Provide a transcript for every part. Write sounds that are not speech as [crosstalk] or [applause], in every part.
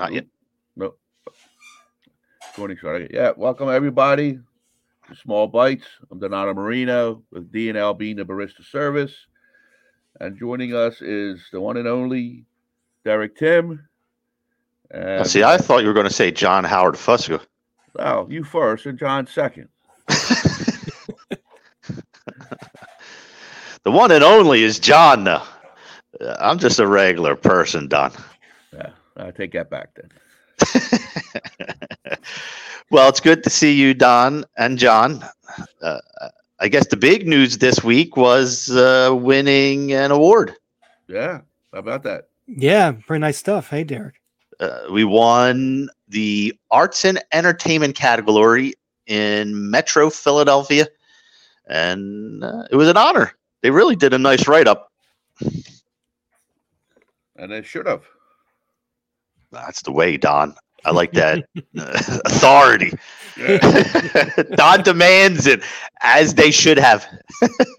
Not yet. No. Morning, sorry. Yeah, welcome everybody to Small Bites. I'm Donato Marino with D&L Bean the Barista Service. And joining us is the one and only Derek Tim. And, See, I thought you were going to say John Howard Fusco. Oh, you first and John second. [laughs] the one and only is John. I'm just a regular person, Don. Yeah, I take that back then. [laughs] well, it's good to see you, Don and John. Uh, I guess the big news this week was uh, winning an award. Yeah, how about that? Yeah, pretty nice stuff. Hey, Derek. Uh, we won the arts and entertainment category in Metro Philadelphia, and uh, it was an honor. They really did a nice write up. And they should have. That's the way, Don. I like that [laughs] [laughs] authority. [laughs] Don demands it as they should have.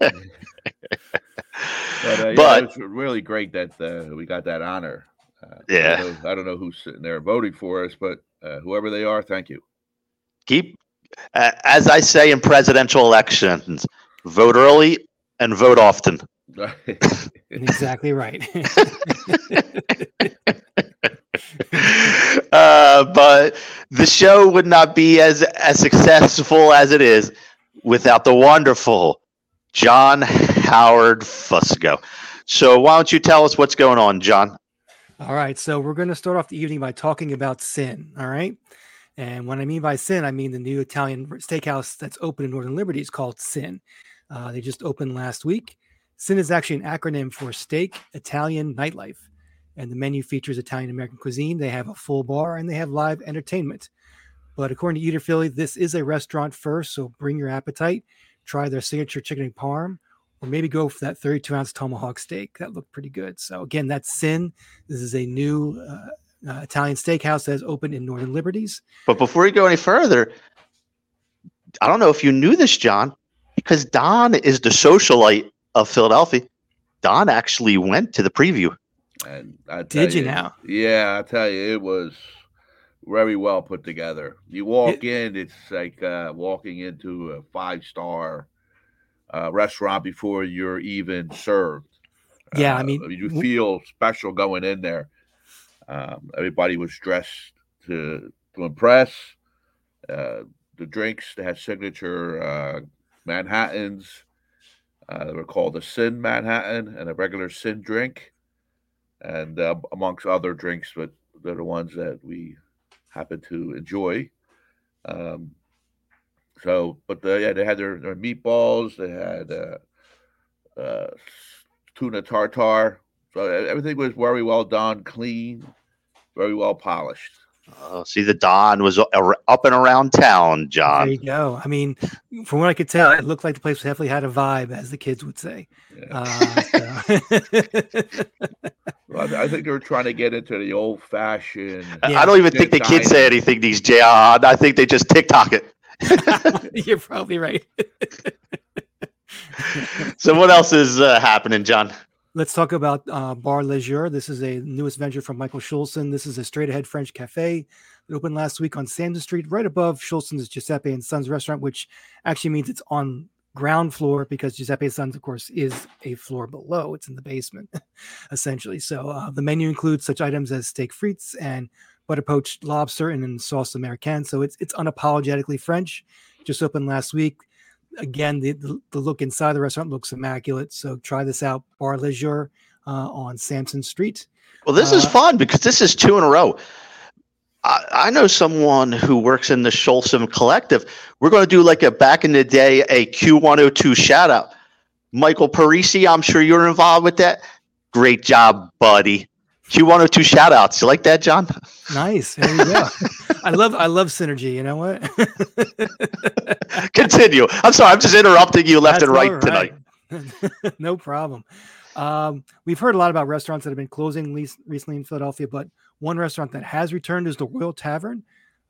but, uh, but it's really great that uh, we got that honor. Uh, yeah, I don't, know, I don't, know, who's sitting there voting for us, but uh, whoever they are, thank you. Keep, as I say in presidential elections, vote early and vote often. exactly right. [laughs] uh, but the show would not be as as successful as it is without the wonderful John Howard Fusco. So why don't you tell us what's going on, John? All right, so we're going to start off the evening by talking about sin. All right, and what I mean by sin, I mean the new Italian steakhouse that's open in Northern Liberty is called Sin. Uh, they just opened last week. Sin is actually an acronym for Steak Italian Nightlife and the menu features Italian American cuisine. They have a full bar and they have live entertainment. But according to Eater Philly, this is a restaurant first, so bring your appetite. Try their signature chicken and parm, or maybe go for that 32 ounce tomahawk steak. That looked pretty good. So again, that's Sin. This is a new uh, uh, Italian steakhouse that has opened in Northern Liberties. But before we go any further, I don't know if you knew this, John, because Don is the socialite of Philadelphia. Don actually went to the preview. And I did you, you, now? Yeah, I tell you, it was very well put together. You walk it, in, it's like uh, walking into a five star uh, restaurant before you're even served. Yeah, uh, I mean, you feel special going in there. Um, everybody was dressed to to impress. Uh, the drinks they had signature uh, Manhattans. Uh, they were called a Sin Manhattan and a regular Sin drink and uh, amongst other drinks, but they're the ones that we happen to enjoy. Um, so, but the, yeah, they had their, their meatballs, they had uh, uh, tuna tartar. So everything was very well done, clean, very well polished. Uh, see, the Don was up and around town, John. There you go. I mean, from what I could tell, it looked like the place definitely had a vibe, as the kids would say. Yeah. Uh, [laughs] well, I think they were trying to get into the old fashioned. [laughs] Yeah. I don't even think the kids say anything these days. I think they just TikTok it. [laughs] You're probably right. so, what else is uh, happening, John? Let's talk about uh, Bar Lesieur. This is a newest venture from Michael Schulson. This is a straight ahead French cafe that opened last week on Sansom Street, right above Schulson's Giuseppe and Sons restaurant, which actually means it's on ground floor because Giuseppe Sons, of course, is a floor below. It's in the basement, [laughs] essentially. So uh, the menu includes such items as steak frites and butter poached lobster and then sauce americaine. So it's it's unapologetically French. Just opened last week again, the, the, the, look inside the restaurant looks immaculate. So try this out, Bar Lesieur uh, on Sansom Street. Well, this uh, is fun because this is two in a row. I, I know someone who works in the Schulson Collective. We're going to do like a back in the day a Q102 shout out. Michael Parisi, I'm sure you're involved with that. Great job, buddy. Q102 shout outs. You like that, John? Nice. There you go. [laughs] I love I love synergy. You know what? [laughs] Continue. I'm sorry. I'm just interrupting you left That's and right, right. tonight. [laughs] no problem. Um, we've heard a lot about restaurants that have been closing least recently in Philadelphia, but one restaurant that has returned is the Royal Tavern.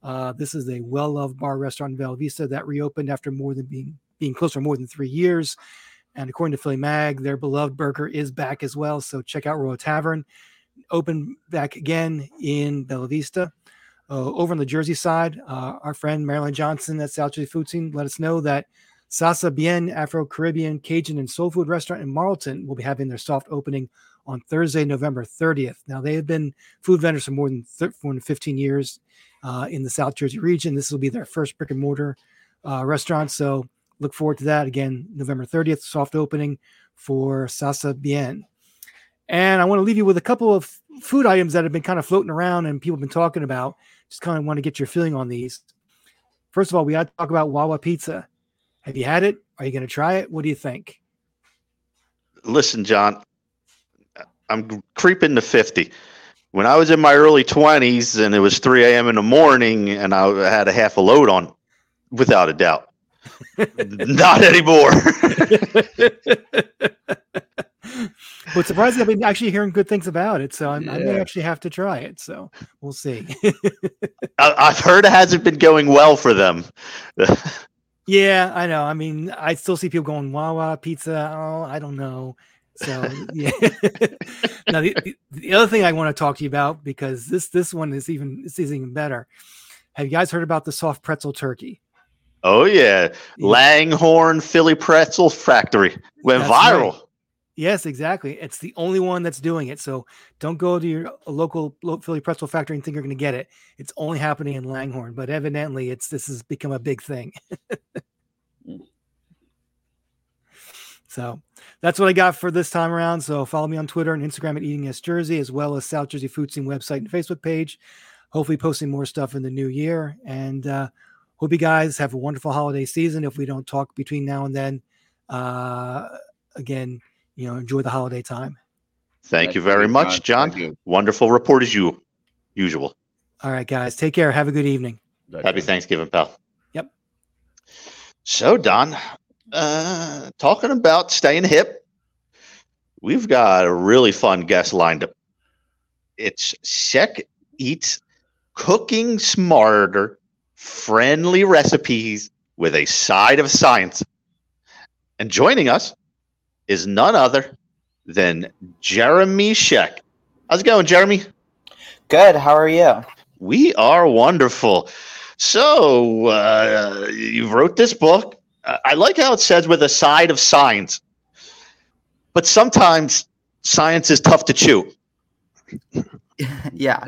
Uh, this is a well-loved bar restaurant in Bella Vista that reopened after more than being being closed for more than three years. And according to Philly Mag, their beloved burger is back as well. So check out Royal Tavern. Open back again in Bella Vista. Uh, over on the Jersey side, uh, our friend Marilyn Johnson at South Jersey Food Scene let us know that Sasa Bien Afro Caribbean Cajun and Soul Food Restaurant in Marlton will be having their soft opening on Thursday, November 30th. Now, they have been food vendors for more than, more than 15 years uh, in the South Jersey region. This will be their first brick and mortar uh, restaurant. So look forward to that. Again, November 30th, soft opening for Sasa Bien. And I want to leave you with a couple of food items that have been kind of floating around and people have been talking about. Just kind of want to get your feeling on these. First of all, we got to talk about Wawa Pizza. Have you had it? Are you going to try it? What do you think? Listen, John, I'm creeping to 50. When I was in my early 20s and it was 3 a.m. in the morning and I had a half a load on, without a doubt. [laughs] Not anymore. [laughs] but surprisingly, I've been actually hearing good things about it, so yeah. i may actually have to try it. So we'll see. [laughs] I, have heard it hasn't been going well for them. [laughs] yeah, I know. I mean, I still see people going Wawa pizza. Oh, I don't know. So yeah. [laughs] now the, the, the, other thing I want to talk to you about because this this one is even this is even better. Have you guys heard about the soft pretzel turkey? Oh yeah, yeah. Langhorne Philly Pretzel Factory went That's viral. Right. Yes, exactly. It's the only one that's doing it. So don't go to your local Philly Pretzel Factory and think you're going to get it. It's only happening in Langhorne, but evidently, it's this has become a big thing. so that's what I got for this time around. So follow me on Twitter and Instagram at Eating Jersey, as well as South Jersey Food Scene website and Facebook page. Hopefully, posting more stuff in the new year. And uh, hope you guys have a wonderful holiday season. If we don't talk between now and then, uh, again you know, enjoy the holiday time. Thank you very much, John. Wonderful report as you usual. All right, guys. Take care. Have a good evening. Happy Thanksgiving, pal. Yep. So, Don, uh, talking about staying hip, we've got a really fun guest lined up. It's Scheck Eats Cooking Smarter, friendly recipes with a side of science. And joining us is none other than Jeremy Scheck. How's it going, Jeremy? Good. How are you? We are wonderful. So, uh, you wrote this book. I like how it says with a side of science, but sometimes science is tough to chew. [laughs] yeah.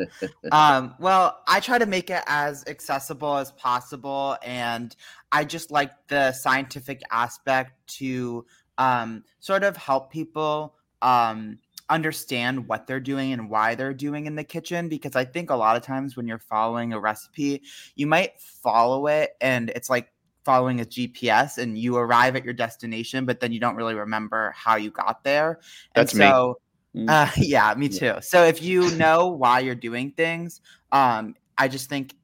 Um, well, I try to make it as accessible as possible, and I just like the scientific aspect to um, sort of help people um, understand what they're doing and why they're doing in the kitchen because I think a lot of times when you're following a recipe, you might follow it and it's like following a GPS and you arrive at your destination, but then you don't really remember how you got there. And That's so, me. Uh, [laughs] yeah, me too. Yeah. So if you know why you're doing things, um, I just think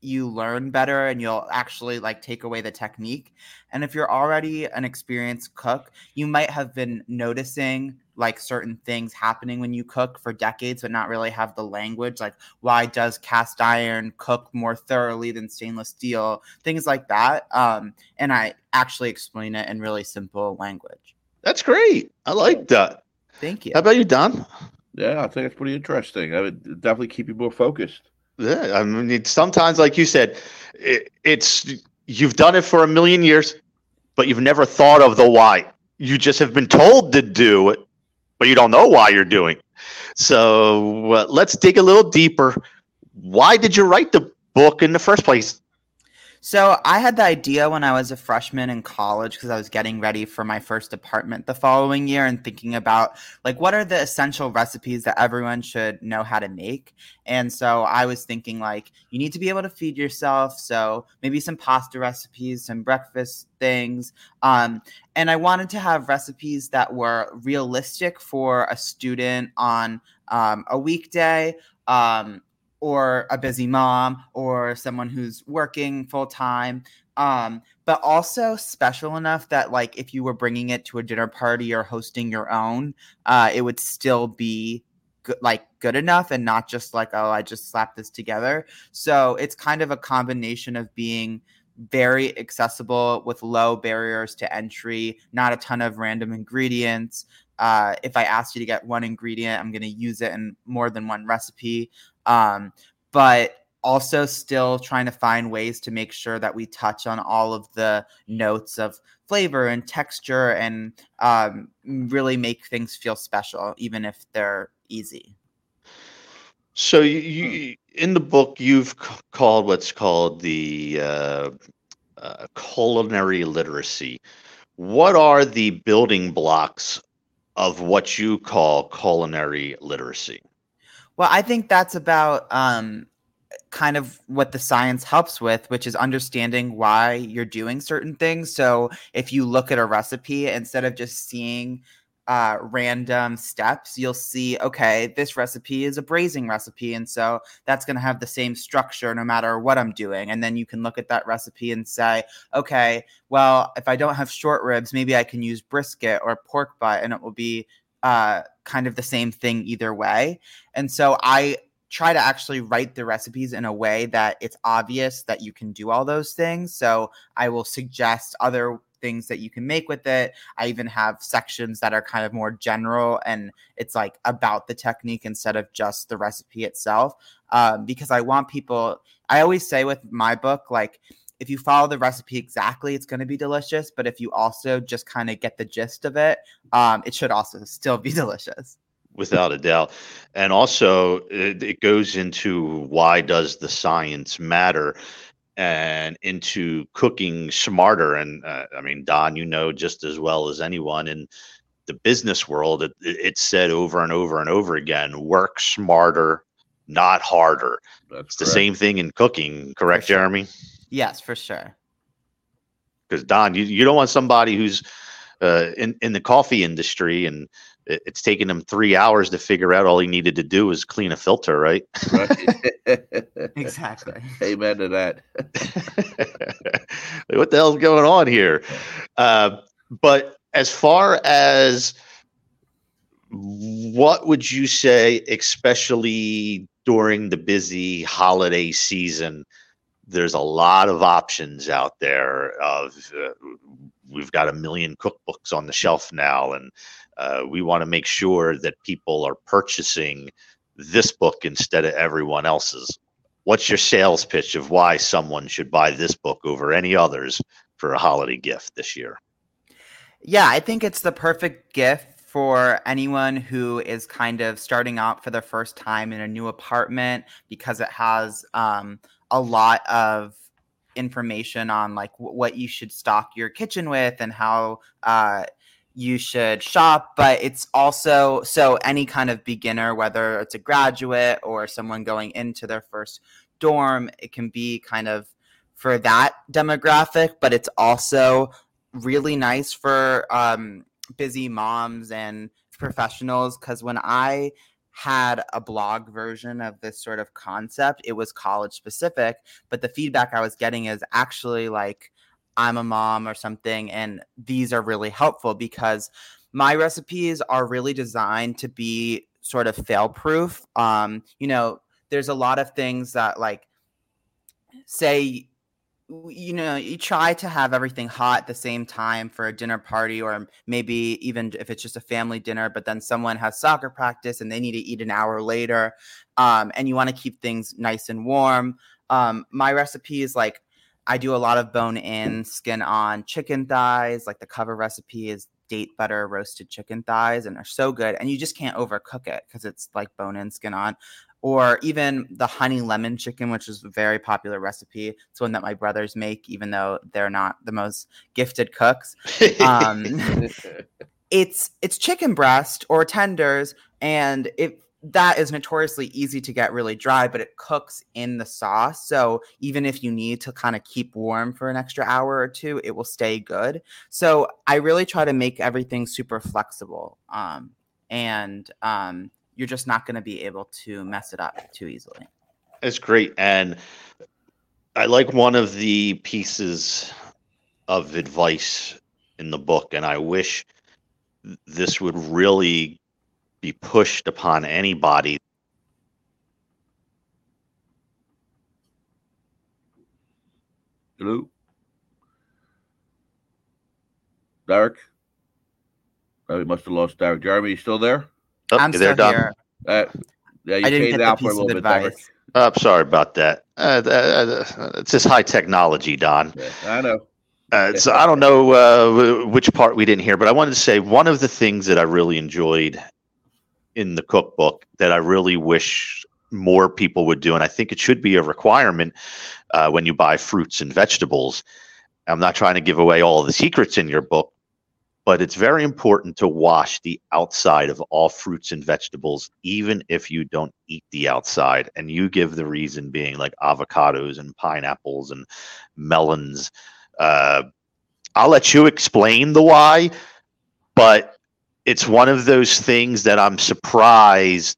you learn better and you'll actually like take away the technique. And if you're already an experienced cook, you might have been noticing like certain things happening when you cook for decades, but not really have the language. Like, why does cast iron cook more thoroughly than stainless steel? Things like that. Um, and I actually explain it in really simple language. That's great. I like that. Thank you. How about you, Don? Yeah, I think it's pretty interesting. I would definitely keep you more focused. Yeah, I mean, sometimes, like you said, it, it's you've done it for a million years, but you've never thought of the why. You just have been told to do it, but you don't know why you're doing. So uh, let's dig a little deeper. Why did you write the book in the first place? So I had the idea when I was a freshman in college because I was getting ready for my first apartment the following year and thinking about like what are the essential recipes that everyone should know how to make. And so I was thinking like you need to be able to feed yourself, so maybe some pasta recipes, some breakfast things. Um, and I wanted to have recipes that were realistic for a student on um, a weekday. Um, or a busy mom or someone who's working full time um, but also special enough that like if you were bringing it to a dinner party or hosting your own uh, it would still be good, like good enough and not just like oh i just slapped this together. So it's kind of a combination of being very accessible with low barriers to entry not a ton of random ingredients uh, if I asked you to get one ingredient, I'm going to use it in more than one recipe. Um, but also still trying to find ways to make sure that we touch on all of the notes of flavor and texture and um, really make things feel special, even if they're easy. So you, you in the book you've called what's called the uh, uh, culinary literacy. What are the building blocks of what you call culinary literacy? Well, I think that's about um, kind of what the science helps with, which is understanding why you're doing certain things. So if you look at a recipe, instead of just seeing uh, random steps, you'll see, okay, this recipe is a braising recipe. And so that's going to have the same structure no matter what I'm doing. And then you can look at that recipe and say, okay, well, if I don't have short ribs, maybe I can use brisket or pork butt and it will be uh, kind of the same thing either way. And so I try to actually write the recipes in a way that it's obvious that you can do all those things. So I will suggest other things that you can make with it. I even have sections that are kind of more general and it's like about the technique instead of just the recipe itself. Um, because I want people, I always say with my book, like, if you follow the recipe exactly, it's going to be delicious. But if you also just kind of get the gist of it, um, it should also still be [laughs] delicious without a doubt and also it, it, goes into why does the science matter and into cooking smarter. And uh, I mean, Don, you know just as well as anyone in the business world, it, it's said over and over and over again work smarter, not harder. That's it's correct. the same thing in cooking, correct, sure. Jeremy? Yes, for sure. Because, Don, you, you don't want somebody who's uh, in, in the coffee industry and it's taken him three hours to figure out all he needed to do was clean a filter, right? right. [laughs] [laughs] exactly. Amen to that. [laughs] what the hell's going on here? Uh, but as far as what would you say, especially during the busy holiday season? There's a lot of options out there. Of uh, we've got a million cookbooks on the shelf now, and uh, we want to make sure that people are purchasing this book instead of everyone else's. What's your sales pitch of why someone should buy this book over any others for a holiday gift this year? Yeah, I think it's the perfect gift for anyone who is kind of starting out for the first time in a new apartment because it has um, a lot of information on like w- what you should stock your kitchen with and how uh, you should shop, but it's also so any kind of beginner, whether it's a graduate or someone going into their first dorm, it can be kind of for that demographic, but it's also really nice for um, busy moms and professionals because when I had a blog version of this sort of concept, it was college specific, but the feedback I was getting is actually like, I'm a mom or something. And these are really helpful because my recipes are really designed to be sort of fail proof. Um, you know, there's a lot of things that, like, say, you know, you try to have everything hot at the same time for a dinner party, or maybe even if it's just a family dinner, but then someone has soccer practice and they need to eat an hour later, um, and you want to keep things nice and warm. Um, my recipe is like I do a lot of bone in, skin on chicken thighs. Like the cover recipe is date butter roasted chicken thighs, and they're so good. And you just can't overcook it because it's like bone in, skin on. Or even the honey lemon chicken, which is a very popular recipe. It's one that my brothers make, even though they're not the most gifted cooks. Um, [laughs] it's it's chicken breast or tenders, and it that is notoriously easy to get really dry, but it cooks in the sauce. So even if you need to kind of keep warm for an extra hour or two, it will stay good. So I really try to make everything super flexible. Um, and um, you're just not going to be able to mess it up too easily. It's great. And I like one of the pieces of advice in the book, and I wish this would really be pushed upon anybody. Hello? Derek? Oh, we must have lost Derek. Jeremy, you still there? Oh, I'm you there, still here. Uh, yeah, you I didn't faded get the out for a piece of little bit, Derek. Oh, I'm sorry about that. Uh, uh, uh, it's just high technology, Don. Yeah, I know. Uh, so I don't know uh, which part we didn't hear, but I wanted to say one of the things that I really enjoyed in the cookbook that I really wish more people would do, and I think it should be a requirement uh, when you buy fruits and vegetables. I'm not trying to give away all the secrets in your book, but it's very important to wash the outside of all fruits and vegetables, even if you don't eat the outside. And you give the reason being like avocados and pineapples and melons. Uh, I'll let you explain the why, but it's one of those things that I'm surprised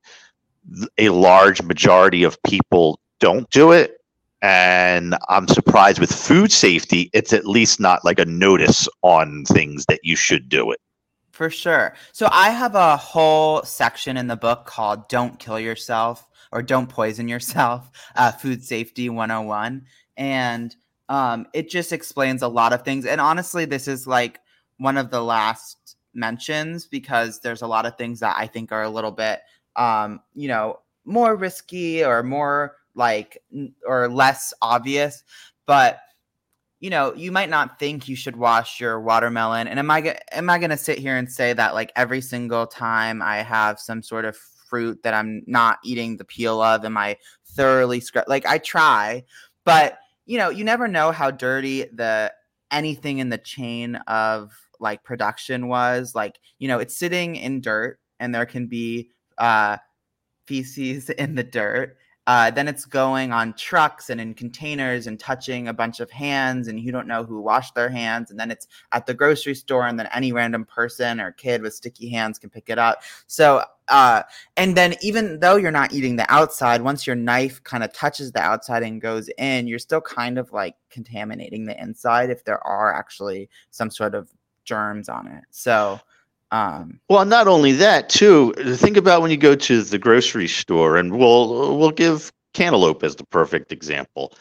a large majority of people don't do it. And I'm surprised with food safety, it's at least not like a notice on things that you should do it. For sure. So I have a whole section in the book called Don't Kill Yourself or Don't Poison Yourself, [laughs] uh, Food Safety 101. And um, it just explains a lot of things. And honestly, this is like one of the last mentions because there's a lot of things that I think are a little bit, um, you know, more risky or more like, or less obvious. But you know, you might not think you should wash your watermelon. And am I am I going to sit here and say that like every single time I have some sort of fruit that I'm not eating the peel of, am I thoroughly scrub? Like I try, but you know, you never know how dirty the anything in the chain of like production was. Like you know, it's sitting in dirt, and there can be uh, feces [laughs] in the dirt uh, then it's going on trucks and in containers and touching a bunch of hands and you don't know who washed their hands and then it's at the grocery store and then any random person or kid with sticky hands can pick it up so uh, and then even though you're not eating the outside once your knife kind of touches the outside and goes in you're still kind of like contaminating the inside if there are actually some sort of germs on it so um, Well, not only that, too. Think about when you go to the grocery store, and we'll we'll give cantaloupe as the perfect example.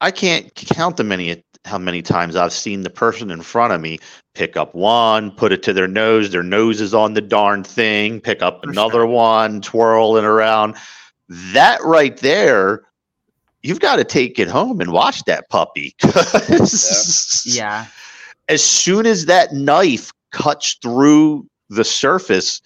I can't count the many how many times I've seen the person in front of me pick up one, put it to their nose, their nose is on the darn thing, pick up For another sure. one, twirl it around. That right there, you've got to take it home and wash that puppy. 'Cause yeah as soon as that knife cuts through the surface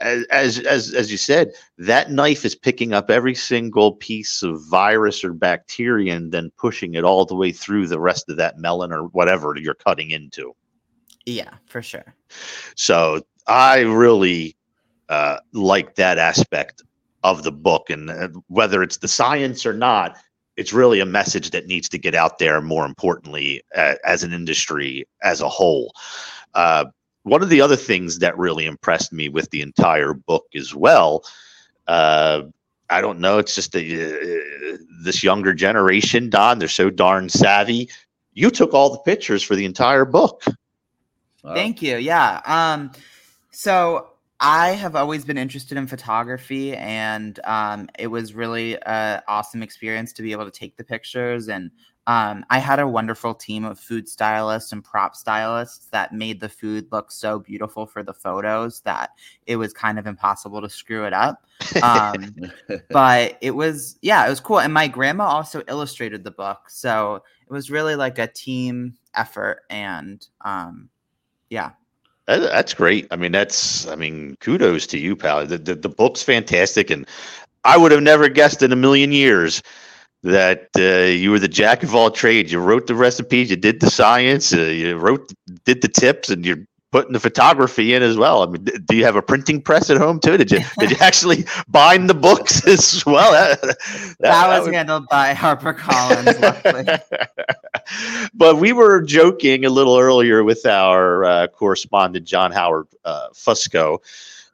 as, as as you said that knife is picking up every single piece of virus or bacteria and then pushing it all the way through the rest of that melon or whatever you're cutting into. Yeah for sure. So i really uh, like that aspect of the book and uh, whether it's the science or not it's really a message that needs to get out there more importantly uh, as an industry as a whole uh, one of the other things that really impressed me with the entire book as well uh, i don't know it's just uh, this younger generation don they're so darn savvy you took all the pictures for the entire book. Thank you. Yeah. Um, so I have always been interested in photography, and um, it was really an awesome experience to be able to take the pictures. And um, I had a wonderful team of food stylists and prop stylists that made the food look so beautiful for the photos that it was kind of impossible to screw it up. Um, [laughs] but it was yeah it was cool and my grandma also illustrated the book so it was really like a team effort and um yeah that's great. I mean, that's I mean, kudos to you, pal. The, the the book's fantastic, and I would have never guessed in a million years that uh, you were the jack of all trades. You wrote the recipes, you did the science, uh, you wrote, did the tips, and you're putting the photography in as well. I mean, do you have a printing press at home too? Did you did you [laughs] actually bind the books [laughs] as well? That, that- that, was would- handled by harper collins luckily [laughs] but we were joking a little earlier with our uh, correspondent John Howard uh, Fusco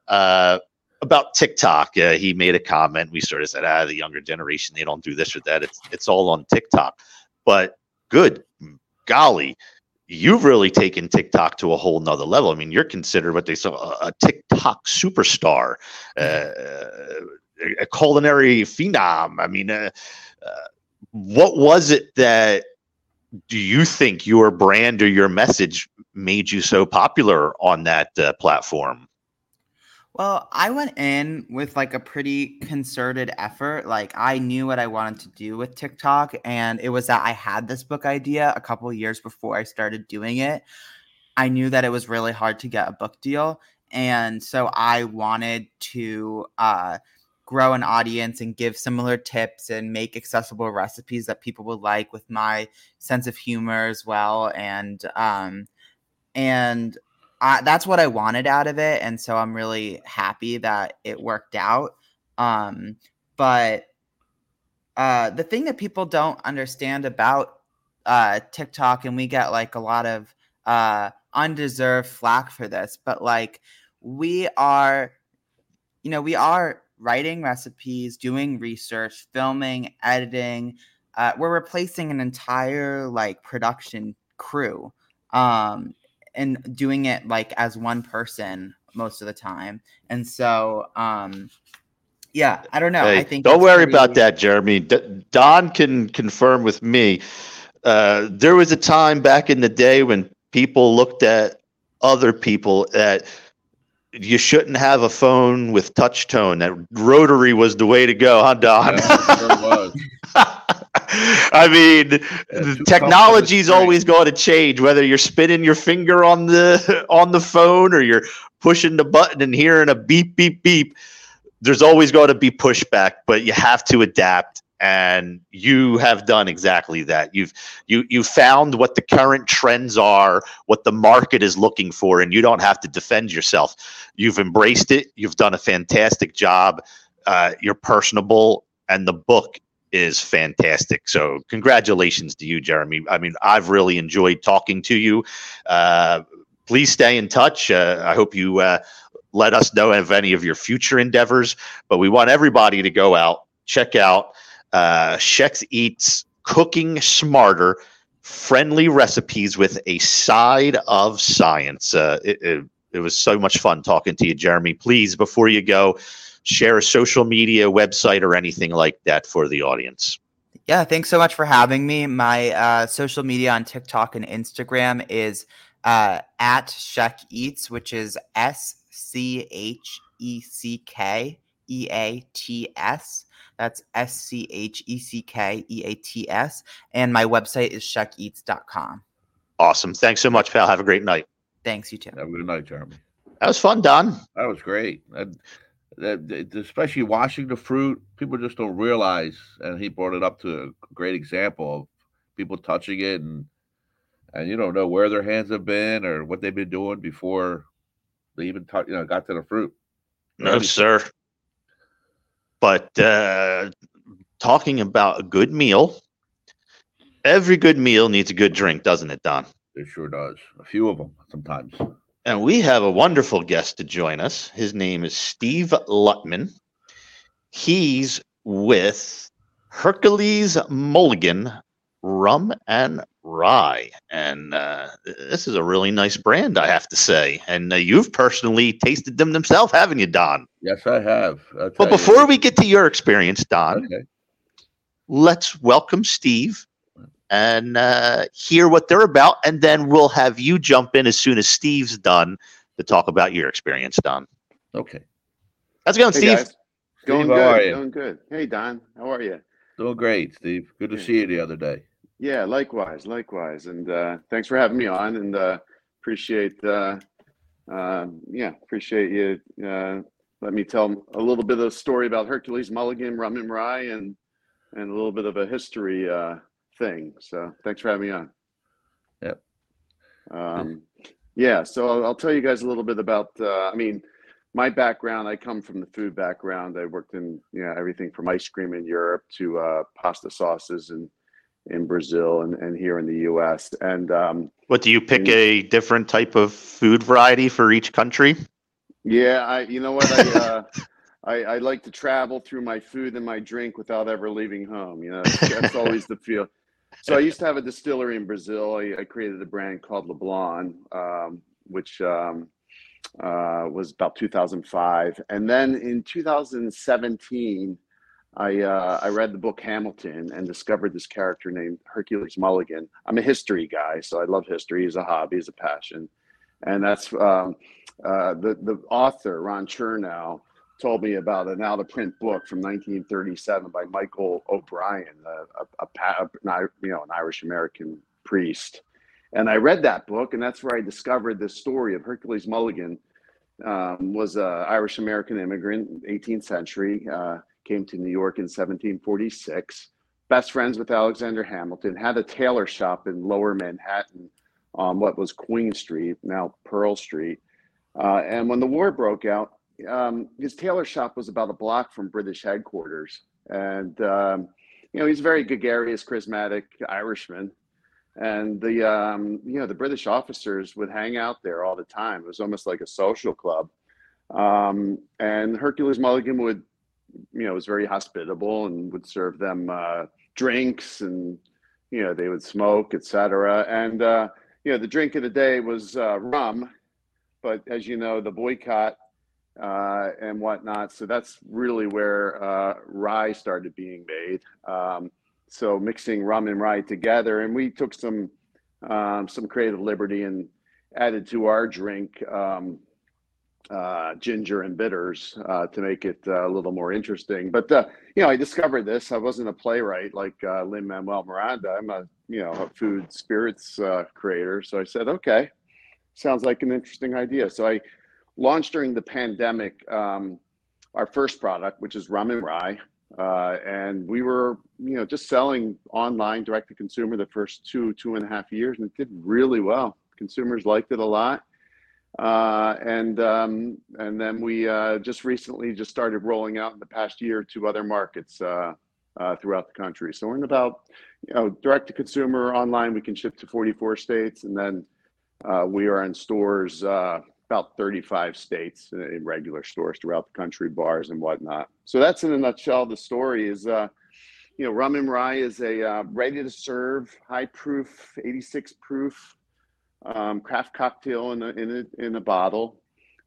uh, about TikTok. Uh, he made a comment. We sort of said, "Ah, the younger generation they don't do this or that. It's it's all on TikTok." But good golly, you've really taken TikTok to a whole nother level. I mean, you're considered what they say a, TikTok superstar, uh, a culinary phenom. I mean, uh, uh, what was it that do you think your brand or your message made you so popular on that uh, platform? Well, I went in with like a pretty concerted effort. Like I knew what I wanted to do with TikTok, and it was that I had this book idea a couple years before I started doing it. I knew that it was really hard to get a book deal, and so I wanted to uh, grow an audience and give similar tips and make accessible recipes that people would like with my sense of humor as well, and um, and I, that's what I wanted out of it, and so I'm really happy that it worked out. Um, but uh, the thing that people don't understand about uh, TikTok, and we get like a lot of uh, undeserved flack for this, but like we are, you know, we are writing recipes, doing research, filming, editing. Uh, we're replacing an entire like production crew. Um, and doing it like as one person most of the time. And so, um, yeah, I don't know. Hey, I think don't worry pretty- about that, Jeremy. D- Don can confirm with me. Uh, there was a time back in the day when people looked at other people that you shouldn't have a phone with touch tone. That rotary was the way to go, huh, Don? Yeah, it sure was. [laughs] [laughs] I mean, Yeah, technology is always going to change. Whether you're spinning your finger on the [laughs] on the phone or you're pushing the button and hearing a beep beep beep, there's always going to be pushback. But you have to adapt, and you have done exactly that. You've you you found what the current trends are, what the market is looking for, and you don't have to defend yourself. You've embraced it. You've done a fantastic job. Uh, you're personable, and the book is fantastic. So, congratulations to you, Jeremy. I mean, I've really enjoyed talking to you. Uh, please stay in touch. Uh, I hope you uh, let us know of any of your future endeavors. But we want everybody to go out, check out uh, Scheck Eats Cooking Smarter Friendly Recipes with a Side of Science. Uh, it, it, it was so much fun talking to you, Jeremy. Please, before you go, share a social media website or anything like that for the audience. Yeah, thanks so much for having me. My uh, social media on TikTok and Instagram is uh, at Scheck Eats, which is S C H E C K E A T S. That's S C H E C K E A T S. And my website is scheckeats.com. Awesome. Thanks so much, pal. Have a great night. Thanks, you too. Have a good night, Jeremy. That was fun, Don. That was great. And that, that- especially washing the fruit, people just don't realize. And he brought it up to a great example of people touching it, and and you don't know where their hands have been or what they've been doing before they even touch, you know, got to the fruit. No, sir. But uh, talking about a good meal, every good meal needs a good drink, doesn't it, Don? It sure does. A few of them sometimes. And we have a wonderful guest to join us. His name is Steve Luttmann. He's with Hercules Mulligan Rum and Rye. And uh, this is a really nice brand, I have to say. And uh, you've personally tasted them themselves, haven't you, Don? Yes, I have. But tell you. before we get to your experience, Don, okay. let's welcome Steve and uh, hear what they're about. And then we'll have you jump in as soon as Steve's done to talk about your experience, Don. Okay. How's it going, Hey Steve? guys. Going Steve, are good. you? Going good. Hey Don, how are you? Doing great, Steve. Good to Yeah. see you the other day. Yeah, likewise, likewise. And uh, thanks for having me on. And uh, appreciate, uh, uh, yeah, appreciate you. Uh, let me tell a little bit of the story about Hercules Mulligan, Rum and Rye, and and a little bit of a history uh, thing. So thanks for having me on. Yep. Um, yeah, so I'll, I'll tell you guys a little bit about. Uh, I mean, my background. I come from the food background. I worked in you know everything from ice cream in Europe to uh, pasta sauces and in Brazil and, and here in the U.S. And um, What do you pick Mm. a different type of food variety for each country? yeah, I you know what I, uh, [laughs] I I like to travel through my food and my drink without ever leaving home. You know, that's, that's always the feel. So I used to have a distillery in Brazil. I, I created a brand called Leblon, um, which um, uh, was about 2005. And then in 2017, I uh, I read the book Hamilton and discovered this character named Hercules Mulligan. I'm a history guy, so I love history as a hobby, as a passion, and that's um, uh, the the author Ron Chernow told me about an out of print book from 1937 by Michael O'Brien, a, a, a, you know an Irish American priest, and I read that book, and that's where I discovered this story of Hercules Mulligan. Um, was an Irish American immigrant, 18th century. Uh, came to New York in 1746. Best friends with Alexander Hamilton, had a tailor shop in lower Manhattan on what was Queen Street, now Pearl Street. Uh, and when the war broke out, um, his tailor shop was about a block from British headquarters. And, um, you know, he's a very gregarious, charismatic Irishman. And the, um, you know, the British officers would hang out there all the time. It was almost like a social club. Um, and Hercules Mulligan would you know was very hospitable and would serve them uh, drinks and you know they would smoke etc and uh, you know the drink of the day was uh, rum but as you know the boycott uh, and whatnot so that's really where uh, rye started being made um, so mixing rum and rye together and we took some um, some creative liberty and added to our drink um, uh, ginger and bitters uh, to make it uh, a little more interesting. But uh, you know, I discovered this. I wasn't a playwright like uh, Lin Manuel Miranda. I'm a you know a food spirits uh, creator. So I said, okay, sounds like an interesting idea. So I launched during the pandemic um, our first product, which is rum and rye. and we were, you know, just selling online direct to consumer the first two, two and a half years, and it did really well. Consumers liked it a lot uh, and um, and then we uh, just recently just started rolling out in the past year to other markets uh, uh throughout the country. So we're in about you know direct to consumer online. We can ship to 44 states, and then uh, we are in stores uh, about 35 states in regular stores throughout the country, bars and whatnot. So that's in a nutshell. The story is. you know, rum and rye is a ready to serve, high proof, 86 proof um, craft cocktail in a, in a, in a bottle.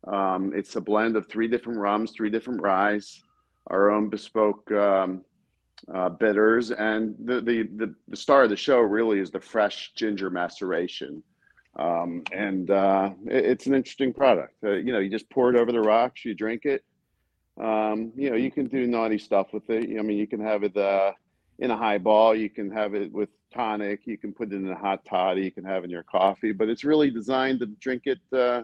Um, it's a blend of three different rums, three different ryes, our own bespoke um, uh, bitters, and the, the, the the star of the show really is the fresh ginger maceration. Um, and uh, it, it's an interesting product. Uh, you know, you just pour it over the rocks, you drink it. Um, you know, you can do naughty stuff with it. I mean, you can have it uh, in a highball. You can have it with tonic. You can put it in a hot toddy. You can have in your coffee, but it's really designed to drink it uh,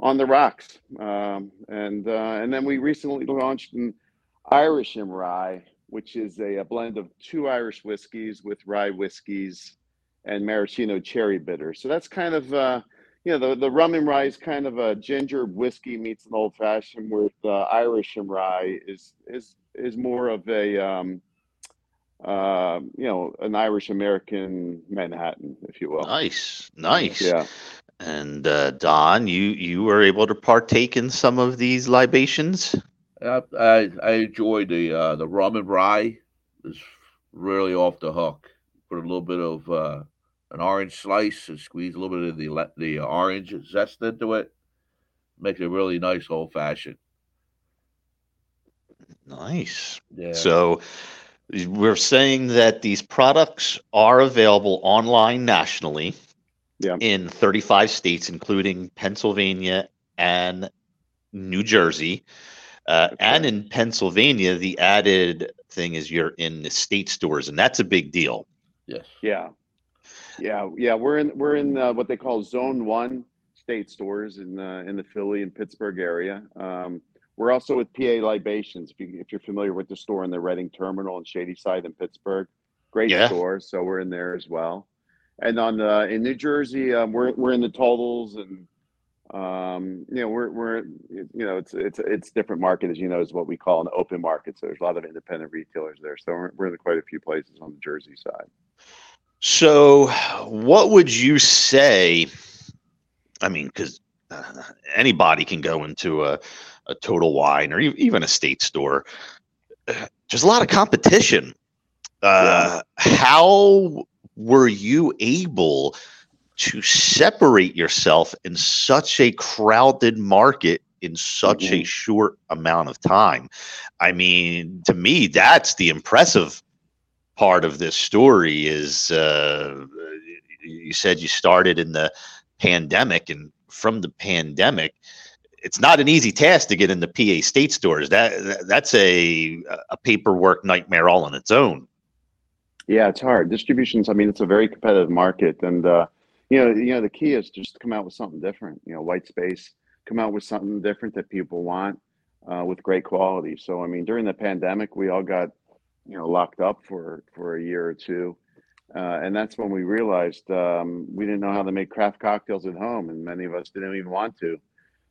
on the rocks. Um, and uh, and then we recently launched an Irish and rye, which is a, a, blend of two Irish whiskeys with rye whiskeys and maraschino cherry bitter. So that's kind of uh, you know the the rum and rye is kind of a ginger whiskey meets an old fashioned, where the and rye is is is more of a um, uh, you know, an Irish American Manhattan, if you will. Nice, nice. Yeah. And uh, Don, you you were able to partake in some of these libations. Uh, I I enjoyed the uh, the rum and rye. It's really off the hook. Put a little bit of uh, an orange slice and squeeze a little bit of the the orange zest into it. Makes a really nice old fashioned. Nice. Yeah. So we're saying that these products are available online nationally yeah. in 35 states, including Pennsylvania and New Jersey. Uh, and in Pennsylvania, the added thing is you're in the state stores, and that's a big deal. Yes. Yeah. Yeah. Yeah. We're in we're in uh, what they call Zone One state stores in uh, in the Philly and Pittsburgh area. Um, we're also with PA Libations. If, you, if you're familiar with the store in the Reading Terminal in Shadyside in Pittsburgh, great yeah. store. So we're in there as well. And on uh, in New Jersey, um, we're we're in the totals and um, you know we're we're you know it's it's it's different market as you know is what we call an open market. So there's a lot of independent retailers there. So we're, we're in quite a few places on the Jersey side. So, what would you say? I mean, because uh, anybody can go into a a Total Wine or even a state store, there's a lot of competition. Uh, yeah. How were you able to separate yourself in such a crowded market in such a Mhm. short amount of time. I mean, to me, that's the impressive part of this story is uh, you said you started in the pandemic and from the pandemic it's not an easy task to get in the PA state stores that, that that's a a paperwork nightmare all on its own Yeah, it's hard. Distributions, I mean, it's a very competitive market, and uh, you know, you know, the key is just to come out with something different. You know, white space, come out with something different that people want, uh, with great quality. So, I mean, during the pandemic, we all got, you know, locked up for for a year or two, uh, and that's when we realized um, we didn't know how to make craft cocktails at home, and many of us didn't even want to.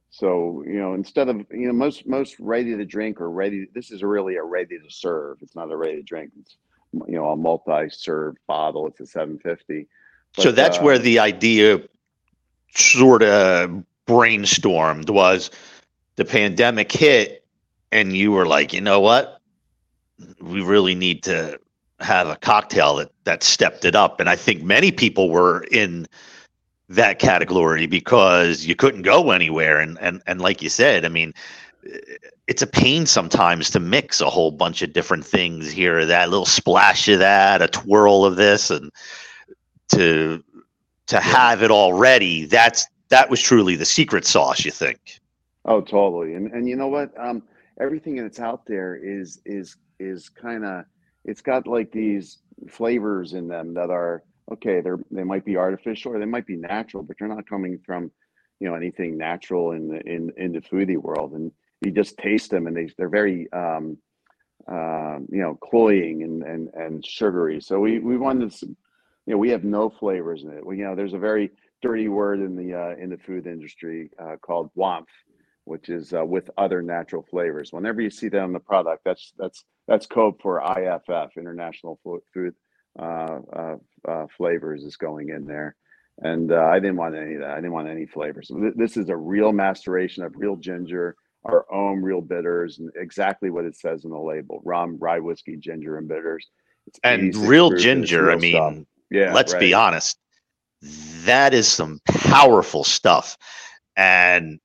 So, you know, instead of you know, most most ready to drink or ready, this is really a ready to serve. It's not a ready to drink. It's you know a multi-serve bottle. It's a 750. so that's uh, where the idea sort of brainstormed was the pandemic hit and you were like you know what we really need to have a cocktail that that stepped it up. And i think many people were in that category because you couldn't go anywhere. And and and like you said i mean it's a pain sometimes to mix a whole bunch of different things here or that little splash of that a twirl of this and to to have it all ready. That's that was truly the secret sauce you think. Oh, totally. And and you know what? Um, everything that's out there is is is kind of it's got like these flavors in them that are okay. They're they might be artificial or they might be natural, but they're not coming from you know anything natural in the in in the foodie world. And you just taste them, and they they're very um, um, you know cloying and and and sugary. So we we wanted to, you know we have no flavors in it. We, you know there's a very dirty word in the uh, in the food industry uh, called WONF which is uh, with other natural flavors. Whenever you see that on the product, that's that's that's code for IFF, International Food uh, uh, uh, Flavors, is going in there. And uh, I didn't want any of that. I didn't want any flavors. So th- this is a real maceration of real ginger, our own real bitters, and exactly what it says on the label: rum, rye whiskey, ginger, and bitters. It's and real proof, ginger i real stuff. mean yeah, let's be honest that is some powerful stuff and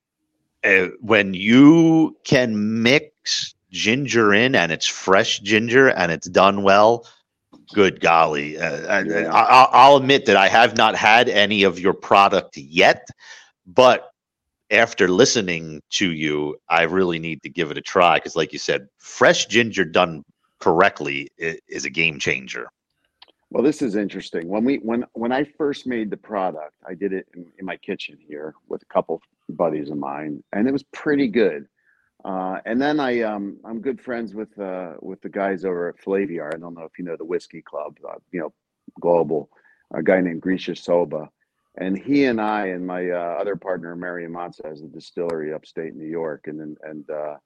uh, when you can mix ginger in and it's fresh ginger and it's done well good golly uh, Yeah. I, I- i'll admit that i have not had any of your product yet but after listening to you i really need to give it a try because like you said fresh ginger done correctly is a game changer Well, this is interesting. When we when when I first made the product, I did it in, in my kitchen here with a couple buddies of mine, and it was pretty good. Uh, and then I um, I'm good friends with uh, with the guys over at Flaviar. I don't know if you know the Whiskey Club, uh, you know, global. A guy named Grisha Soba, and he and I and my uh, other partner Mary Monza has a distillery upstate New York and in, and uh,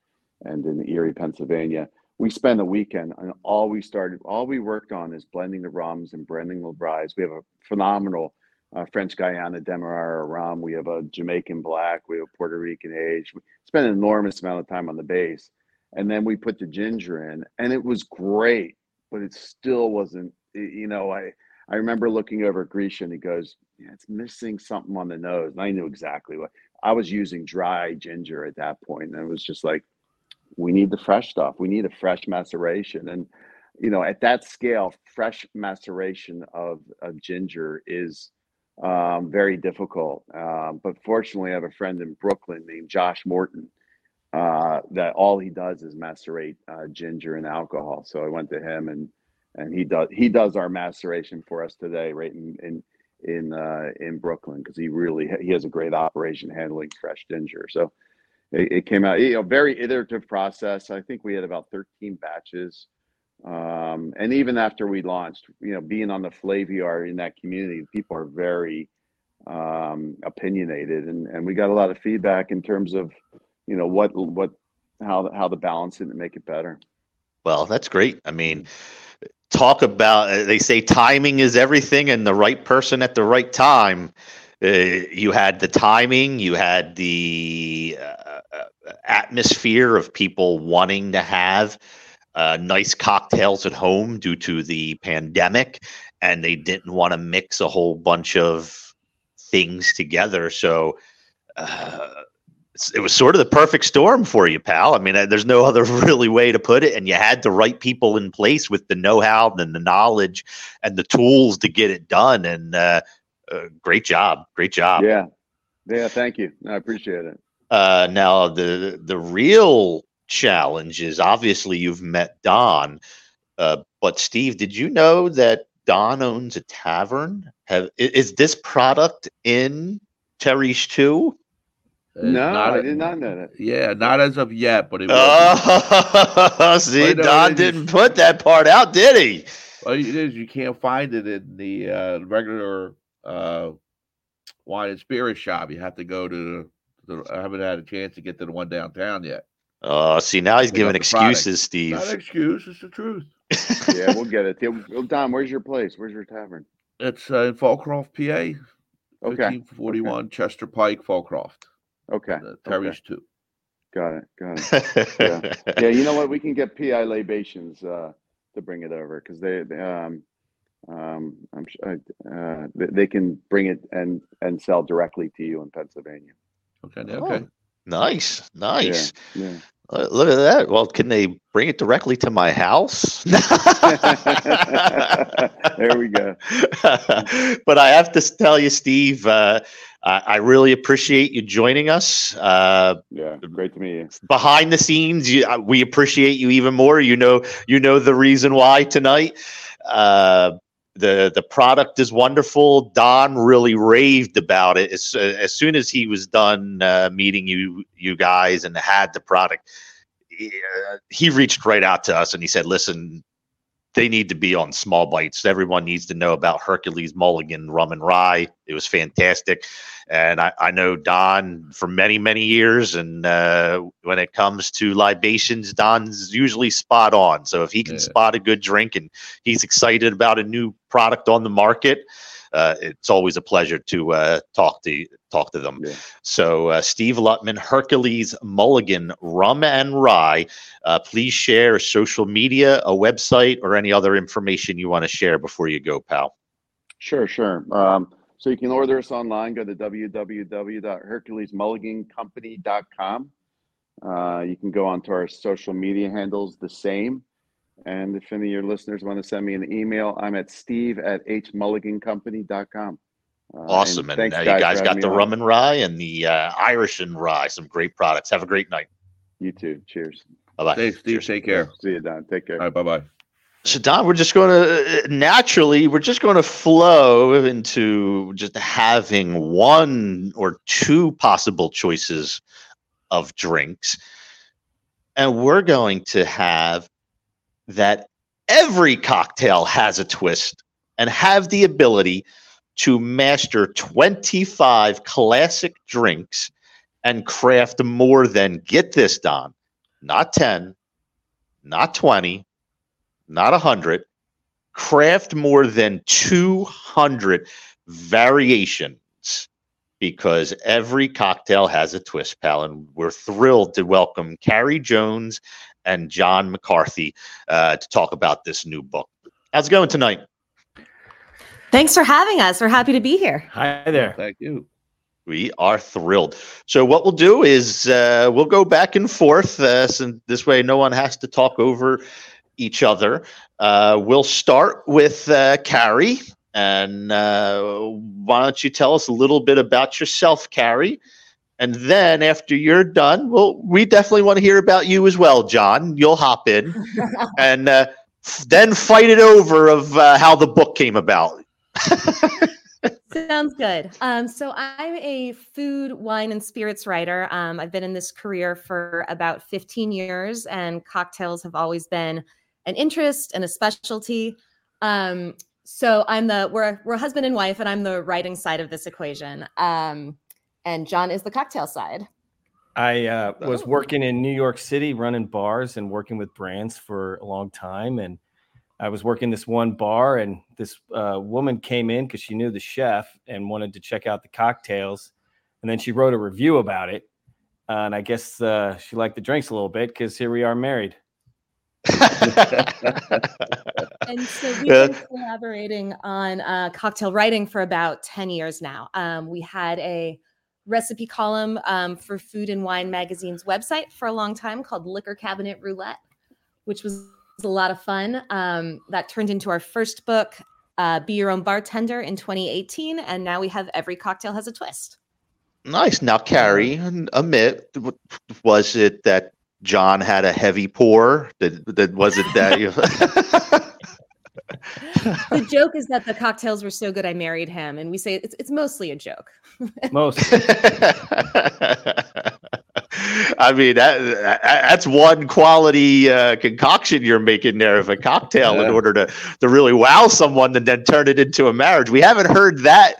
and in Erie, Pennsylvania we spent a weekend and all we started all we worked on is blending the rums and blending the ryes we have a phenomenal uh, french guyana demerara rum we have a jamaican black we have puerto rican age we spent an enormous amount of time on the base and then we put the ginger in and it was great but it still wasn't you know i i remember looking over at grisha and he goes yeah it's missing something on the nose and i knew exactly what i was using dry ginger at that point and it was just like we need the fresh stuff. We need a fresh maceration. And, you know, at that scale, fresh maceration of, of ginger is um, very difficult. Um, but fortunately, I have a friend in Brooklyn named Josh Morton uh, that all he does is macerate uh, ginger and alcohol. So I went to him and and he does he does our maceration for us today, right in in in uh, in Brooklyn because he really he has a great operation handling fresh ginger. So it, it came out you know very iterative process i think we had about 13 batches um, and even after we launched you know being on the flaviar in that community people are very um, opinionated and, and we got a lot of feedback in terms of you know what what how how to balance it and make it better Well, that's great. I mean, talk about uh, they say timing is everything and the right person at the right time. Uh, you had the timing, you had the uh, uh, atmosphere of people wanting to have uh, nice cocktails at home due to the pandemic, and they didn't want to mix a whole bunch of things together. So, uh, it was sort of the perfect storm for you, pal. I mean, uh, there's no other [laughs] really way to put it. And you had the right people in place with the know how and the knowledge and the tools to get it done. And uh, uh, great job. Great job. Yeah. Yeah. Thank you. I appreciate it. Uh, now, the, the real challenge is obviously you've met Don. Uh, but, Steve, did you know that Don owns a tavern? Have, is this product in Terry's too? Uh, No, not I a- did not know that. Yeah, not as of yet, but it will. be. Oh, [laughs] see, Wait, Don it is- didn't put that part out, did he? Well, it is. You can't find it in the uh, regular uh, wine and spirit shop. You have to go to. The, I haven't had a chance to get to the one downtown yet. Oh, see, now he's giving up the product. excuses, Steve. Not an excuse. It's the truth. [laughs] Yeah, we'll get it. Yeah, well, Don, where's your place? Where's your tavern? It's uh, in Folcroft, PA. Okay. 1541 Chester Pike, Folcroft. Okay. Uh, Terry's too. Got it. Got it. [laughs] Yeah, yeah. you know what? We can get PI libations uh, to bring it over because they, they, um, um, I'm sure uh, they, they can bring it and and sell directly to you in Pennsylvania. Okay. Oh, Okay. nice, nice. Yeah. Uh, Look at that. Well, can they bring it directly to my house? [laughs] there we go. [laughs] but I have to tell you, Steve, uh, I, I really appreciate you joining us. Uh, Yeah. Great to meet you. behind the scenes, you, uh, we appreciate you even more. You know, you know the reason why tonight. Uh, the the product is wonderful. Don really raved about it as, as soon as he was done uh, meeting you you guys and had the product. He, uh, he reached right out to us and he said, "Listen, they need to be on small bites. Everyone needs to know about Hercules Mulligan rum and rye. It was fantastic. And I, I know Don for many, many years. And uh, when it comes to libations, Don's usually spot on. So if he can Yeah. spot a good drink and he's excited about a new product on the market, uh, it's always a pleasure to uh, talk to talk to them. Yeah. So uh, Steve Luttmann, Hercules Mulligan Rum and Rye. Uh, please share social media, a website, or any other information you want to share before you go, pal. Sure, sure. Um, so you can order us online. Go to www.herculesmulligancompany.com. Uh, you can go onto our social media handles, the same. And if any of your listeners want to send me an email, I'm at steve at hmulligancompany.com. Uh, Awesome. And, thanks, uh, you guys, guys got the on. rum and rye and the uh, Irish and rye. Some great products. Have a great night. You too. Cheers. Bye bye. Thanks, Steve, take care. See you, Don. Take care. All right. Bye bye. So Don, we're just going to naturally, we're just going to flow into just having one or two possible choices of drinks, and we're going to have that every cocktail has a twist and have the ability to master 25 classic drinks and craft more than get this Don, not 10, not 20 not 100 craft more than 200 variations because every cocktail has a twist pal and we're thrilled to welcome carey jones and john mccarthy uh, to talk about this new book how's it going tonight Thanks for having us. We're happy to be here. Hi there. Thank you. we are thrilled so what we'll do is uh, we'll go back and forth uh, so this way no one has to talk over each other uh, we'll start with uh, carey and uh, why don't you tell us a little bit about yourself carey and then after you're done well we definitely want to hear about you as well john you'll hop in [laughs] and uh, f- then fight it over of uh, how the book came about Sounds good. Um, so I'm a food, wine, and spirits writer. Um, I've been in this career for about 15 years, and cocktails have always been an interest and a specialty. Um, so I'm the we're we're husband and wife, and I'm the writing side of this equation. Um, and John is the cocktail side. I uh, was Oh. working in New York City, running bars and working with brands for a long time. And I was working this one bar, and this uh, woman came in because she knew the chef and wanted to check out the cocktails. And then she wrote a review about it. Uh, and I guess uh, she liked the drinks a little bit because here we are married. [laughs] And so we've been collaborating on uh, cocktail writing for about 10 years now. Um, we had a recipe column um, for Food and Wine Magazine's website for a long time called Liquor Cabinet Roulette, which was a lot of fun. Um, that turned into our first book, uh, Be Your Own Bartender, in 2018. And now we have Every Cocktail Has a Twist. Nice. Now, Carey, admit, was it that John had a heavy pour? That, that was it that you. [laughs] the joke is that the cocktails were so good I married him, and we say it's it's mostly a joke. [laughs] Most. I mean that, that- that's one quality uh, concoction you're making there of a cocktail in order to to really wow someone and then turn it into a marriage. We haven't heard that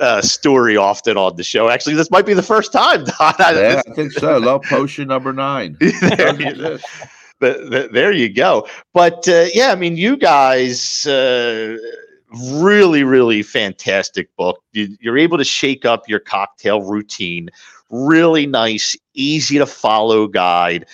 uh, story often on the show. Actually, this might be the first time. [laughs] Don. Yeah, I think so. Love potion number nine. [laughs] there, you, the- the- there you go. But uh, yeah, I mean, you guys, uh, really, really fantastic book. You, you're able to shake up your cocktail routine. Really nice, easy to follow guide.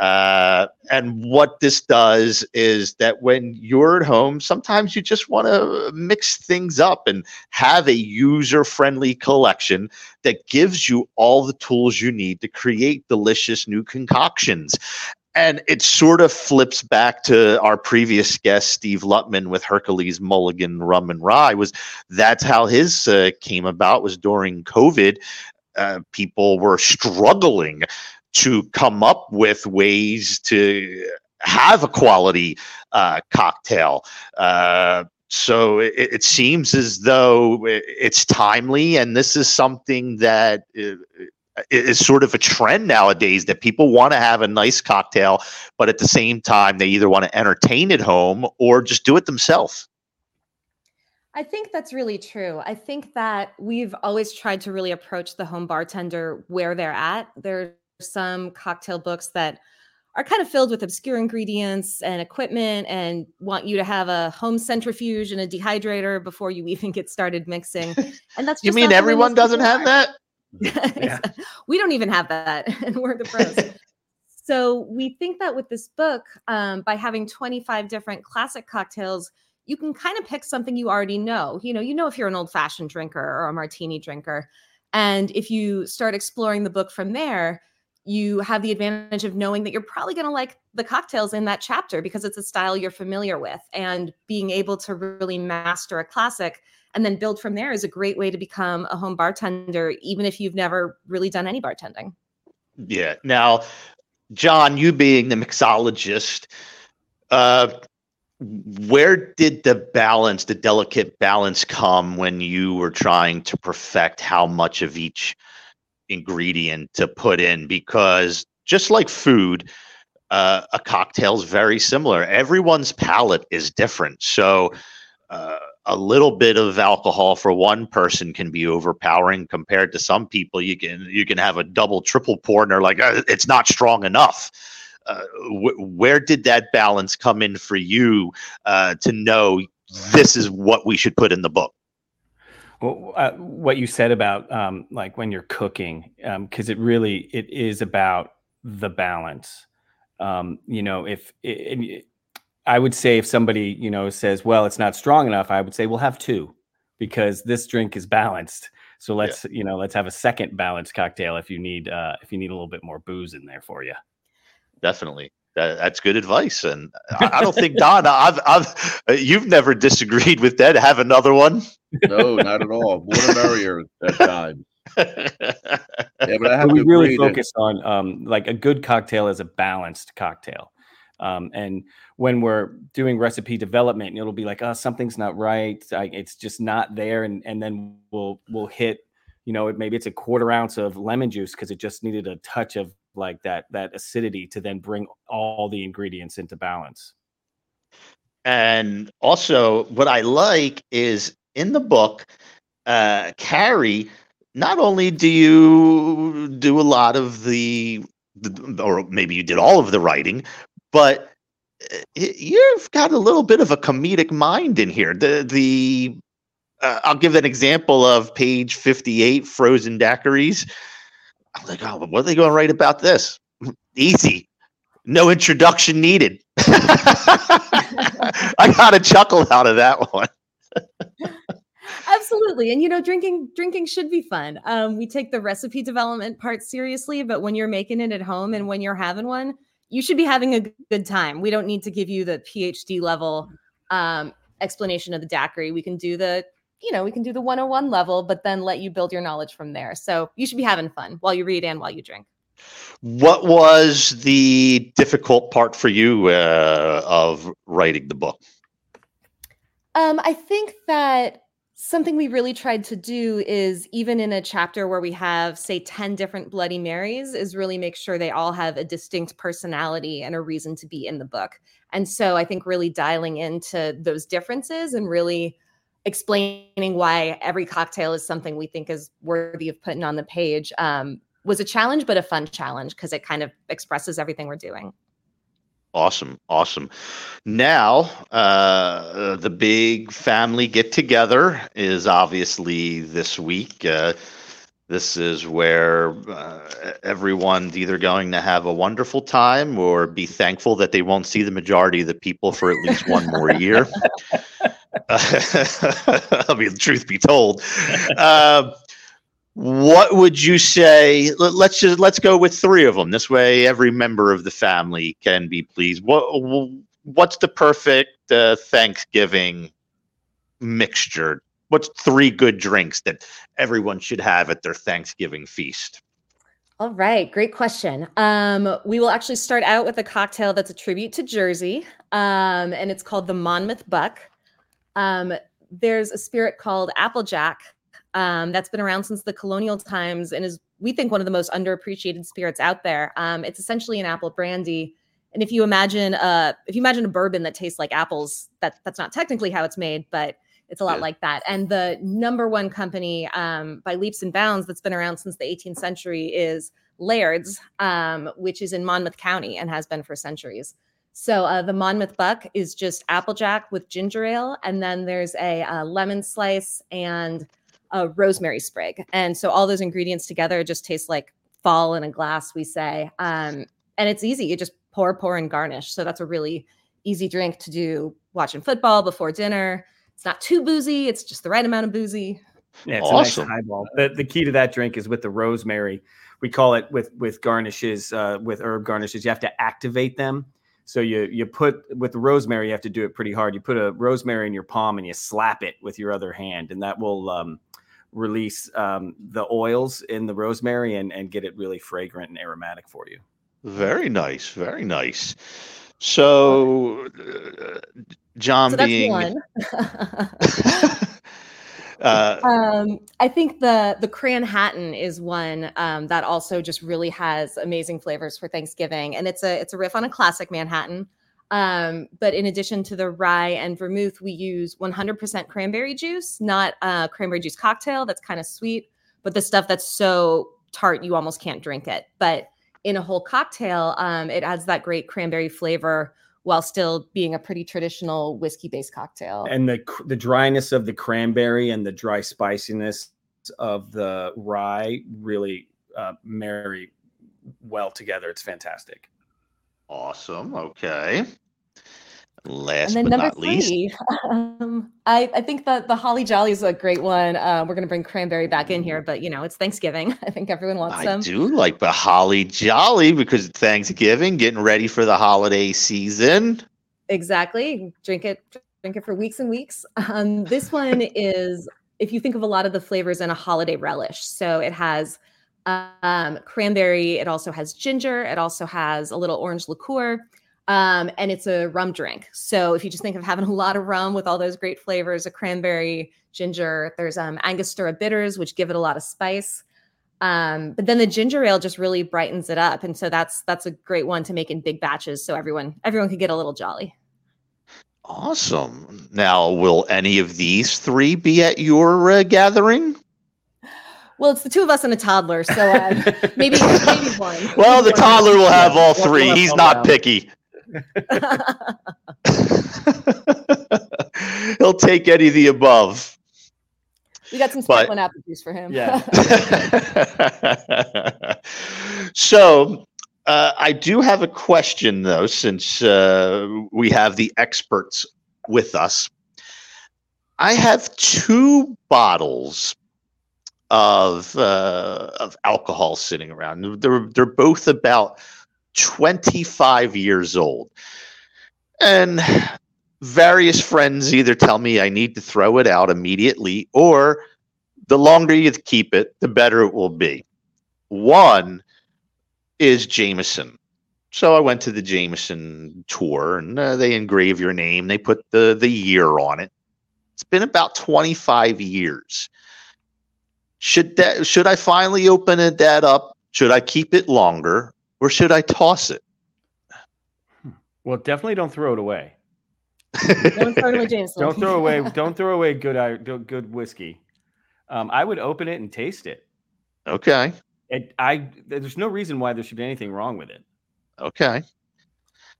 Uh, and what this does is that when you're at home, sometimes you just want to mix things up and have a user friendly collection that gives you all the tools you need to create delicious new concoctions. And it sort of flips back to our previous guest, Steve Luttmann, with Hercules Mulligan Rum and Rye. Was that's how his uh, came about? Was during COVID, uh, people were struggling to come up with ways to have a quality uh, cocktail. Uh, so it, it seems as though it's timely, and this is something that uh, is sort of a trend nowadays that people want to have a nice cocktail, but at the same time, they either want to entertain at home or just do it themselves. I think that's really true. I think that we've always tried to really approach the home bartender where they're at. There are some cocktail books that are kind of filled with obscure ingredients and equipment and want you to have a home centrifuge and a dehydrator before you [laughs] even get started mixing. And that's You mean not the way everyone doesn't have that? [laughs] Yeah. we don't even have that, [laughs] and we're the pros. [laughs] so we think that with this book, um, by having 25 different classic cocktails, you can kind of pick something you already know. You know, you know if you're an old fashioned drinker or a martini drinker, and if you start exploring the book from there, you have the advantage of knowing that you're probably going to like the cocktails in that chapter because it's a style you're familiar with, and being able to really master a classic and then build from there is a great way to become a home bartender even if you've never really done any bartending Yeah. Now, John, you being the mixologist, uh, where did the balance, the delicate balance, come when you were trying to perfect how much of each ingredient to put in? Because just like food, uh, a cocktail is very similar. Everyone's palate is different. So, uh, a little bit of alcohol for one person can be overpowering compared to some people. You can you can have a double, triple pour, and they're like, "Uh, it's not strong enough. Uh, wh- where did that balance come in for you uh, to know this is what we should put in the book? Well, uh, what you said about um, like when you're cooking, because it really it is about the balance. Um, you know, if i- and y- I would say if somebody you know says, "Well, it's not strong enough," I would say, "We'll have two, because this drink is balanced." So let's you know let's have a second balanced cocktail if you need uh, if you need a little bit more booze in there for you. Definitely. That, that's good advice, and I, I don't think Don. I've, I've, uh, you've never disagreed with that. Have another one. No, not at all. More the merrier at times. [laughs] Yeah, but I have But we really agree that- focus on um, like a good cocktail is a balanced cocktail. Um, and when we're doing recipe development, it'll be like, oh, something's not right. I, it's just not there. And and then we'll we'll hit, you know, maybe it's a quarter ounce of lemon juice because it just needed a touch of like that that acidity to then bring all the ingredients into balance. And also, what I like is in the book, uh, Carey. Not only do you do a lot of the, the, or maybe you did all of the writing, but uh, you've got a little bit of a comedic mind in here. The the uh, I'll give an example of page fifty-eight, frozen daiquiris. I'm like, oh, what are they going to write about this? [laughs] Easy, no introduction needed. [laughs] I got a chuckle out of that one. [laughs] Absolutely. And you know, drinking drinking should be fun. Um, we take the recipe development part seriously, but when you're making it at home and when you're having one, you should be having a good time. We don't need to give you the PhD level um, explanation of the daiquiri. We can do the, you know, we can do the 101 level, but then let you build your knowledge from there. So you should be having fun while you read and while you drink. What was the difficult part for you uh, of writing the book? Um, I think that something we really tried to do is even in a chapter where we have say 10 different bloody marys is really make sure they all have a distinct personality and a reason to be in the book. And so i think really dialing into those differences and really explaining why every cocktail is something we think is worthy of putting on the page um, was a challenge but a fun challenge because it kind of expresses everything we're doing Awesome, awesome. Now, uh, the big family get together is obviously this week. Uh, this is where uh, everyone's either going to have a wonderful time or be thankful that they won't see the majority of the people for at least one more year. [laughs] I mean, truth be told. Uh, what would you say let's just let's go with three of them this way every member of the family can be pleased. What what's the perfect uh, thanksgiving mixture? What's three good drinks that everyone should have at their thanksgiving feast? All right great question. Um, we will actually start out with a cocktail that's a tribute to jersey um, and it's called the monmouth buck. Um, there's a spirit called applejack um, that's been around since the colonial times and is we think one of the most underappreciated spirits out there. Um, it's essentially an apple brandy, and if you imagine uh if you imagine a bourbon that tastes like apples, that that's not technically how it's made, but it's a lot yeah. like that. And the number one company um, by leaps and bounds that's been around since the 18th century is Laird's, um, which is in Monmouth County and has been for centuries. So uh, the Monmouth Buck is just applejack with ginger ale, and then there's a, a uh, lemon slice and a rosemary sprig. And so all those ingredients together just taste like fall in a glass, we say. Um, and it's easy. You just pour, pour, and garnish. So that's a really easy drink to do watching football before dinner. It's not too boozy. It's just the right amount of boozy. Yeah, it's awesome. a nice highball. The, the key to that drink is with the rosemary. We call it with with garnishes, uh, with herb garnishes. You have to activate them. So you you put with the rosemary, you have to do it pretty hard. You put a rosemary in your palm and you slap it with your other hand, and that will um, release um, the oils in the rosemary and, and get it really fragrant and aromatic for you. Very nice. Very nice. So, uh, John so being. [laughs] uh, [laughs] um, I think the the Cranhattan is one um, that also just really has amazing flavors for Thanksgiving, and it's a it's a riff on a classic Manhattan. Um, but in addition to the rye and vermouth, we use 100% cranberry juice, not a cranberry juice cocktail. That's kind of sweet, but the stuff that's so tart you almost can't drink it. But in a whole cocktail, um, it adds that great cranberry flavor while still being a pretty traditional whiskey-based cocktail. And the the dryness of the cranberry and the dry spiciness of the rye really uh, marry well together. It's fantastic. Awesome. Okay. Last but not three, least, [laughs] um, I, I think that the Holly Jolly is a great one. Uh, we're going to bring cranberry back in here, but you know it's Thanksgiving. [laughs] I think everyone wants I I do like the Holly Jolly because it's Thanksgiving, getting ready for the holiday season. Exactly. Drink it, drink it for weeks and weeks. Um, this one [laughs] is, if you think of a lot of the flavors in a holiday relish, so it has um, cranberry. It also has ginger. It also has a little orange liqueur. Um, and it's a rum drink. So if you just think of having a lot of rum with all those great flavors, a cranberry, ginger, there's um, Angostura bitters, which give it a lot of spice. Um, but then the ginger ale just really brightens it up, and so that's that's a great one to make in big batches, so everyone everyone could get a little jolly. Awesome. Now, will any of these three be at your uh, gathering? Well, it's the two of us and a toddler, so uh, [laughs] maybe, maybe one. Well, the toddler will have all three. He's not picky. [laughs] He'll take any of the above. We got some sparkling apple juice for him. Yeah. [laughs] [laughs] so uh, I do have a question though, since uh, we have the experts with us. I have two bottles of uh, of alcohol sitting around. They're they're both about 25 years old. And various friends either tell me I need to throw it out immediately or the longer you keep it, the better it will be. One is Jameson. So I went to the Jameson tour and uh, they engrave your name, they put the the year on it. It's been about 25 years. Should that should I finally open it that up? Should I keep it longer or should I toss it? Well, definitely don't throw it away. Don't throw it away, Jameson. [laughs] Don't throw away. Don't throw away good good good whiskey. Um, I would open it and taste it. Okay. It, I there's no reason why there should be anything wrong with it. Okay.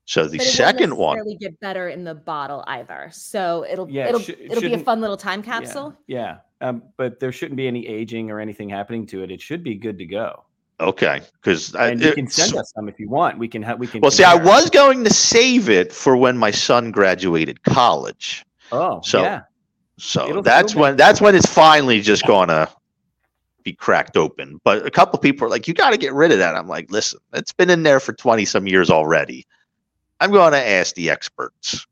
So the But it won't second one, necessarily get better in the bottle either. So it'll Yeah, it it'll shou- it it'll be a fun little time Yeah, capsule. Yeah. Um, but there shouldn't be any aging or anything happening to it. It should be good to go. Okay, because And you can send us some if you want. We can have we can. Well, see, I was going to save it for when my son graduated college. Oh, so- yeah. So It'll- that's it'll when that's when it's finally just going to be cracked open. But a couple people are like, "You got to get rid of that." I'm like, "Listen, it's been in there for 20 some years already. I'm going to ask the experts."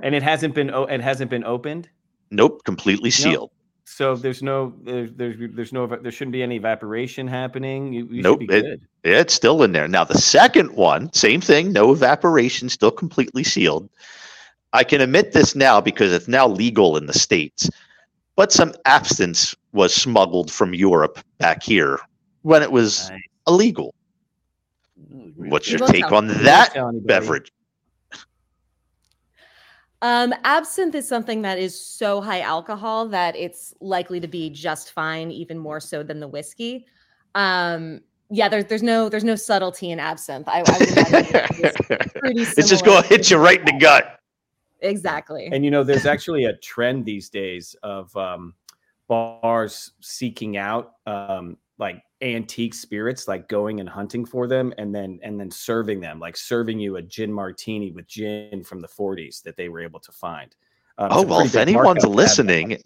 And it hasn't been it hasn't been opened. Nope, completely sealed. So there's no there's there's, there's no there shouldn't be any evaporation happening. You, you Nope, be it- good. It's still in there. Now, the second one, same thing, no evaporation, still completely sealed. I can admit this now because it's now legal in the States, but some absinthe was smuggled from Europe back here when it was Nice. illegal. What's your take on that tell anybody. beverage? Um, absinthe is something that is so high alcohol that it's likely to be just fine, even more so than the whiskey. Um, yeah, there's there's no there's no subtlety in absinthe. I, I would it's [laughs] it's just going to hit you right in the gut. Exactly. And you know, there's actually a trend these days of um, bars seeking out um, like antique spirits, like going and hunting for them, and then and then serving them, like serving you a gin martini with gin from the 40s that they were able to find. Um, Oh, well, if anyone's markup that. listening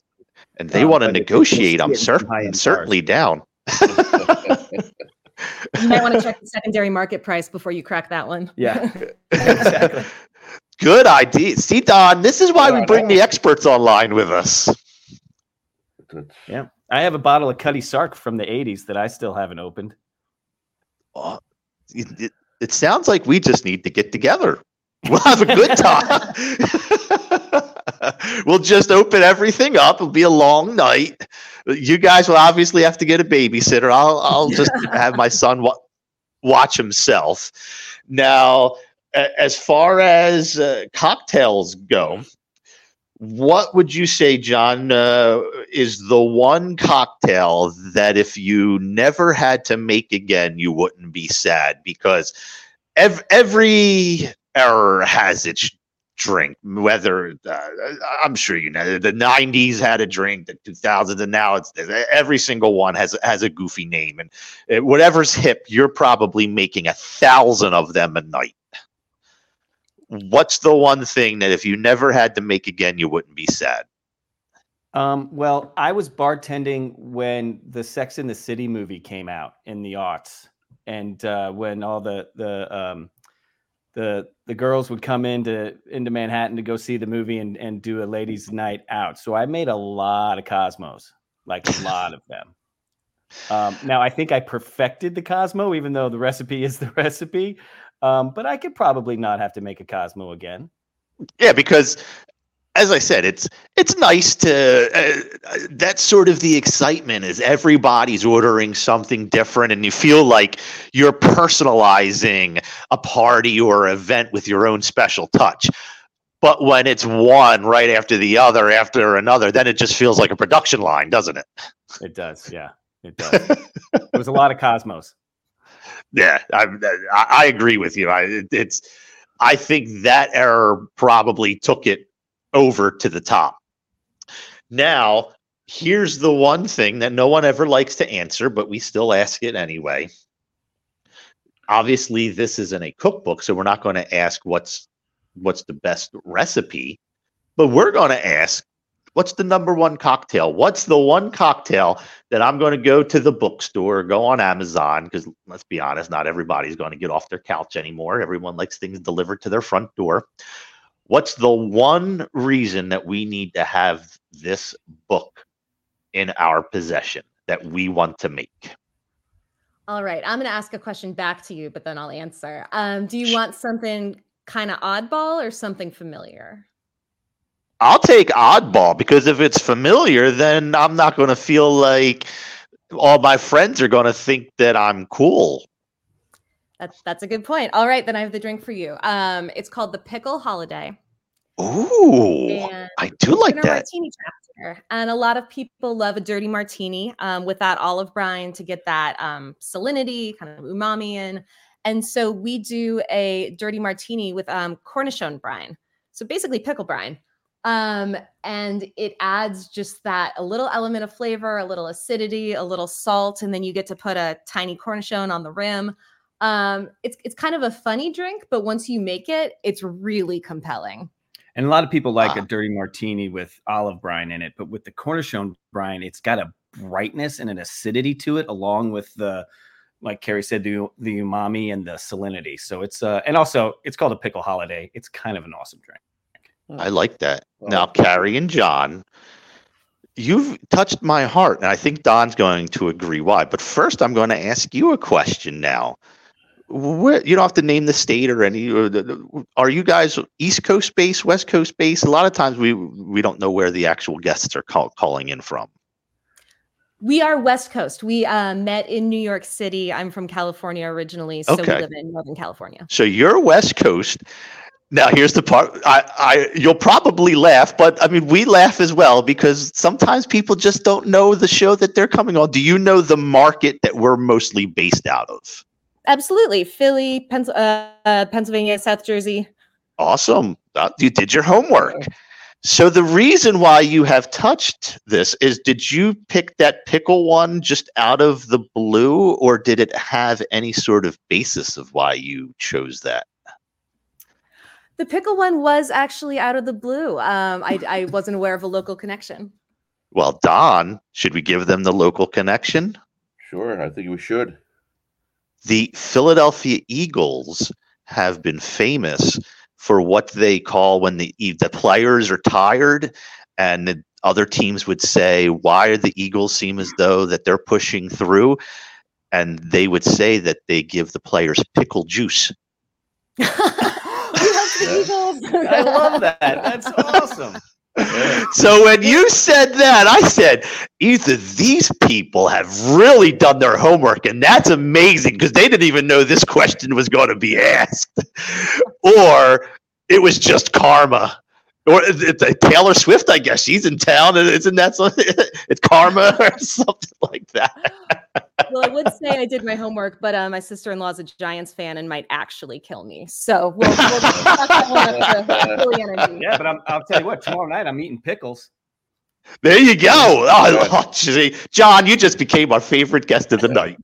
and they Um, want to but if you can see negotiate, I'm cer- I'm certainly down. [laughs] you might want to check the secondary market price before you crack that one. Yeah, [laughs] exactly. Good idea. See, Don, this is why Yeah, we bring the experts online with us. Yeah, I have a bottle of Cutty Sark from the 80s that I still haven't opened. Oh, it, it- it sounds like we just need to get together. [laughs] We'll have a good time. [laughs] we'll just open everything up. It'll be a long night. You guys will obviously have to get a babysitter. I'll I'll just have my son wa- watch himself. Now, as far as uh, cocktails go, what would you say, John, uh, is the one cocktail that if you never had to make again, you wouldn't be sad? Because ev- every error has its drink, whether uh, I'm sure you know the 90s had a drink, the 2000s, and now it's every single one has has a goofy name. And uh, whatever's hip, you're probably making a thousand of them a night. What's the one thing that if you never had to make again, you wouldn't be sad? Um, well, I was bartending when the Sex in the City movie came out in the aughts, and uh, when all the the um, the the girls would come into into Manhattan to go see the movie and and do a ladies' night out. So I made a lot of Cosmos, like a lot of them. Um, now I think I perfected the Cosmo, even though the recipe is the [laughs] recipe. Um, but I could probably not have to make a Cosmo again. Yeah, because as I said, it's it's nice to uh, uh, that's sort of the excitement is everybody's ordering something different, and you feel like you're personalizing a party or event with your own special touch. But when it's one right after the other after another, then it just feels like a production line, doesn't it? It does, yeah, it does. it was a lot of Cosmos. Yeah, I, I agree with you. I it- it's I think that error probably took it over to the top. Now, here's the one thing that no one ever likes to answer, but we still ask it anyway. Obviously, this isn't a cookbook, so we're not going to ask what's what's the best recipe, but we're going to ask What's the number one cocktail? What's the one cocktail that I'm going to go to the bookstore, or go on Amazon? Because let's be honest, not everybody's going to get off their couch anymore. Everyone likes things delivered to their front door. What's the one reason that we need to have this book in our possession that we want to make? All right, I'm going to ask a question back to you, but then I'll answer. Um, do you want something kind of oddball or something familiar? I'll take oddball because if it's familiar, then I'm not going to feel like all my friends are going to think that I'm cool. That's that's a good point. All right, then I have the drink for you. Um, it's called the Pickle Holiday. Ooh, And I do like that. martini chapter. And a lot of people love a dirty martini um, with that olive brine to get that um, salinity, kind of umami in. And so we do a dirty martini with um, cornichon brine. So basically pickle brine. Um, and it adds just that a little element of flavor, a little acidity, a little salt, and then you get to put a tiny cornichon on the rim. Um, it's it's kind of a funny drink, but once you make it, it's really compelling. And a lot of people like Ah. a dirty martini with olive brine in it, but with the cornichon brine, it's got a brightness and an acidity to it, along with the, like Carey said, the the umami and the salinity. So it's uh, and also it's called a pickle holiday. It's kind of an awesome drink. I like that. Oh, Now, Carey and John, you've touched my heart, and I think Don's going to agree why. But first, I'm going to ask you a question now. Where, you don't have to name the state or any. or the- the- Are you guys East Coast based, West Coast based? A lot of times we we don't know where the actual guests are call, calling in from. We are West Coast. We uh, met in New York City. I'm from California originally, so Okay. we live in Northern California. So you're West Coast. Now here's the part. I, I you'll probably laugh, but I mean we laugh as well because sometimes people just don't know the show that they're coming on. Do you know the market that we're mostly based out of? Absolutely, Philly, Pens- uh, uh, Pennsylvania, South Jersey. Awesome. Uh, you did your homework. So the reason why you have touched this is did you pick that pickle one just out of the blue or did it have any sort of basis of why you chose that? The pickle one was actually out of the blue. Um, I, I [laughs] wasn't aware of a local connection. Well, Don, should we give them the local connection? Sure, I think we should. the Philadelphia Eagles have been famous for what they call when the e- the players are tired and the other teams would say why do the Eagles seem as though that they're pushing through and they would say that they give the players pickle juice. [laughs] we Eagles. I love that. That's awesome. [laughs] So when you said that, I said, either these people have really done their homework, and that's amazing because they didn't even know this question was going to be asked, [laughs] or it was just karma. Or it's a Taylor Swift, I guess she's in town, and isn't that something? [laughs] It's karma [laughs] or something like that. [laughs] well, I would say I did my homework, but uh, my sister-in-law is a Giants fan and might actually kill me. So we'll, we'll that one up energy. Yeah, but I'm, I'll tell you what. Tomorrow night I'm eating pickles. There you go. Oh, oh, gee. John, you just became our favorite guest of the night.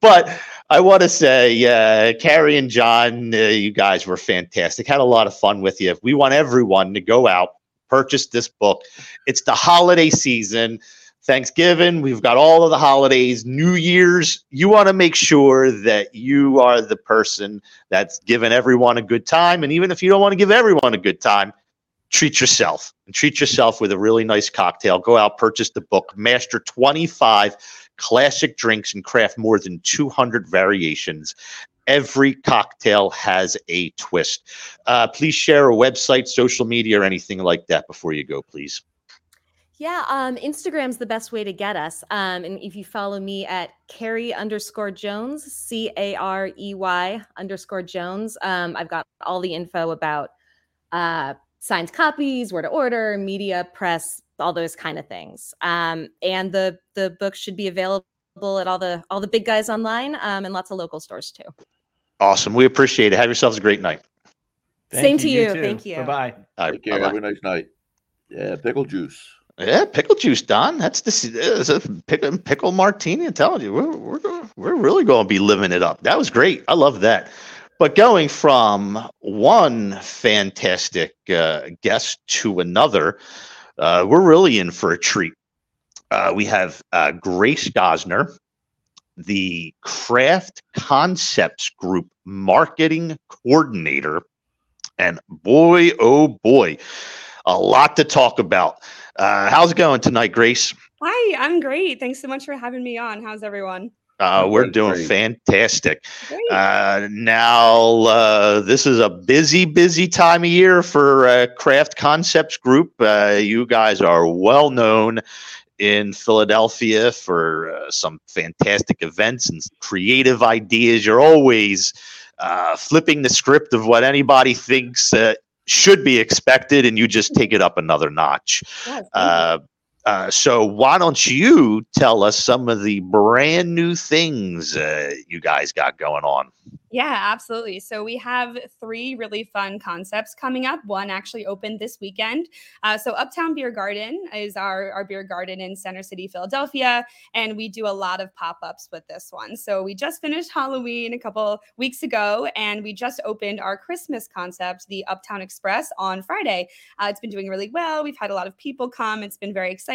but I want to say, uh, Carey and John, uh, you guys were fantastic. Had a lot of fun with you. We want everyone to go out, purchase this book. It's the holiday season. Thanksgiving, we've got all of the holidays, New Year's. You want to make sure that you are the person that's giving everyone a good time. And even if you don't want to give everyone a good time, treat yourself and treat yourself with a really nice cocktail. Go out, purchase the book, master 25 classic drinks, and craft more than 200 variations. Every cocktail has a twist. Uh, please share a website, social media, or anything like that before you go, please. Yeah, um, Instagram's the best way to get us. Um, and if you follow me at Carey underscore Jones, C A R E Y underscore Jones, um, I've got all the info about uh, signed copies, where to order, media, press, all those kind of things. Um, and the the book should be available at all the all the big guys online um, and lots of local stores too. Awesome. We appreciate it. Have yourselves a great night. Same to you. Thank you. Bye bye. All right, Take care. bye-bye. Have a nice night. Yeah, pickle juice. Yeah, pickle juice, Don. That's the it's a pickle, pickle martini. I'm telling you, we're we're, we're really going to be living it up. That was great. I love that. But going from one fantastic uh, guest to another, uh, we're really in for a treat. Uh, we have uh, Grace Gosner, the Craft Concepts Group marketing coordinator. And boy, oh boy, a lot to talk about. Uh, how's it going tonight, Grace? Hi, I'm great. Thanks so much for having me on. How's everyone? Uh, we're doing great. fantastic. Great. Uh, now, uh, this is a busy, busy time of year for uh, Craft Concepts Group. Uh, you guys are well known in Philadelphia for uh, some fantastic events and creative ideas. You're always uh, flipping the script of what anybody thinks uh, should be expected, and you just take it up another notch. Yes, thank you. Uh, so why don't you tell us some of the brand new things uh, you guys got going on? Yeah, absolutely. So we have three really fun concepts coming up. One actually opened this weekend. Uh, so Uptown Beer Garden is our, our beer garden in Center City, Philadelphia. And we do a lot of pop ups with this one. So we just finished Halloween a couple weeks ago, and we just opened our Christmas concept, the Uptown Express, on Friday. Uh, it's been doing really well. We've had a lot of people come. It's been very exciting.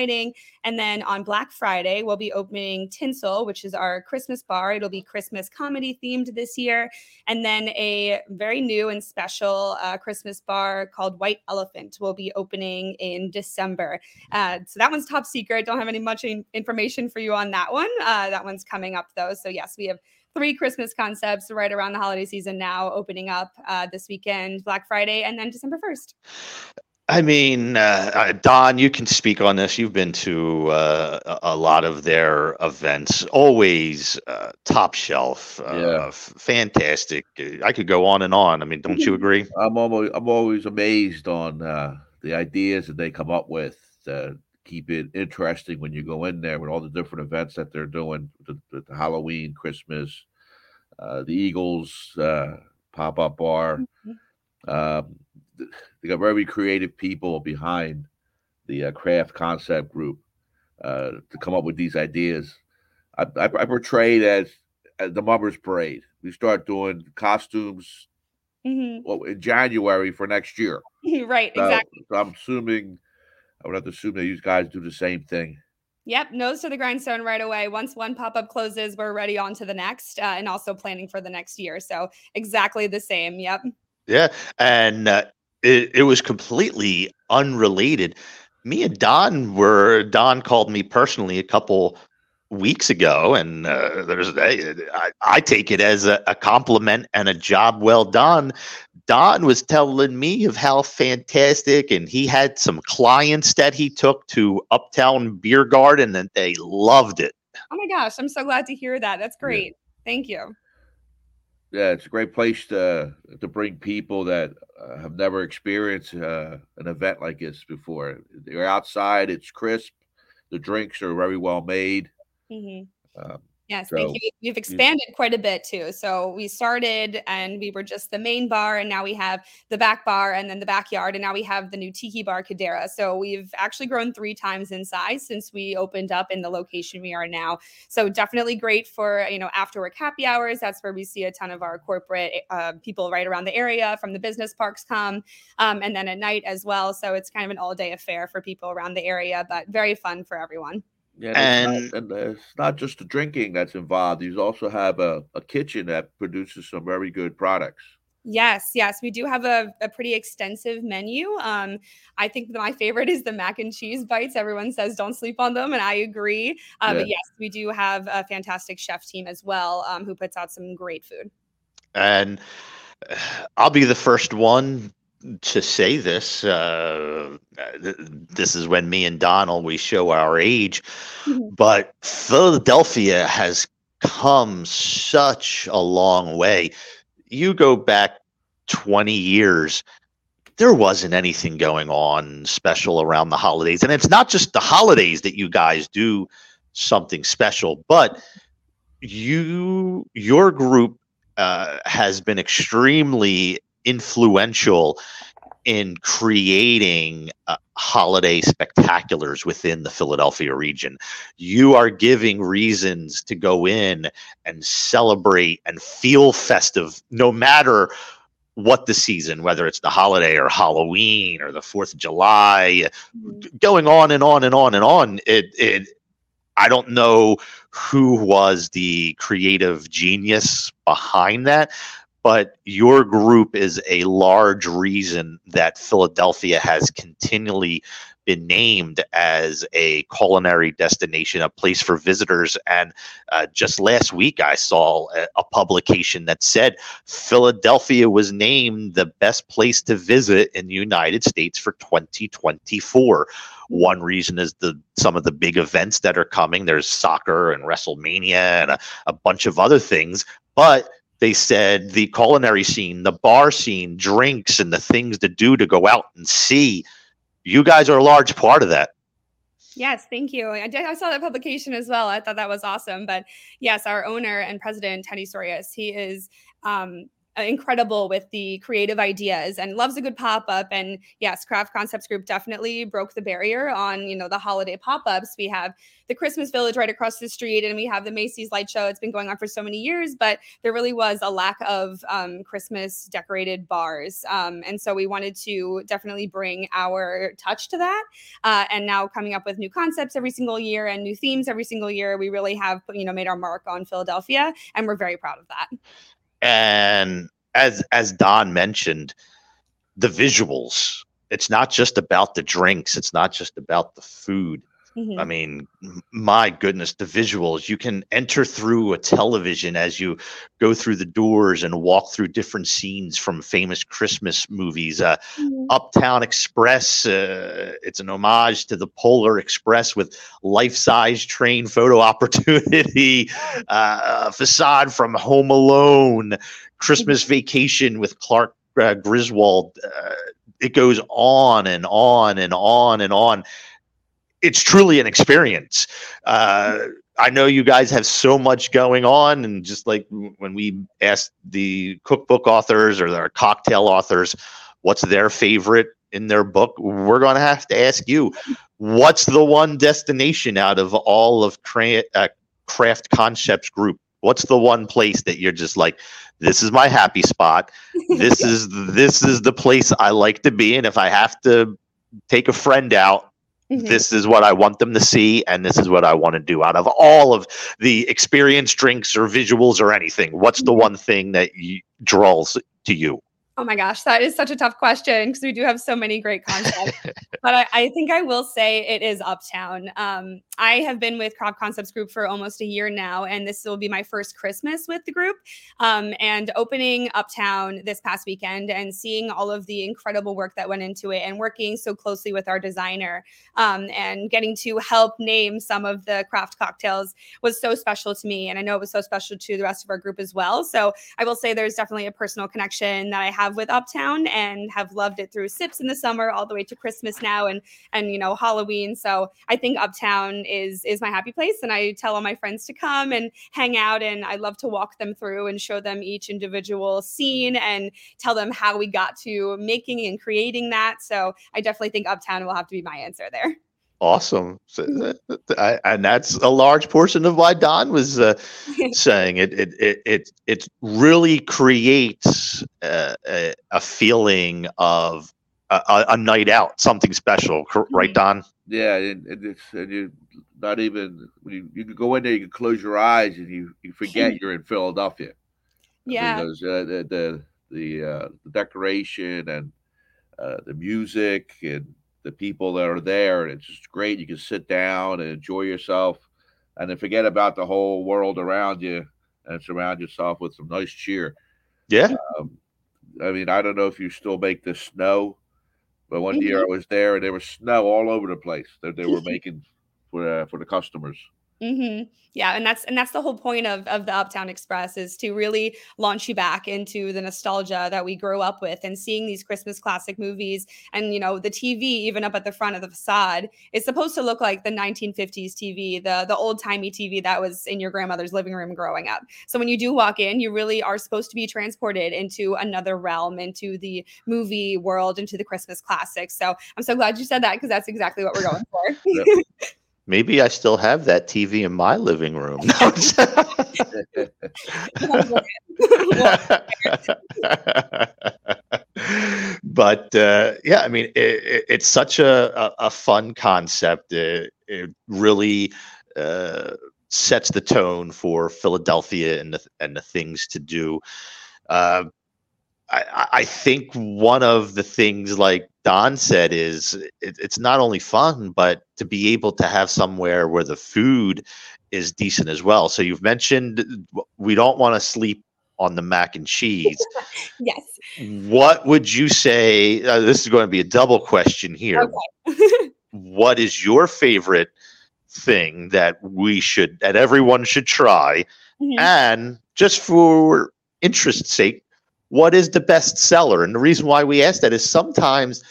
And then on Black Friday, we'll be opening Tinsel, which is our Christmas bar. It'll be Christmas comedy themed this year. And then a very new and special uh, Christmas bar called White Elephant will be opening in December. Uh, so that one's top secret. Don't have any much in- information for you on that one. Uh, that one's coming up though. So yes, we have three Christmas concepts right around the holiday season now, opening up uh, this weekend, Black Friday, and then December first. I mean, uh, uh, Don, you can speak on this. You've been to uh, a- a lot of their events, always uh, top shelf, uh, Yeah. f- fantastic. Uh, I could go on and on. I mean, don't you agree? I'm always I'm always amazed on uh, the ideas that they come up with. Uh, keep it interesting when you go in there with all the different events that they're doing, the, the, the Halloween, Christmas, uh, the Eagles uh, pop up bar. Um, th- they got very creative people behind the uh, craft concept group uh, to come up with these ideas. I, I, I portrayed as, as the Mummers Parade. We start doing costumes Mhm. well, in January for next year. [laughs] right, So, exactly. so I'm assuming, I would have to assume that you guys do the same thing. Yep, nose to the grindstone right away. Once one pop up closes, we're ready on to the next, uh, and also planning for the next year. So exactly the same. Yep. Yeah, and uh, it, it was completely unrelated. Me and Don were Don called me personally a couple weeks ago, and uh, there's I, I take it as a, a compliment and a job well done. Don was telling me of how fantastic, and he had some clients that he took to Uptown Beer Garden, and they loved it. Oh my gosh, I'm so glad to hear that. That's great. Thank you. Yeah, it's a great place to to bring people that uh, have never experienced uh, an event like this before. You're outside; it's crisp. The drinks are very well made. hmm Um, Yes, So, thank you. We've expanded quite a bit too. So we started and we were just the main bar, and now we have the back bar and then the backyard, and now we have the new tiki bar Kadera. So we've actually grown three times in size since we opened up in the location we are now. So definitely great for you know after work happy hours. That's where we see a ton of our corporate uh, people right around the area from the business parks come, um, and then at night as well. So it's kind of an all day affair for people around the area, but very fun for everyone. Yeah, And- and it's not, and uh, it's not just the drinking that's involved. You also have a, a kitchen that produces some very good products. Yes, yes, we do have a, a pretty extensive menu. Um, I think my favorite is the mac and cheese bites. Everyone says don't sleep on them, and I agree. Uh, But yes, we do have a fantastic chef team as well um, who puts out some great food. and uh, I'll be the first one to say this. Uh, th- this is when me and Don always show our age, Mhm. but Philadelphia has come such a long way. You go back 20 years, there wasn't anything going on special around the holidays. And it's not just the holidays that you guys do something special, but you, your group uh, has been extremely influential in creating uh, holiday spectaculars within the Philadelphia region. You are giving reasons to go in and celebrate and feel festive, no matter what the season, whether it's the holiday or Halloween or the Fourth of July, Mhm. going on and on and on and on. It, it, I don't know who was the creative genius behind that, but your group is a large reason that Philadelphia has continually been named as a culinary destination, a place for visitors. And uh, just last week, I saw a, a publication that said Philadelphia was named the best place to visit in the United States for 2024. One reason is the some of the big events that are coming. There's soccer and WrestleMania and a, a bunch of other things, but they said the culinary scene, the bar scene, drinks, and the things to do to go out and see. You guys are a large part of that. Yes, thank you. I, did, I saw that publication as well. I thought that was awesome. But yes, our owner and president, Teddy Sourias, he is um, incredible with the creative ideas and loves a good pop-up and yes craft concepts group definitely broke the barrier on you know the holiday pop-ups. We have the christmas village right across the street and we have the macy's light show. It's been going on for so many years but there really was a lack of um, christmas decorated bars um, and so we wanted to definitely bring our touch to that uh, and now coming up with new concepts every single year and new themes every single year we really have you know made our mark on philadelphia and we're very proud of that and as as don mentioned the visuals it's not just about the drinks it's not just about the food Mhm. i mean my goodness the visuals you can enter through a television as you go through the doors and walk through different scenes from famous christmas movies uh, Mhm. uptown express uh, it's an homage to the polar express with life-size train photo [laughs] opportunity uh, facade from home alone christmas vacation with clark uh, griswold uh, it goes on and on and on and on it's truly an experience uh, I know you guys have so much going on, and just like when we asked the cookbook authors or their cocktail authors, what's their favorite in their book, we're going to have to ask you, what's the one destination out of all of Cra- uh, Craft Concepts Group? What's the one place that you're just like, this is my happy spot. This [laughs] is this is the place I like to be, and if I have to take a friend out, Mhm. this is what I want them to see, and this is what I want to do. Out of all of the experience, drinks, or visuals, or anything, what's the one thing that you, draws to you? Oh my gosh, that is such a tough question because we do have so many great concepts. but I, I think I will say it is Uptown. Um, I have been with Craft Concepts Group for almost a year now, and this will be my first Christmas with the group. Um, and opening Uptown this past weekend and seeing all of the incredible work that went into it, and working so closely with our designer, um, and getting to help name some of the craft cocktails was so special to me. And I know it was so special to the rest of our group as well. So I will say there's definitely a personal connection that I have with Uptown and have loved it through sips in the summer all the way to Christmas now and and you know Halloween. So I think Uptown is is my happy place and I tell all my friends to come and hang out and I love to walk them through and show them each individual scene and tell them how we got to making and creating that. So I definitely think Uptown will have to be my answer there. Awesome, So, I, and that's a large portion of why Don was uh, [laughs] saying it. It it it it really creates uh, a, a feeling of a, a- a night out, something special, right, Don? Yeah, and, and it's and you not even you, you can go in there, you can close your eyes, and you you forget [laughs] you're in Philadelphia. Yeah. because uh, the the the, uh, the decoration and uh, the music and the people that are there, and it's just great. You can sit down and enjoy yourself, and then forget about the whole world around you, and surround yourself with some nice cheer. Yeah. Um, I mean, I don't know if you still make the snow, but one year I was there and there was snow all over the place that they were [laughs] making for uh, for the customers. Hmm Yeah, and that's and that's the whole point of of the Uptown Express is to really launch you back into the nostalgia that we grew up with and seeing these Christmas classic movies and you know the TV even up at the front of the facade is supposed to look like the 1950s TV, the the old timey TV that was in your grandmother's living room growing up. So when you do walk in, you really are supposed to be transported into another realm, into the movie world, into the Christmas classics. So I'm so glad you said that because that's exactly what we're going [laughs] for. Yep. [laughs] Maybe I still have that TV in my living room. [laughs] but uh, yeah, I mean, it, it, it's such a, a, a fun concept. It, it really uh, sets the tone for Philadelphia and the, and the things to do. Uh, I, I think one of the things, like Don said, is it, it's not only fun, but to be able to have somewhere where the food is decent as well. So you've mentioned we don't want to sleep on the mac and cheese. [laughs] yes. What would you say? Uh, this is going to be a double question here. Okay. [laughs] what is your favorite thing that we should, that everyone should try? Mhm. And just for interest's sake, what is the best seller? And the reason why we ask that is sometimes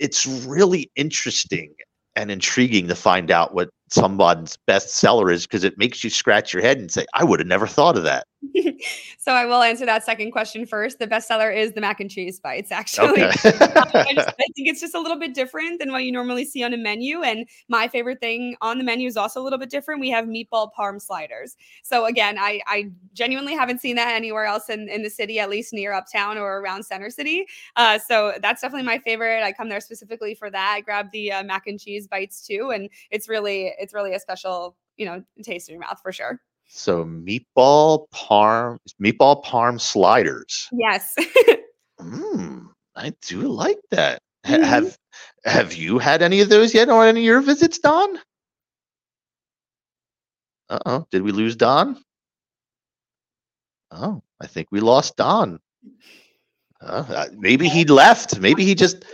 it's really interesting and intriguing to find out what someone's best seller is because it makes you scratch your head and say, I would have never thought of that. [laughs] so I will answer that second question first. The bestseller is the mac and cheese bites, actually. Okay. [laughs] I, just, [laughs] I think it's just a little bit different than what you normally see on a menu. And my favorite thing on the menu is also a little bit different. We have meatball parm sliders. So again, I, I genuinely haven't seen that anywhere else in, in the city, at least near Uptown or around Center City. Uh, so that's definitely my favorite. I come there specifically for that. I grab the uh, mac and cheese bites too, and it's really it's really a special you know taste in your mouth for sure. So meatball parm, meatball parm sliders. Yes. [laughs] Mm, I do like that. Ha- Mhm. Have Have you had any of those yet on any of your visits, Don? Uh oh, did we lose Don? Oh, I think we lost Don. Uh, uh, maybe he left. Maybe he just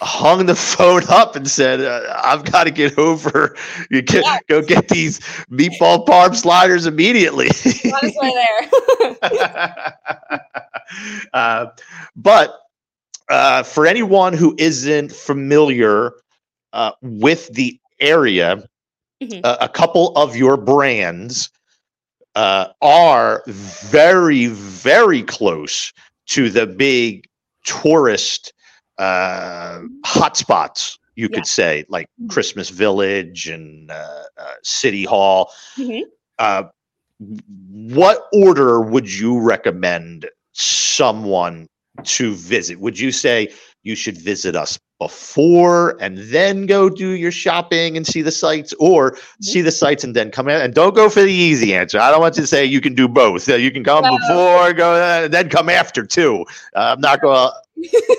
hung the [laughs] phone up and said, uh, "I've got to get over. You get Yeah. go get these meatball parm sliders immediately." On his way there. [laughs] uh, but uh, for anyone who isn't familiar uh, with the area, Mhm. a, a couple of your brands uh, are very, very close to the big tourist uh, hotspots. You Yeah. could say, like Mhm. Christmas Village and uh, uh, City Hall Mhm. uh, what order would you recommend someone to visit? Would you say you should visit us before and then go do your shopping and see the sites, or see the sites and then come in? And don't go for the easy answer. I don't want you to say you can do both. You can come No. before, go uh, then come after too. Uh, I'm not going to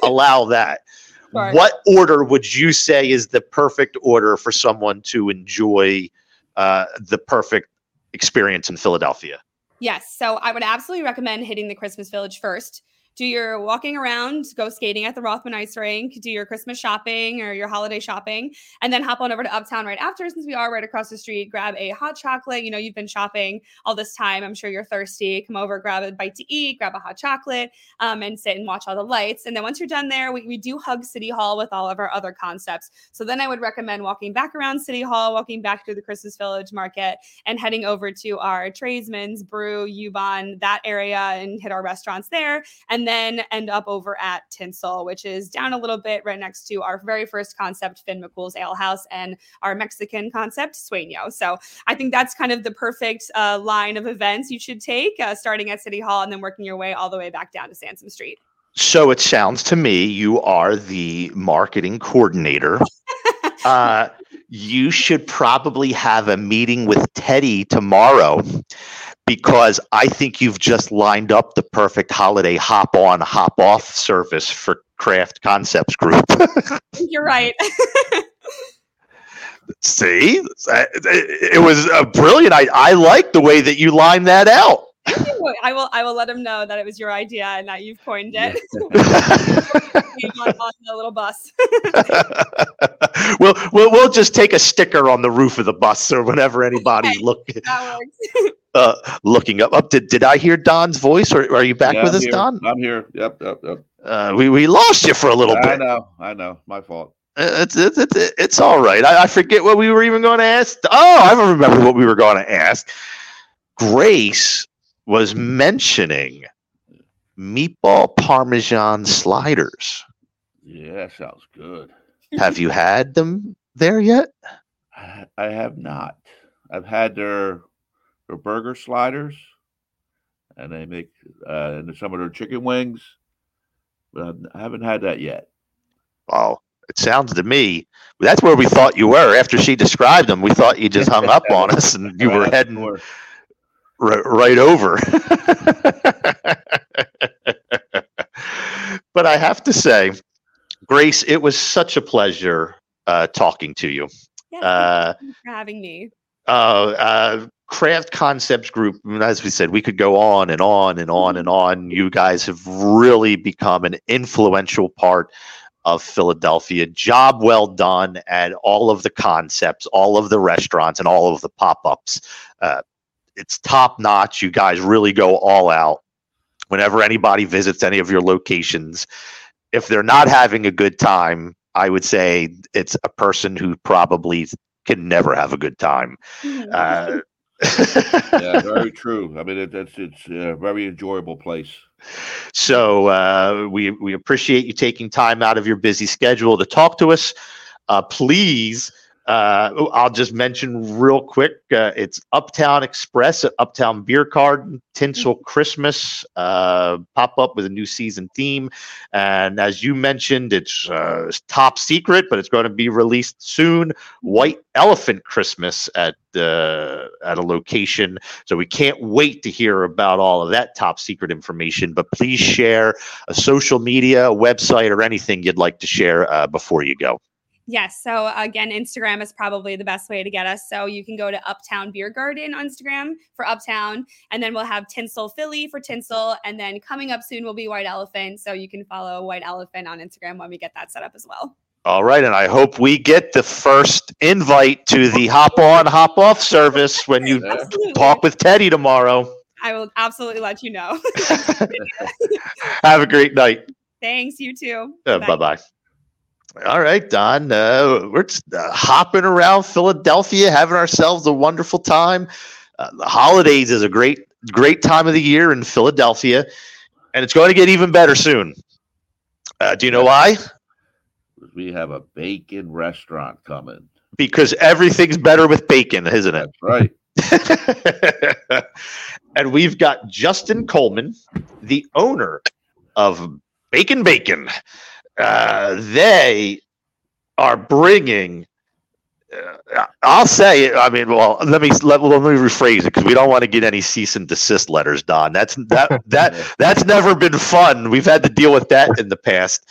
allow that. [laughs] Sure. What order would you say is the perfect order for someone to enjoy uh, the perfect experience in Philadelphia? Yes. So I would absolutely recommend hitting the Christmas Village first. Do your walking around, go skating at the Rothman Ice Rink, do your Christmas shopping or your holiday shopping, and then hop on over to Uptown right after, since we are right across the street. Grab a hot chocolate. You know, you've been shopping all this time. I'm sure you're thirsty. Come over, grab a bite to eat, grab a hot chocolate, um, and sit and watch all the lights. And then once you're done there, we, we do hug City Hall with all of our other concepts. So then I would recommend walking back around City Hall, walking back through the Christmas Village Market, and heading over to our tradesman's Bru U-Bahn that area and hit our restaurants there and then end up over at tinsel which is down a little bit right next to our very first concept finn mccool's ale house and our mexican concept sueño. So i think that's kind of the perfect uh, line of events you should take uh, starting at city hall and then working your way all the way back down to sansom street. So it sounds to me you are the marketing coordinator. [laughs] uh, you should probably have a meeting with Teddy tomorrow because I think you've just lined up the perfect holiday hop on, hop off service for Craft Concepts Group. [laughs] you're right See, it, it was a brilliant. I, I like the way that you lined that out. Thank you. Well, I will. I will let him know that it was your idea and that you've coined it. [laughs] on, on the little bus. [laughs] we'll, we'll we'll just take a sticker on the roof of the bus or whenever anybody's look [laughs] uh, looking up. Up did did I hear Don's voice or are you back Yeah, with I'm us, here. Don? I'm here. Yep, yep, yep. Uh, we we lost you for a little I bit. know, I know. My fault. Uh, It's it's it's, it's all right. I, I forget what we were even going to ask. Oh, I remember what we were going to ask. Grace was mentioning meatball parmesan sliders. Yeah, that sounds good. Have you had them there yet? I have not. I've had their their burger sliders, and they make uh, and some of their chicken wings, but I haven't had that yet. Well, it sounds to me that's where we thought you were. After she described them, we thought you just hung up on us and you were [laughs] heading sure. Right, right over. [laughs] but I have to say, Grace, it was such a pleasure uh, talking to you. Yeah, Uh, for having me. uh, uh, Craft Concepts Group, as we said, we could go on and on and on and on. You guys have really become an influential part of Philadelphia. Job well done at all of the concepts, all of the restaurants, and all of the pop ups. Uh, it's top notch. You guys really go all out. Whenever anybody visits any of your locations, if they're not having a good time, I would say it's a person who probably can never have a good time. Uh, [laughs] yeah, [laughs] very true. I mean, it, it's it's a very enjoyable place. So uh, we we appreciate you taking time out of your busy schedule to talk to us. Uh, please, uh, I'll just mention real quick. Uh, it's Uptown Express at Uptown Beer Garden Tinsel Christmas uh, pop up with a new season theme, and as you mentioned, it's uh, top secret, but it's going to be released soon. White Elephant Christmas at uh, at a location. So we can't wait to hear about all of that top secret information. But please share a social media, a website, or anything you'd like to share uh, before you go. Yes. So again, Instagram is probably the best way to get us. So you can go to Uptown Beer Garden on Instagram for Uptown, and then we'll have Tinsel Philly for Tinsel, and then coming up soon will be White Elephant. So you can follow White Elephant on Instagram when we get that set up as well. All right, and I hope we get the first invite to the hop on, hop off service when you Absolutely. talk with Teddy tomorrow. I will absolutely let you know. [laughs] [laughs] Have a great night. Thanks. You too. Uh, bye bye. All right, Don. Uh, we're just uh, hopping around Philadelphia, having ourselves a wonderful time. Uh, the holidays is a great, great time of the year in Philadelphia, and it's going to get even better soon. Uh, do you know why? We have a bacon restaurant coming. Because everything's better with bacon, isn't it? That's right. [laughs] and we've got Justin Coleman, the owner of Bacon Bacon. Uh, they are bringing. Uh, I'll say. it. I mean, well, let me let, let me rephrase it because we don't want to get any cease and desist letters, Don. That's that [laughs] that that's never been fun. We've had to deal with that in the past.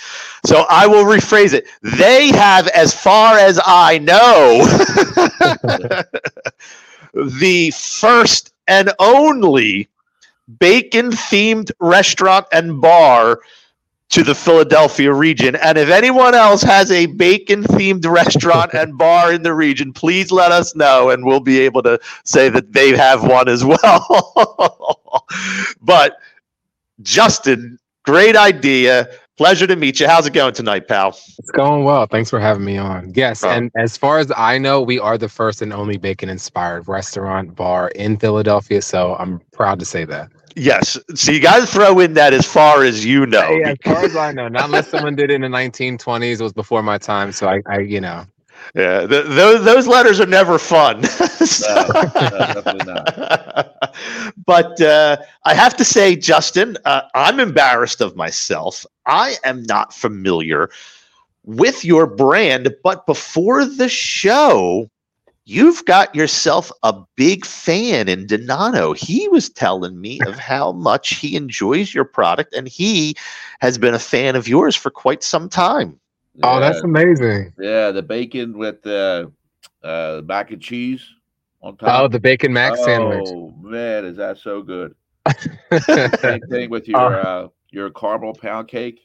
So I will rephrase it. They have, as far as I know, [laughs] the first and only bacon themed restaurant and bar to the Philadelphia region. And if anyone else has a bacon themed [laughs] restaurant and bar in the region, please let us know and we'll be able to say that they have one as [laughs] well. but Justin, great idea. Pleasure to meet you. How's it going tonight, pal? It's going well. Thanks for having me on. Yes, Oh. and as far as I know, we are the first and only bacon-inspired restaurant bar in Philadelphia. So I'm proud to say that. Yes. So you got to throw in that as far as you know. yeah, as far as I know, not unless someone did it in the 1920s. It was before my time. So I, I you know, Yeah, th- those those letters are never fun. [laughs] So- definitely [laughs] but uh, I have to say, Justin, uh, I'm embarrassed of myself. I am not familiar with your brand, but before the show, you've got yourself a big fan in Donato. He was telling me of how much he enjoys your product, and he has been a fan of yours for quite some time. oh, that's amazing. Yeah, the bacon with the uh, mac and cheese on top. Oh, the bacon mac sandwich. Oh man, is that so good? [laughs] Same thing with your uh, your caramel pound cake.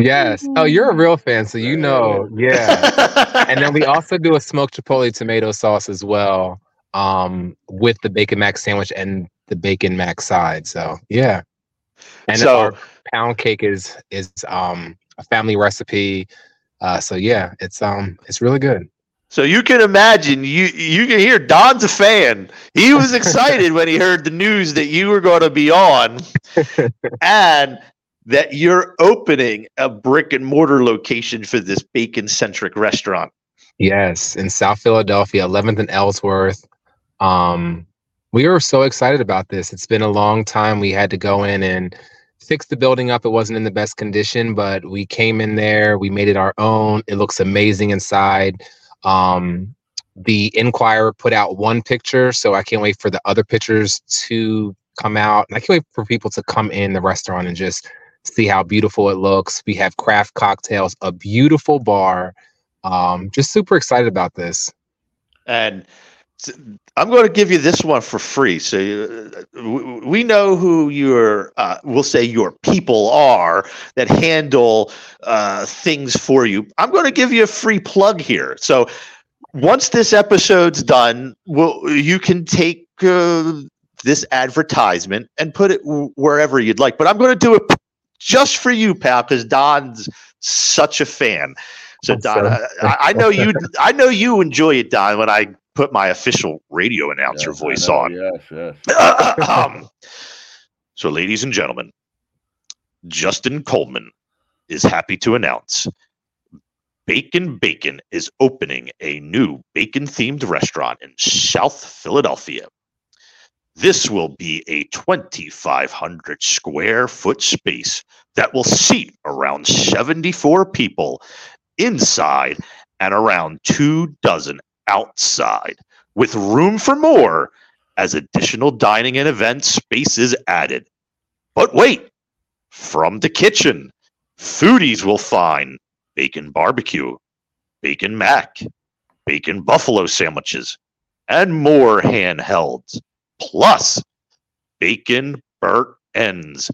Yes. Oh, you're a real fan, so you know. Yeah. and then we [laughs] also do a smoked chipotle tomato sauce as well, um, with the bacon mac sandwich and the bacon mac side. So yeah. And So- our pound cake is is um a family recipe. Uh, so yeah, it's um it's really good. So you can imagine you you can hear Don's a fan. He was [laughs] excited when he heard the news that you were going to be on [laughs] and that you're opening a brick and mortar location for this bacon centric restaurant. Yes, in South Philadelphia, 11th and Ellsworth. Um, we were so excited about this. It's been a long time. We had to go in and fix the building up. It wasn't in the best condition, but we came in there. We made it our own. It looks amazing inside. Um, the Inquirer put out one picture, so I can't wait for the other pictures to come out. And I can't wait for people to come in the restaurant and just see how beautiful it looks. We have craft cocktails, a beautiful bar. Um, just super excited about this. And I'm going to give you this one for free. So uh, w- we know who your, uh, we'll say your people are that handle uh, things for you. I'm going to give you a free plug here. So once this episode's done, you can take uh, this advertisement and put it wherever you'd like. But I'm going to do it just for you, pal, because Don's such a fan. So Don, I, I know you. [laughs] I know you enjoy it, Don. When I put my official radio announcer Yes, voice on. Yes, yes. [clears throat] [laughs] um, so, ladies and gentlemen, Justin Coleman is happy to announce Bacon Bacon is opening a new bacon themed restaurant in South Philadelphia. This will be a 2,500 square foot space that will seat around 74 people inside and around two dozen outside, with room for more as additional dining and event space is added. But wait, from the kitchen, foodies will find bacon barbecue, bacon mac, bacon buffalo sandwiches, and more handhelds, plus bacon burnt ends,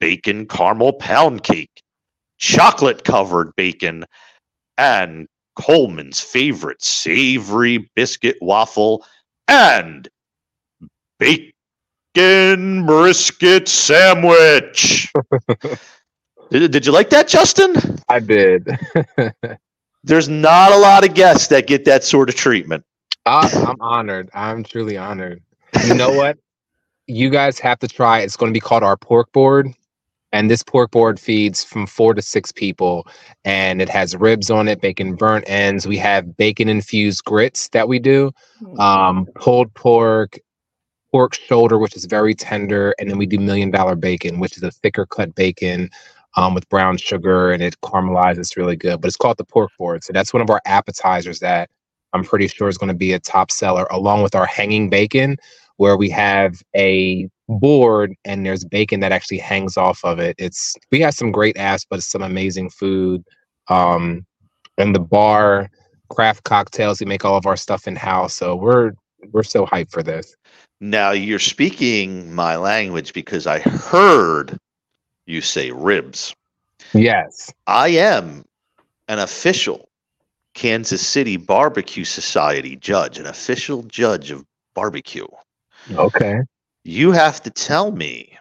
bacon caramel pound cake, chocolate covered bacon, and Coleman's favorite savory biscuit waffle, and bacon brisket sandwich. [laughs] did, did you like that, Justin? I did. [laughs] There's not a lot of guests that get that sort of treatment. I, I'm honored. I'm truly honored. You know what? [laughs] You guys have to try. It's going to be called our pork board. And this pork board feeds from four to six people. And it has ribs on it, bacon burnt ends. We have bacon infused grits that we do, um, pulled pork, pork shoulder, which is very tender. And then we do million dollar bacon, which is a thicker cut bacon um, with brown sugar and it caramelizes. It's really good. But it's called the pork board. So that's one of our appetizers that I'm pretty sure is going to be a top seller, along with our hanging bacon, where we have a board and there's bacon that actually hangs off of it. It's we have some great apps, but it's some amazing food. Um, and the bar, craft cocktails. We make all of our stuff in house, so we're we're so hyped for this. Now you're speaking my language because I heard you say ribs. Yes, I am an official Kansas City Barbecue Society judge, an official judge of barbecue. okay. You have to tell me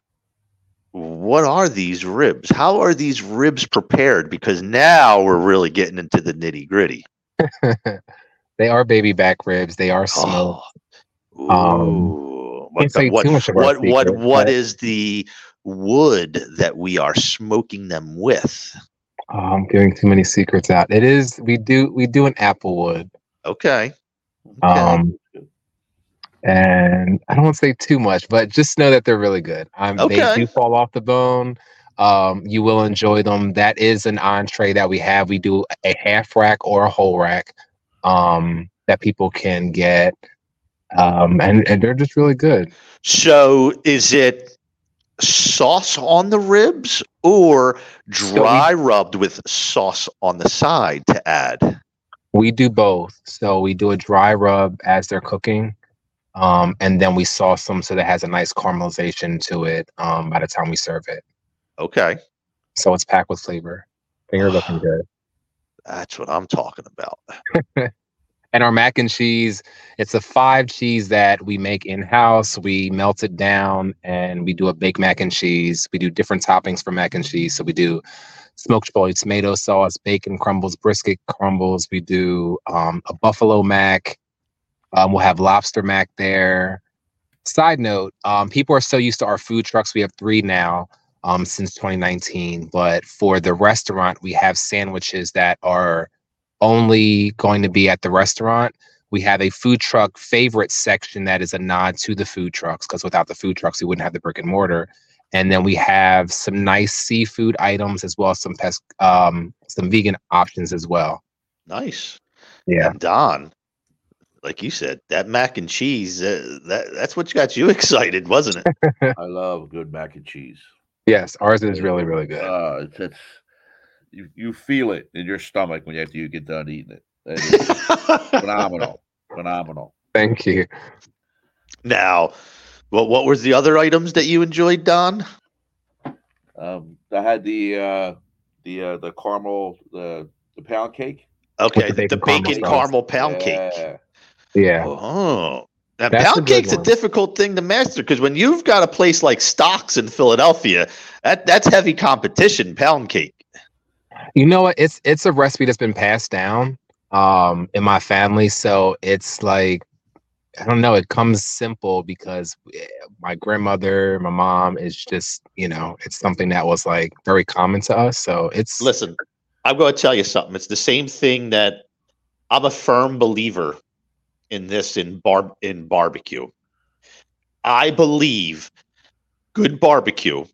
what are these ribs? How are these ribs prepared? Because now we're really getting into the nitty gritty. [laughs] they are baby back ribs. They are smoked. Oh, Um, what, the- what, too much of our what, what, secret, what but- is the wood that we are smoking them with? Oh, I'm giving too many secrets out. It is we do we do an applewood. Okay. Okay. Um, and I don't want to say too much, but just know that they're really good. Um, Okay. They do fall off the bone. Um, you will enjoy them. That is an entree that we have. We do a half rack or a whole rack um, that people can get, um, and and they're just really good. So is it sauce on the ribs or dry rubbed with sauce on the side to add? We do both. So we do a dry rub as they're cooking. Um, and then we sauce them so that has a nice caramelization to it um, by the time we serve it. Okay. So it's packed with flavor. Finger looking [sighs] good. That's what I'm talking about. [laughs] And our mac and cheese, it's a five cheese that we make in house. We melt it down and we do a baked mac and cheese. We do different toppings for mac and cheese. So we do smoked chipotle tomato sauce, bacon crumbles, brisket crumbles. We do um, a buffalo mac. Um, we'll have lobster mac there. Side note, um, people are so used to our food trucks. We have three now um, since 2019. But for the restaurant, we have sandwiches that are only going to be at the restaurant. We have a food truck favorite section that is a nod to the food trucks because without the food trucks, we wouldn't have the brick and mortar. And then we have some nice seafood items as well as some pes- um, some vegan options as well. Nice. Yeah. And Don, like you said, that mac and cheese, uh, that that's what got you [laughs] excited, wasn't it? I love good mac and cheese. Yes, ours is really really good. Uh, it's, it's you you feel it in your stomach when after you get done eating it. It is [laughs] phenomenal, phenomenal. Thank you. Now, well, what was the other items that you enjoyed, Don? Um, I had the uh, the uh, the caramel the the pound cake. Okay, the the, the bacon bacon caramel caramel pound cake. Yeah. Yeah. Oh, now That's pound good cake's a difficult thing to master because when you've got a place like Stock's in Philadelphia, that that's heavy competition. Pound cake. You know what? It's it's a recipe that's been passed down um in my family. So it's like I don't know, it comes simple because eh, my grandmother, my mom is just, you know, it's something that was like very common to us. So it's Listen, I'm going to tell you something. It's the same thing that I'm a firm believer in this in bar in barbecue. I believe good barbecue,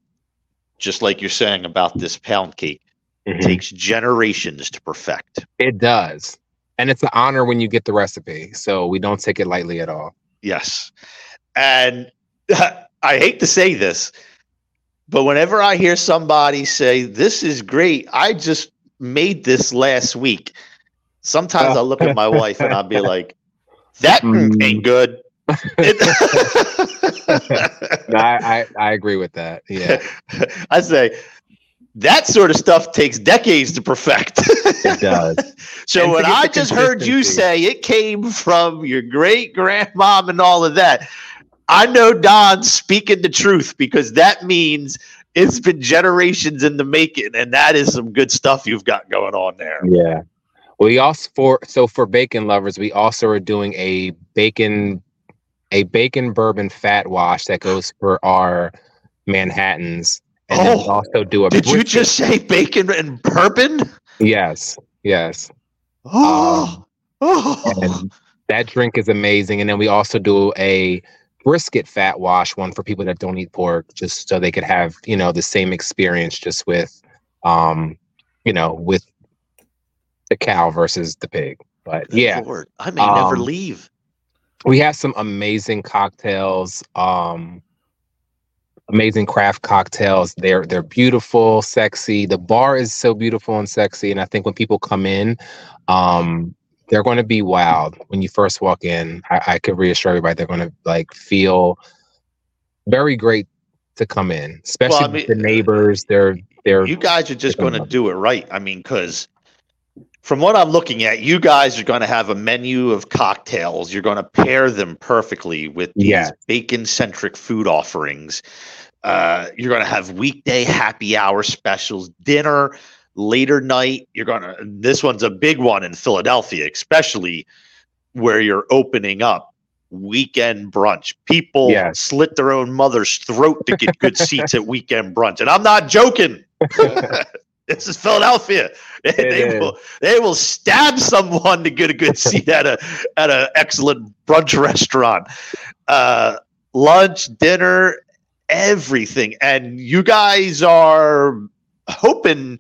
just like you're saying about this pound cake, Mhm. takes generations to perfect. it does. And it's an honor when you get the recipe. So we don't take it lightly at all. Yes. And [laughs] I hate to say this, but whenever I hear somebody say, This is great, I just made this last week, sometimes I'll look at my wife and I'll be [laughs] like, That Mm. ain't good. [laughs] No, I, I I agree with that. Yeah. I say, that sort of stuff takes decades to perfect. It does. [laughs] so And when I just heard you say it came from your great grandmom and all of that, I know Don's speaking the truth because that means it's been generations in the making, and that is some good stuff you've got going on there. Yeah. We also for so for bacon lovers, we also are doing a bacon a bacon bourbon fat wash that goes for our Manhattans. And Oh, also do a Did you just say bacon and bourbon? Yes, yes. Oh, oh. And that drink is amazing. And then we also do a brisket fat wash one for people that don't eat pork, just so they could have, you know, the same experience just with um, you know, with the cow versus the pig. But Good yeah. Lord, I may never Um, leave. we have some amazing cocktails um amazing craft cocktails. They're they're beautiful sexy. The bar is so beautiful and sexy and i think when people come in um they're going to be wild. When you first walk in i, I could reassure everybody they're going to like feel very great to come in especially I mean, the neighbors. They're they're You guys are just going to do it right. I mean, because from what I'm looking at, you guys are going to have a menu of cocktails. You're going to pair them perfectly with these Yes. bacon centric food offerings. Uh, you're going to have weekday happy hour specials, dinner, later night. You're going to, this one's a big one in Philadelphia, especially where you're opening up weekend brunch. People Yes. slit their own mother's throat to get good seats at [laughs] weekend brunch. And I'm not joking. [laughs] [laughs] this is Philadelphia. they will they will stab someone to get a good [laughs] seat at a at an excellent brunch restaurant. Uh, lunch, dinner, everything. And you guys are hoping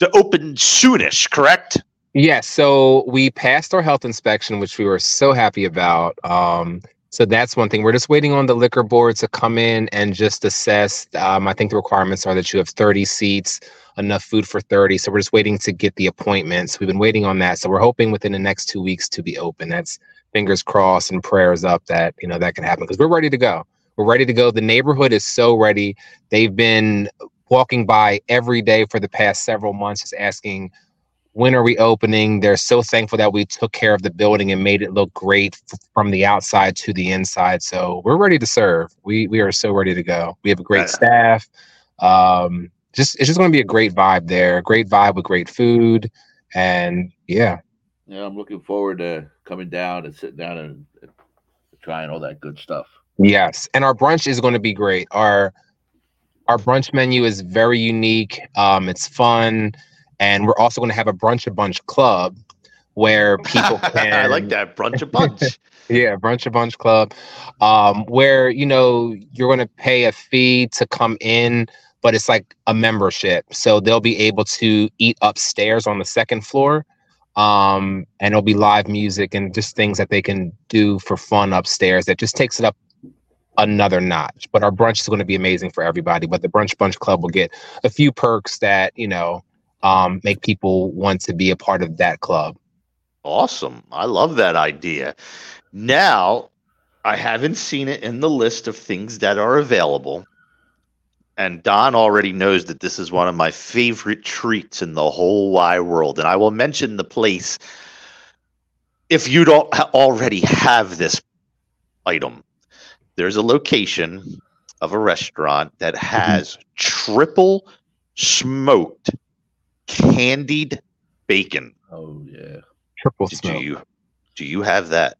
to open soonish, correct? Yes, so we passed our health inspection, which we were so happy about. Um, So that's one thing. We're just waiting on the liquor board to come in and just assess. Um, I think the requirements are that you have 30 seats, enough food for 30. So we're just waiting to get the appointments. We've been waiting on that. So we're hoping within the next two weeks to be open. That's fingers crossed and prayers up that you know that can happen because we're ready to go. We're ready to go. The neighborhood is so ready. They've been walking by every day for the past several months, just asking when are we opening? They're so thankful that we took care of the building and made it look great f- from the outside to the inside. So we're ready to serve. We we are so ready to go. We have a great staff. Um, just it's just going to be a great vibe there. Great vibe with great food, and yeah, Yeah, I'm looking forward to coming down and sitting down and, and trying all that good stuff. Yes, and our brunch is going to be great. Our our brunch menu is very unique. Um, it's fun, and we're also going to have a brunch a bunch club where [laughs] people can. I like that brunch a bunch. [laughs] yeah, brunch a bunch club, um, where you know you're going to pay a fee to come in, but it's like a membership, so they'll be able to eat upstairs on the second floor. Um, and it'll be live music and just things that they can do for fun upstairs that just takes it up another notch. But our brunch is going to be amazing for everybody. But the brunch bunch club will get a few perks that you know um, make people want to be a part of that club. Awesome. I love that idea. Now, I haven't seen it in the list of things that are available. And Don already knows that this is one of my favorite treats in the whole wide world. And I will mention the place if you don't already have this item. There's a location of a restaurant that has triple smoked candied bacon. Oh yeah. Triple Do smoke. you do you have that?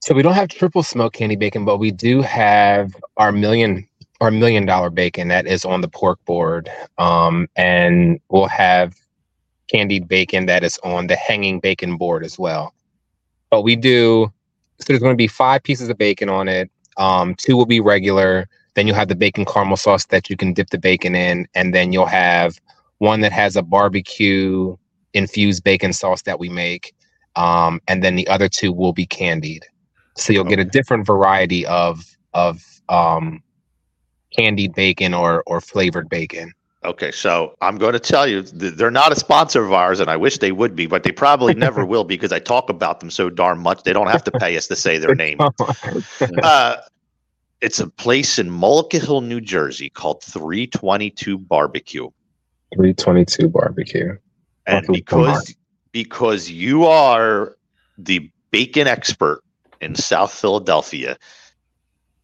So we don't have triple smoke candy bacon, but we do have our million our million dollar bacon that is on the pork board. Um, and we'll have candied bacon that is on the hanging bacon board as well. But we do so there's going to be five pieces of bacon on it. Um, two will be regular. Then you'll have the bacon caramel sauce that you can dip the bacon in, and then you'll have one that has a barbecue infused bacon sauce that we make. Um, and then the other two will be candied. So you'll get a different variety of of um, candied bacon or or flavored bacon. Okay, so I'm going to tell you th- they're not a sponsor of ours, and I wish they would be, but they probably never will [laughs] because I talk about them so darn much. They don't have to pay us to say their name. [laughs] Uh, it's a place in Mullica Hill, New Jersey called 322 Barbecue. 322 barbecue. And because because you are the bacon expert in South Philadelphia,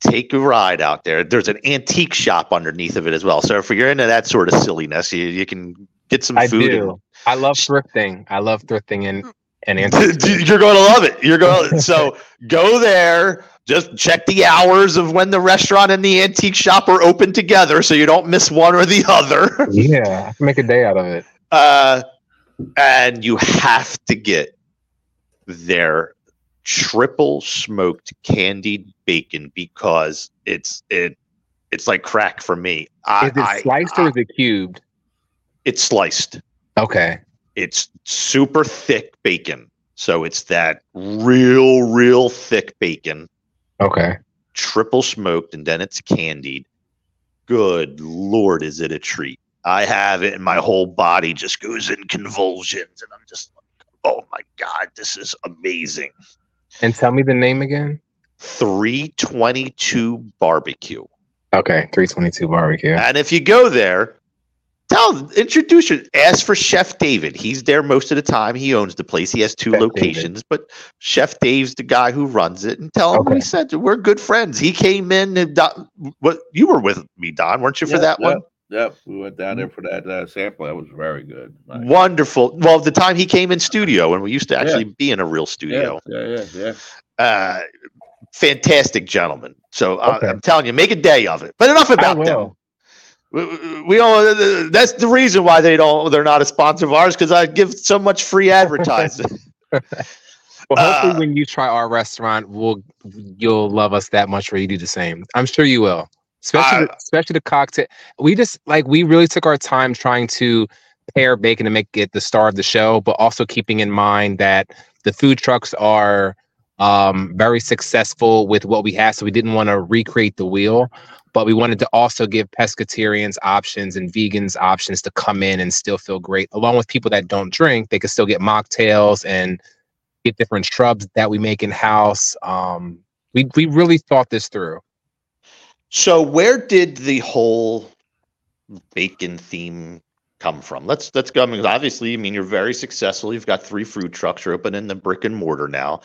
take a ride out there. There's an antique shop underneath of it as well. So if you're into that sort of silliness, you, you can get some I food. do. I love thrifting. I love thrifting and and and you're going to love it. You're going [laughs] so go there. Just check the hours of when the restaurant and the antique shop are open together, so you don't miss one or the other. [laughs] yeah, I can make a day out of it. Uh, and you have to get their triple smoked candied bacon because it's it it's like crack for me. I, Is it I- sliced I- or is it cubed? it's sliced. Okay. It's super thick bacon, so it's that real, real thick bacon, Okay. triple smoked, and then it's candied. Good lord, is it a treat? I have it, and my whole body just goes in convulsions, and I'm just like, oh my god, this is amazing. And tell me the name again. 322 barbecue. Okay, 322 barbecue. And if you go there, tell introduce your ask for Chef David. He's there most of the time. He owns the place. He has two Chef locations, but Chef Dave's the guy who runs it. And tell him Okay. we said we're good friends. He came in and Don, what you were with me, Don, weren't you for that one? Yep. We went down there for that uh, sample. That was very good. Nice. Wonderful. Well, the time he came in studio, and we used to Yeah. actually be in a real studio. yeah, yeah, yeah. Uh, fantastic gentleman. So uh, Okay. I'm telling you, make a day of it. But enough about them. We, we- we don't. That's the reason why they don't. They're not a sponsor of ours because I give so much free advertising. [laughs] Well, hopefully, Uh, when you try our restaurant, we'll you'll love us that much where you do the same. I'm sure you will. Especially, I- the, especially the cocktail. We just like we really took our time trying to pair bacon to make it the star of the show, but also keeping in mind that the food trucks are um, very successful with what we had. So we didn't want to recreate the wheel, but we wanted to also give pescatarians options and vegans options to come in and still feel great. Along with people that don't drink, they could still get mocktails and get different shrubs that we make in house. Um, we we really thought this through. So where did the whole bacon theme come from? Let's let's go. I mean, obviously, I mean, you're very successful. You've got three food trucks. You're open in the brick and mortar now.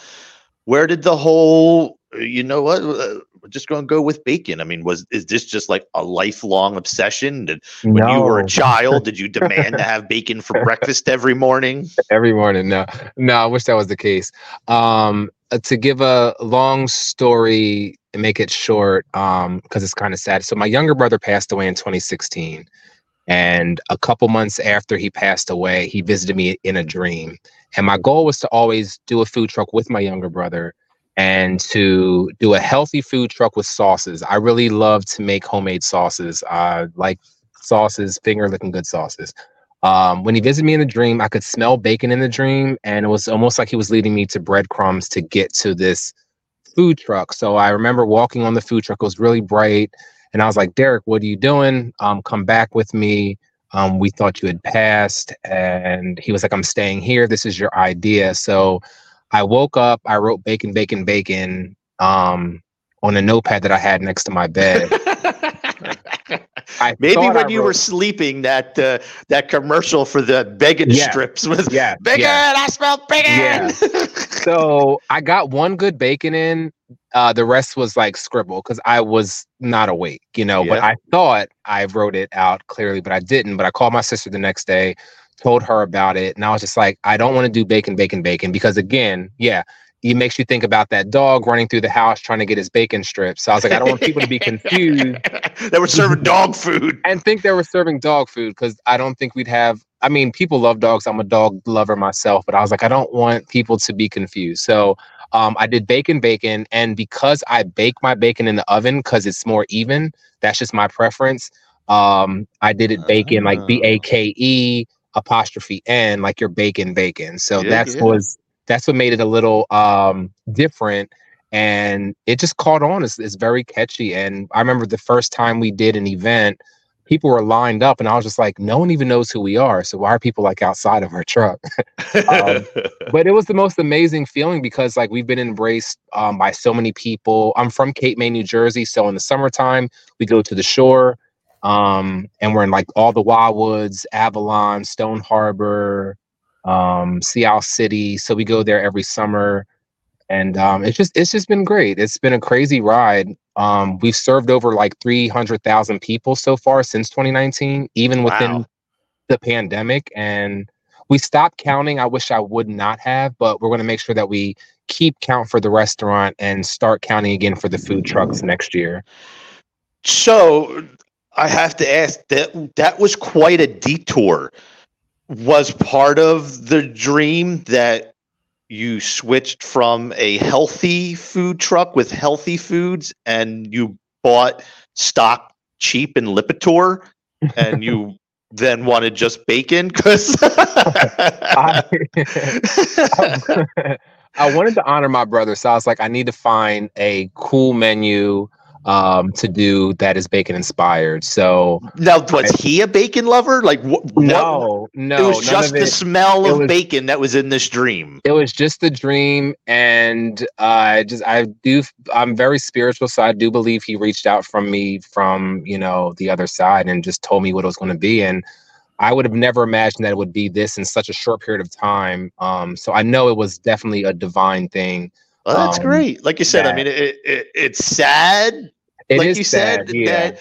Where did the whole, you know what, uh, we're just going to go with bacon? I mean, was is this just like a lifelong obsession? Did when you were a child, did you demand to [laughs] have bacon for breakfast every morning? every morning. No, no, I wish that was the case. Um, uh, to give a long story and make it short, um, because it's kind of sad. So my younger brother passed away in 2016, and a couple months after he passed away, he visited me in a dream. And my goal was to always do a food truck with my younger brother and to do a healthy food truck with sauces. I really love to make homemade sauces. Like sauces, finger licking good sauces. Um, when he visited me in a dream, I could smell bacon in the dream, and it was almost like he was leading me to breadcrumbs to get to this food truck. So I remember walking on the food truck. It was really bright, and I was like, "Derek, what are you doing? Um, come back with me. Um, we thought you had passed." And he was like, "I'm staying here. This is your idea." So I woke up. I wrote "bacon, bacon, bacon" um, on a notepad that I had next to my bed. [laughs] I Maybe when I you were sleeping, that uh, that commercial for the bacon Yeah. strips was Yeah, bacon. yeah. I smell bacon. Yeah. [laughs] so I got one good bacon in. Uh, the rest was like scribble because I was not awake, you know. But Yeah. I thought I wrote it out clearly, but I didn't. But I called my sister the next day, told her about it, and I was just like, I don't want to do bacon, bacon, bacon because again, yeah, it makes you think about that dog running through the house trying to get his bacon strips. So I was like, I don't want people to be confused [laughs] they were serving dog food. and think they were serving dog food because I don't think we'd have. I mean, people love dogs. I'm a dog lover myself, but I was like, I don't want people to be confused. So um, I did bacon, bacon, and because I bake my bacon in the oven because it's more even. That's just my preference. Um, I did it bacon like B A K E apostrophe N, like your bacon, bacon. So Yeah, that's yeah. was that's what made it a little um different and it just caught on it's, it's very catchy and i remember the first time we did an event people were lined up and i was just like no one even knows who we are so why are people like outside of our truck [laughs] Um, [laughs] but it was the most amazing feeling because like we've been embraced um, by so many people i'm from cape may new jersey so in the summertime we go to the shore um, and we're in like all the wildwoods avalon stone harbor um, Sea Isle City. So we go there every summer, and um, it's just it's just been great. It's been a crazy ride. Um, we've served over like three hundred thousand people so far since 2019, even within Wow. the pandemic, and we stopped counting. I wish I would not have, but we're going to make sure that we keep count for the restaurant and start counting again for the food trucks next year. So I have to ask that that was quite a detour. Was part of the dream that you switched from a healthy food truck with healthy foods and you bought stock cheap in Lipitor and you [laughs] then wanted just bacon? Because [laughs] I, [laughs] I wanted to honor my brother, so I was like, I need to find a cool menu um, to do that is bacon inspired. So now was he a bacon lover like wh- what no, no, it was just the it. smell it of was- bacon that was in this dream it was just the dream and uh, I just i do i'm very spiritual so i do believe he reached out from me from you know the other side and just told me what it was going to be and i would have never imagined that it would be this in such a short period of time um, so i know it was definitely a divine thing Well, that's Um, great. Like you said, I mean, it, it it's sad. It like you sad, said, yeah. that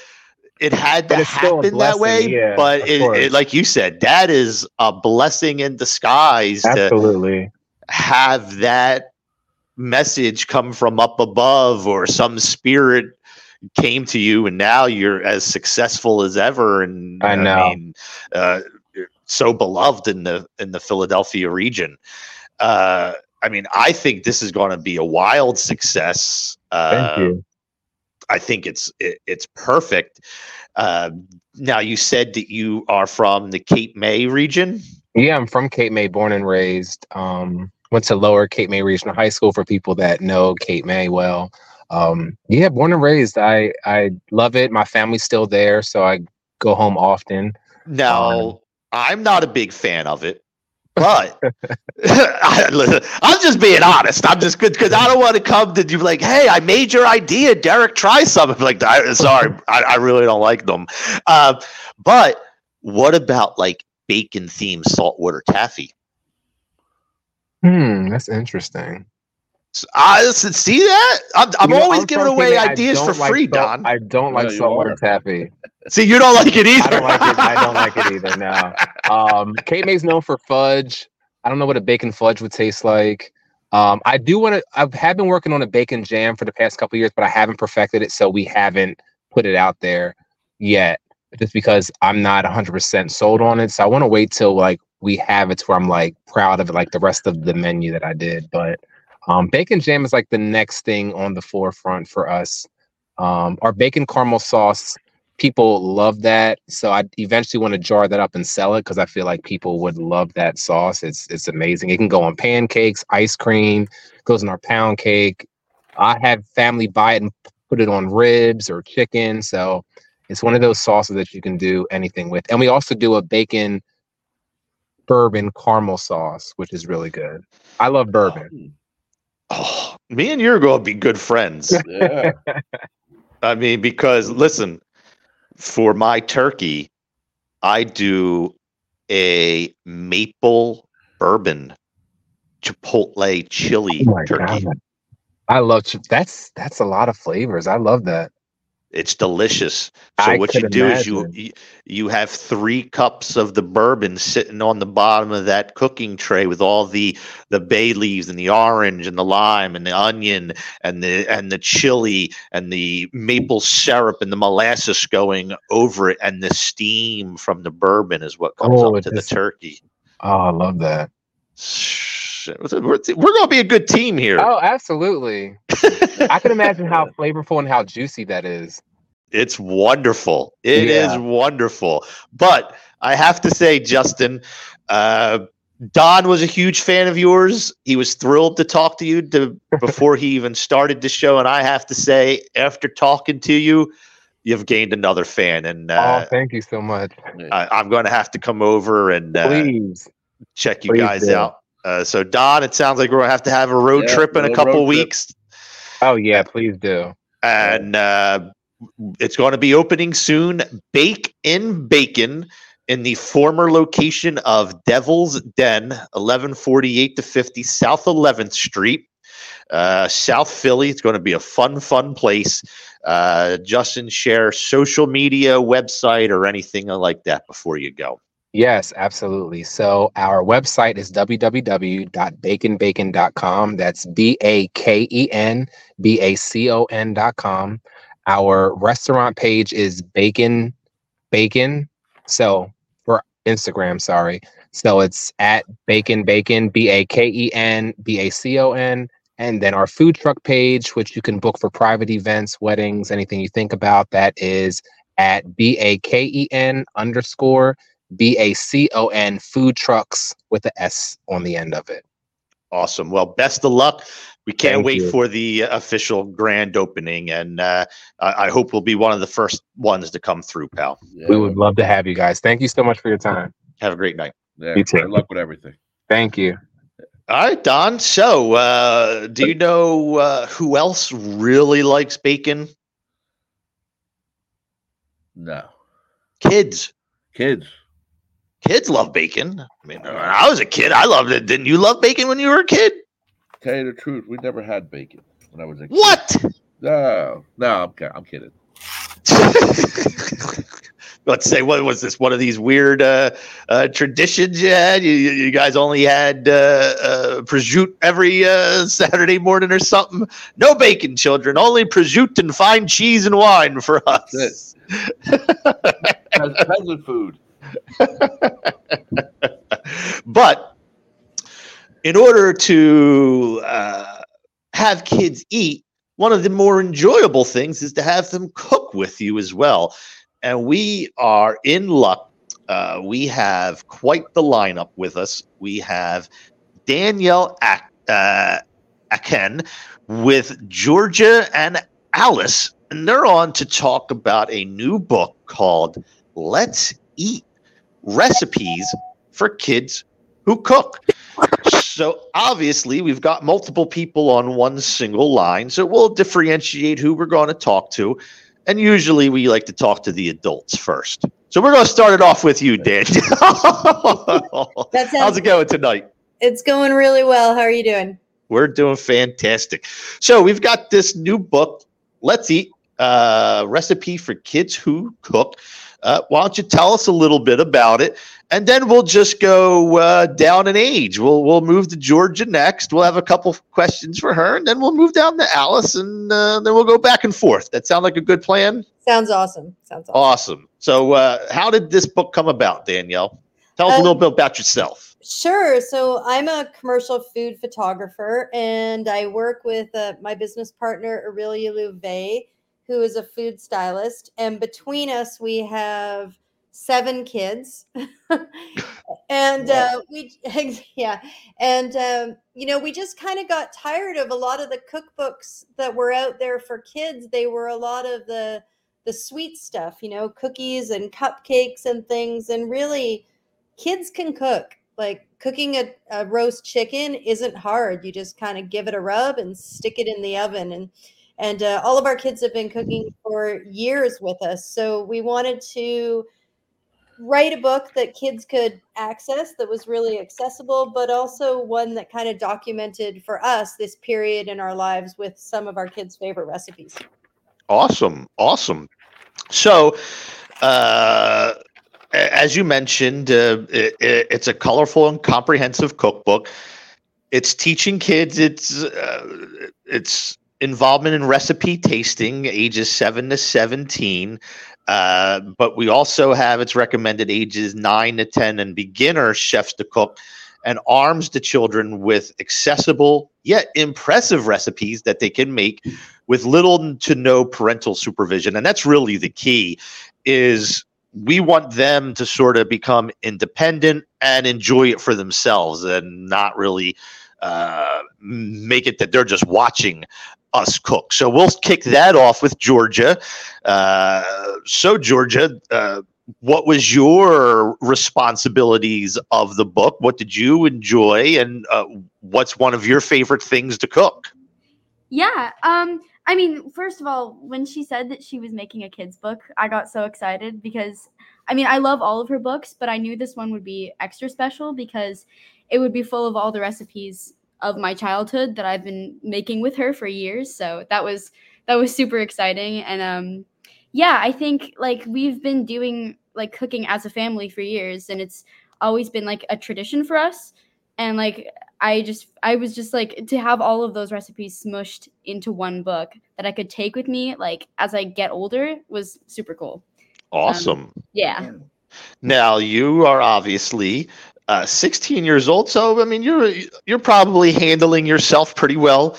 it had to happen that way. yeah, but it, it, like you said, that is a blessing in disguise to absolutely have that message come from up above or some spirit came to you and now you're as successful as ever and I know. mean, uh, so beloved in the in the Philadelphia region. Uh, I mean, I think this is going to be a wild success. Uh, thank you I think it's it, it's perfect. Uh, now you said that you are from the Cape May region. yeah i'm from cape may born and raised um, went to Lower Cape May Regional High School for people that know Cape May well. Um, yeah, born and raised. I I love it. My family's still there, so I go home often. Now, Um, I'm not a big fan of it, but [laughs] I, I'm just being honest. I'm just good because I don't want to come to you like, hey, I made your idea, Derek. Try some. Like, I, sorry, I, I really don't like them. Uh, but what about like bacon themed saltwater taffy? Hmm, that's interesting. I see that. I'm, I'm You know, always I'm giving away Cape May. I ideas for don't like free, salt- Don. I don't like Yeah, you saltwater taffy. See, you don't like it either. I don't like it. I don't like it [laughs] either. No. Um, Cape May's known for fudge. I don't know what a bacon fudge would taste like. Um, I do want to. I have been working on a bacon jam for the past couple years, but I haven't perfected it, so we haven't put it out there yet. Just because I'm not 100% sold on it, so I want to wait till like we have it to where I'm like proud of it, like the rest of the menu that I did. But um, bacon jam is like the next thing on the forefront for us. Um, our bacon caramel sauce people love that. So I eventually want to jar that up and sell it because I feel like people would love that sauce. It's it's amazing. It can go on pancakes, ice cream, goes in our pound cake. I have family buy it and put it on ribs or chicken. So it's one of those sauces that you can do anything with. And we also do a bacon bourbon caramel sauce, which is really good. I love bourbon. Oh, me and you're going to be good friends. Yeah. I mean, because listen, for my turkey, I do a maple bourbon chipotle chili Oh turkey. God. I love that's that's a lot of flavors. I love that. It's delicious. So I what you do is you, you have three cups of the bourbon sitting on the bottom of that cooking tray with all the the bay leaves and the orange and the lime and the onion and the and the chili and the maple syrup and the molasses going over it and the steam from the bourbon is what comes Oh, up to the turkey. Oh, I love that. Shit, We're, we're going to be a good team here. Oh, absolutely. I can imagine how [laughs] flavorful and how juicy that is. It's wonderful. It is Yeah. wonderful. But I have to say, Justin, uh, Don was a huge fan of yours. He was thrilled to talk to you to, before he even started the show. And I have to say, after talking to you, you've gained another fan. And uh, oh, thank you so much. I, I'm going to have to come over and uh, Please. check you please guys do. out. Uh, so, Don, it sounds like we're going to have to have a road Yeah, trip in a couple trip. weeks. Oh yeah, please do. and uh, it's going to be opening soon. Baken Bacon in the former location of Devil's Den, 1148 to 50 South 11th Street, uh, South Philly. It's going to be a fun, fun place. Uh, Justin, share social media, website, or anything like that before you go. Yes, absolutely. So our website is www.bakenbacon.com. That's B A K E N B A C O N.com. Our restaurant page is Baken Bacon. So for Instagram, sorry. So it's at Baken Bacon, B A K E N B A C O N. And then our food truck page, which you can book for private events, weddings, anything you think about, that is at B A K E N underscore B A C O N food trucks with the S on the end of it. Awesome. Well, best of luck. We can't Thank wait you. for the uh, official grand opening, and uh, I, I hope we'll be one of the first ones to come through, pal. yeah. We would love to have you guys. Thank you so much for your time. Have a great night. Yeah. You too. Good luck with everything. Thank you. All right, Don. So, uh, do you know uh, who else really likes bacon? No. Kids. Kids. Kids love bacon. I mean, when I was a kid, I loved it. Didn't you love bacon when you were a kid? Tell you the truth, we never had bacon when I was a kid. What? No, no, I'm, I'm kidding. [laughs] Let's say, what was this? One of these weird uh, uh, traditions you had? You, you guys only had uh, uh, prosciutto every uh, Saturday morning or something? No bacon, children. Only prosciutto and fine cheese and wine for us. Pes- [laughs] Peasant food. [laughs] but in order to uh, have kids eat, one of the more enjoyable things is to have them cook with you as well. And we are in luck. Uh, we have quite the lineup with us. We have Danielle uh, Acken with Georgia and Alice. And they're on to talk about a new book called Let's Eat Recipes for Kids Who Cook. So obviously, we've got multiple people on one single line. So we'll differentiate who we're going to talk to. And usually, we like to talk to the adults first. So we're going to start it off with you, Dan. That [laughs] How's it going tonight? it's going really well. How are you doing? We're doing fantastic. So we've got this new book, Let's Eat, uh, recipe for kids who cook. Uh, why don't you tell us a little bit about it, and then we'll just go uh, down in age. We'll we'll move to Georgia next. We'll have a couple questions for her, and then we'll move down to Alice, and uh, then we'll go back and forth. That sound like a good plan? Sounds awesome. Sounds awesome. Awesome. So, uh, how did this book come about, Danielle? Tell us a Uh, little bit about yourself. Sure. So I'm a commercial food photographer, and I work with uh, my business partner Aurelia Louvet, who is a food stylist. And between us, we have seven kids, [laughs] and uh, we [laughs] yeah, and um, you know we just kind of got tired of a lot of the cookbooks that were out there for kids. They were a lot of the the sweet stuff, you know, cookies and cupcakes and things, and really kids can cook. Like cooking a, a roast chicken isn't hard. You just kind of give it a rub and stick it in the oven. And and uh, all of our kids have been cooking for years with us. So we wanted to write a book that kids could access that was really accessible, but also one that kind of documented for us this period in our lives with some of our kids' favorite recipes. Awesome, awesome. So, uh, as you mentioned, uh, it, it's a colorful and comprehensive cookbook. It's teaching kids. It's uh, it's involvement in recipe tasting, ages seven to seventeen. Uh, but we also have its recommended ages nine to ten and beginner chefs to cook, and arms the children with accessible yet impressive recipes that they can make with little to no parental supervision and that's really the key is we want them to sort of become independent and enjoy it for themselves and not really uh, make it that they're just watching us cook. So we'll kick that off with georgia. Uh, so georgia uh, what was your responsibilities of the book? What did you enjoy? And uh, what's one of your favorite things to cook? Yeah. Um, I mean, first of all, when she said that she was making a kids book, I got so excited because I mean, I love all of her books, but I knew this one would be extra special because it would be full of all the recipes of my childhood that I've been making with her for years. So that was that was super exciting and um yeah, I think like we've been doing like cooking as a family for years and it's always been like a tradition for us and like I just I was just like to have all of those recipes smushed into one book that I could take with me like as I get older was super cool. awesome Yeah. Now you are obviously uh, 16 years old, so I mean you're you're probably handling yourself pretty well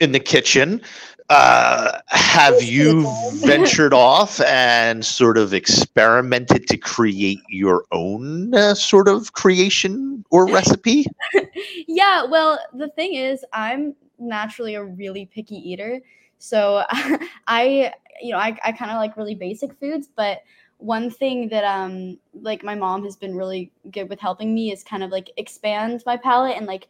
in the kitchen. Uh, have you [laughs] ventured off and sort of experimented to create your own uh, sort of creation or recipe? [laughs] yeah, well, the thing is, I'm naturally a really picky eater. So [laughs] I, you know, I, I kind of like really basic foods, but one thing that um like my mom has been really good with helping me is kind of like expand my palate and like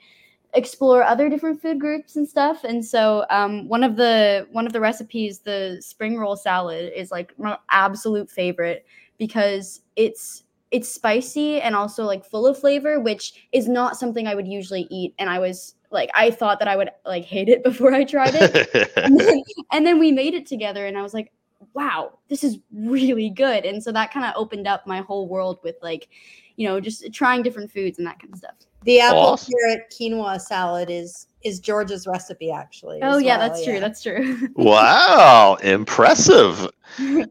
explore other different food groups and stuff. And so um, one of the one of the recipes the spring roll salad is like my absolute favorite because it's it's spicy and also like full of flavor which is not something i would usually eat. And i was like i thought that i would like hate it [laughs] before i tried it. And, [laughs] then, and then we made it together and i was like wow this is really good and so that kind of opened up my whole world with like you know just trying different foods and that kind of stuff The apple Awesome. carrot quinoa salad is is Georgia's recipe actually. oh yeah well, that's true that's true [laughs] wow, impressive. [laughs]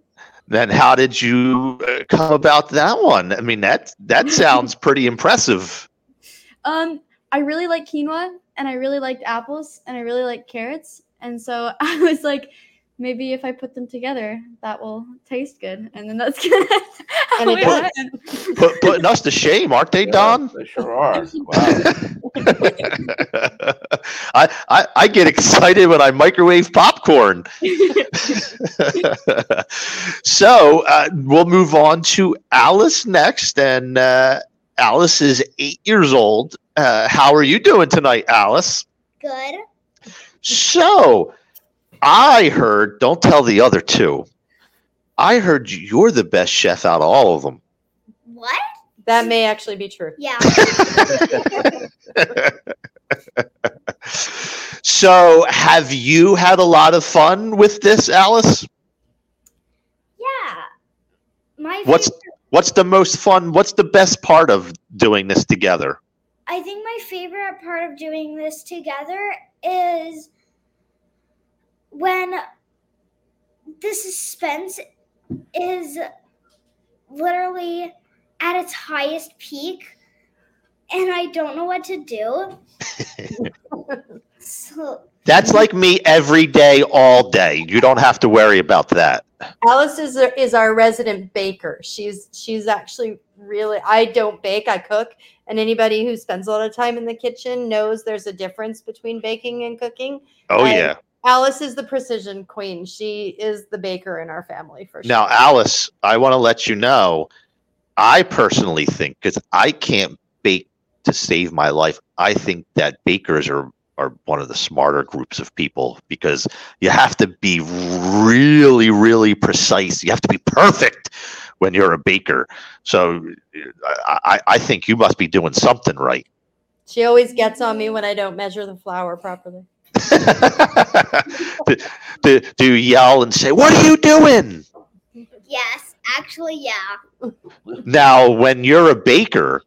Then how did you uh, come about that one? I mean that that sounds [laughs] pretty impressive. Um, I really like quinoa and I really liked apples and I really like carrots. And so I was like, maybe if I put them together, that will taste good, and then that's [laughs] gonna. And it Wait, does. Put, putting us to shame, aren't they, Yeah, Don? They sure are. Wow. [laughs] I, I I get excited when I microwave popcorn. [laughs] so uh, we'll move on to Alice next, and uh, Alice is eight years old. Uh, how are you doing tonight, Alice? Good. So I heard. Don't tell the other two. I heard you're the best chef out of all of them. What? That may actually be true. Yeah. [laughs] so have you had a lot of fun with this, Alice? yeah. My What's favorite, what's the most fun? What's the best part of doing this together? I think my favorite part of doing this together is when the suspense is literally at its highest peak and I don't know what to do. [laughs] so That's like me every day, all day. You don't have to worry about that. Alice is is our resident baker. She's she's actually really. I don't bake. I cook, and anybody who spends a lot of time in the kitchen knows there's a difference between baking and cooking. Oh And yeah. Alice is the precision queen. She is the baker in our family for sure. Now, Alice, I want to let you know, I personally think because I can't bake to save my life. I think that bakers are are one of the smarter groups of people because you have to be really, really precise. You have to be perfect when you're a baker. So, I, I, I think you must be doing something right. She always gets on me when I don't measure the flour properly. [laughs] do, do, do you yell and say, "What are you doing?" yes, actually yeah. Now, when you're a baker,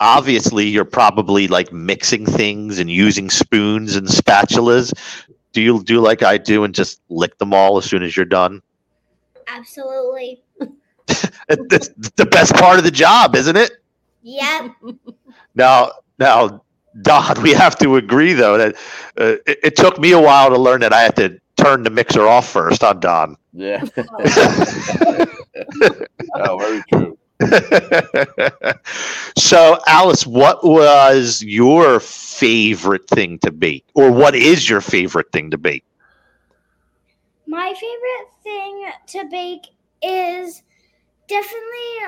obviously you're probably like mixing things and using spoons and spatulas. Do you do like I do and just lick them all as soon as you're done? Absolutely. [laughs] That's the best part of the job, isn't it? Yep. Now, now, Don, we have to agree though that uh, it, it took me a while to learn that I had to turn the mixer off first on Don. Yeah. [laughs] [laughs] oh, very true. [laughs] so, Alice, what was your favorite thing to bake, or what is your favorite thing to bake? My favorite thing to bake is definitely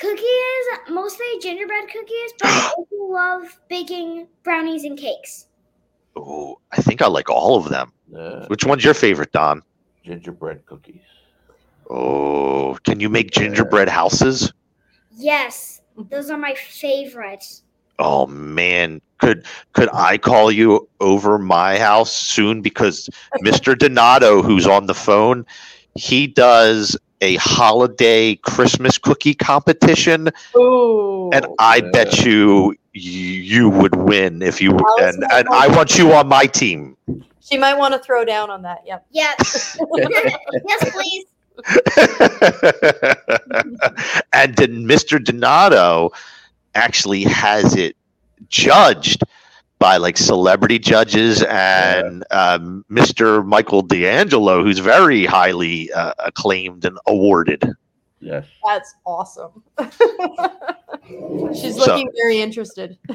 cookies, mostly gingerbread cookies, but I [gasps] also love baking brownies and cakes. Oh, I think I like all of them. Yeah. Which one's your favorite, Don? Gingerbread cookies. Oh, can you make gingerbread houses? Yes, those are my favorites. Oh man, could could I call you over my house soon because Mr. Donato, who's on the phone, he does a holiday Christmas cookie competition, Ooh. and I bet you you would win if you Alice and, and I want you on my team. She might want to throw down on that. Yep. Yep. [laughs] yes, please. [laughs] and then Mr. Donato actually has it judged by like celebrity judges and um, Mr. Michael D'Angelo, who's very highly uh, acclaimed and awarded. Yes. That's awesome. [laughs] She's So- looking very interested. [laughs]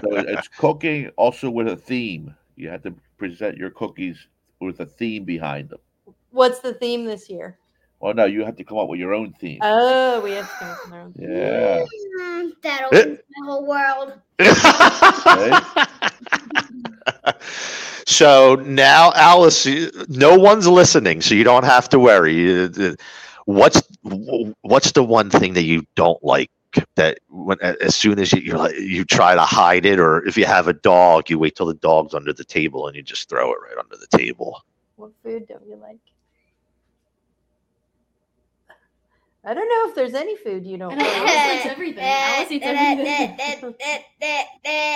So it's cooking also with a theme. You have to present your cookies with a theme behind them. What's the theme this year? Well, no, you have to come up with your own theme. Oh, we have to come up with our own. Yeah. Mm, that opens my whole world. [laughs] so now, Alice, no one's listening, so you don't have to worry. Uh, What's what's the one thing that you don't like? That when as soon as you you're like, you try to hide it, or if you have a dog, you wait till the dog's under the table and you just throw it right under the table. What food don't you like? I don't know if there's any food you don't I know. Alice likes [laughs] everything. Alice eats everything.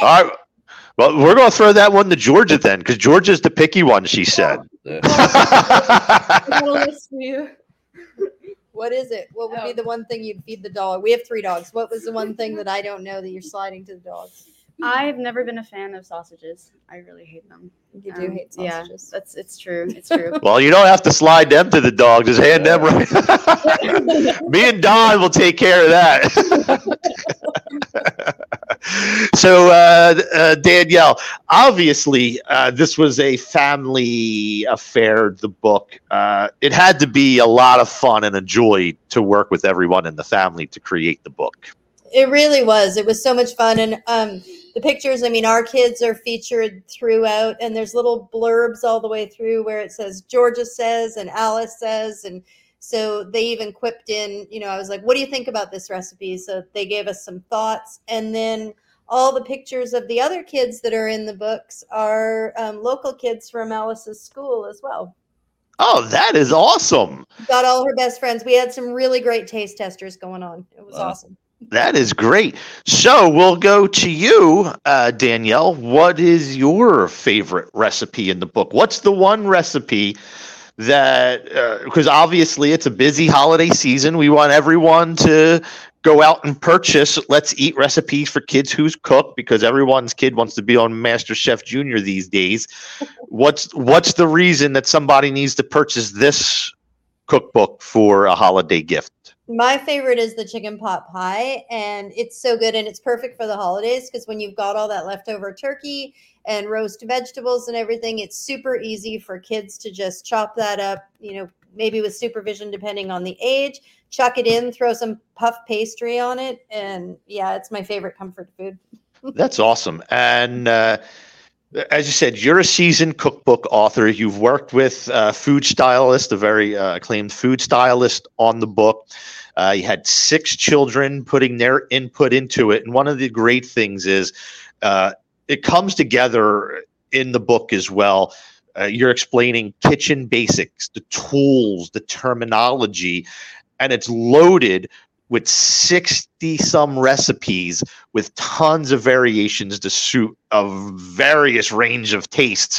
All right. Well, we're going to throw that one to Georgia then, because Georgia's the picky one. She said. I got a list for you. What is it? What would be oh. the one thing you'd feed the dog? We have three dogs. What was the one thing that I don't know that you're sliding to the dogs? I've never been a fan of sausages. I really hate them. You do hate sausages. Yeah, that's it's true. It's true. [laughs] Well, you don't have to slide them to the dog. Just hand them right. [laughs] Me and Don will take care of that. [laughs] so, uh, uh, Danielle, obviously, uh, this was a family affair. The book. Uh, it had to be a lot of fun and a joy to work with everyone in the family to create the book. It really was. It was so much fun. And um, the pictures, I mean, our kids are featured throughout, and there's little blurbs all the way through where it says Georgia says and Alice says. And so they even quipped in, you know, I was like, what do you think about this recipe? So they gave us some thoughts. And then all the pictures of the other kids that are in the books are um, local kids from Alice's school as well. Oh, that is awesome. Got all her best friends. We had some really great taste testers going on. It was Wow. awesome. That is great. So we'll go to you, uh, Danielle. What is your favorite recipe in the book? What's the one recipe that, because obviously it's a busy holiday season, we want everyone to go out and purchase Let's Eat recipes for kids who's cook because everyone's kid wants to be on MasterChef Junior these days. What's what's the reason that somebody needs to purchase this cookbook for a holiday gift? My favorite is the chicken pot pie, and it's so good and it's perfect for the holidays because when you've got all that leftover turkey and roast vegetables and everything, it's super easy for kids to just chop that up, you know, maybe with supervision depending on the age, chuck it in, throw some puff pastry on it, and yeah, it's my favorite comfort food. That's awesome. And uh, as you said, you're a seasoned cookbook author. You've worked with uh, food stylist, a very uh, acclaimed food stylist, on the book. Uh, you had six children putting their input into it, and one of the great things is uh, it comes together in the book as well. Uh, you're explaining kitchen basics, the tools, the terminology, and it's loaded with 60 some recipes with tons of variations to suit a various range of tastes.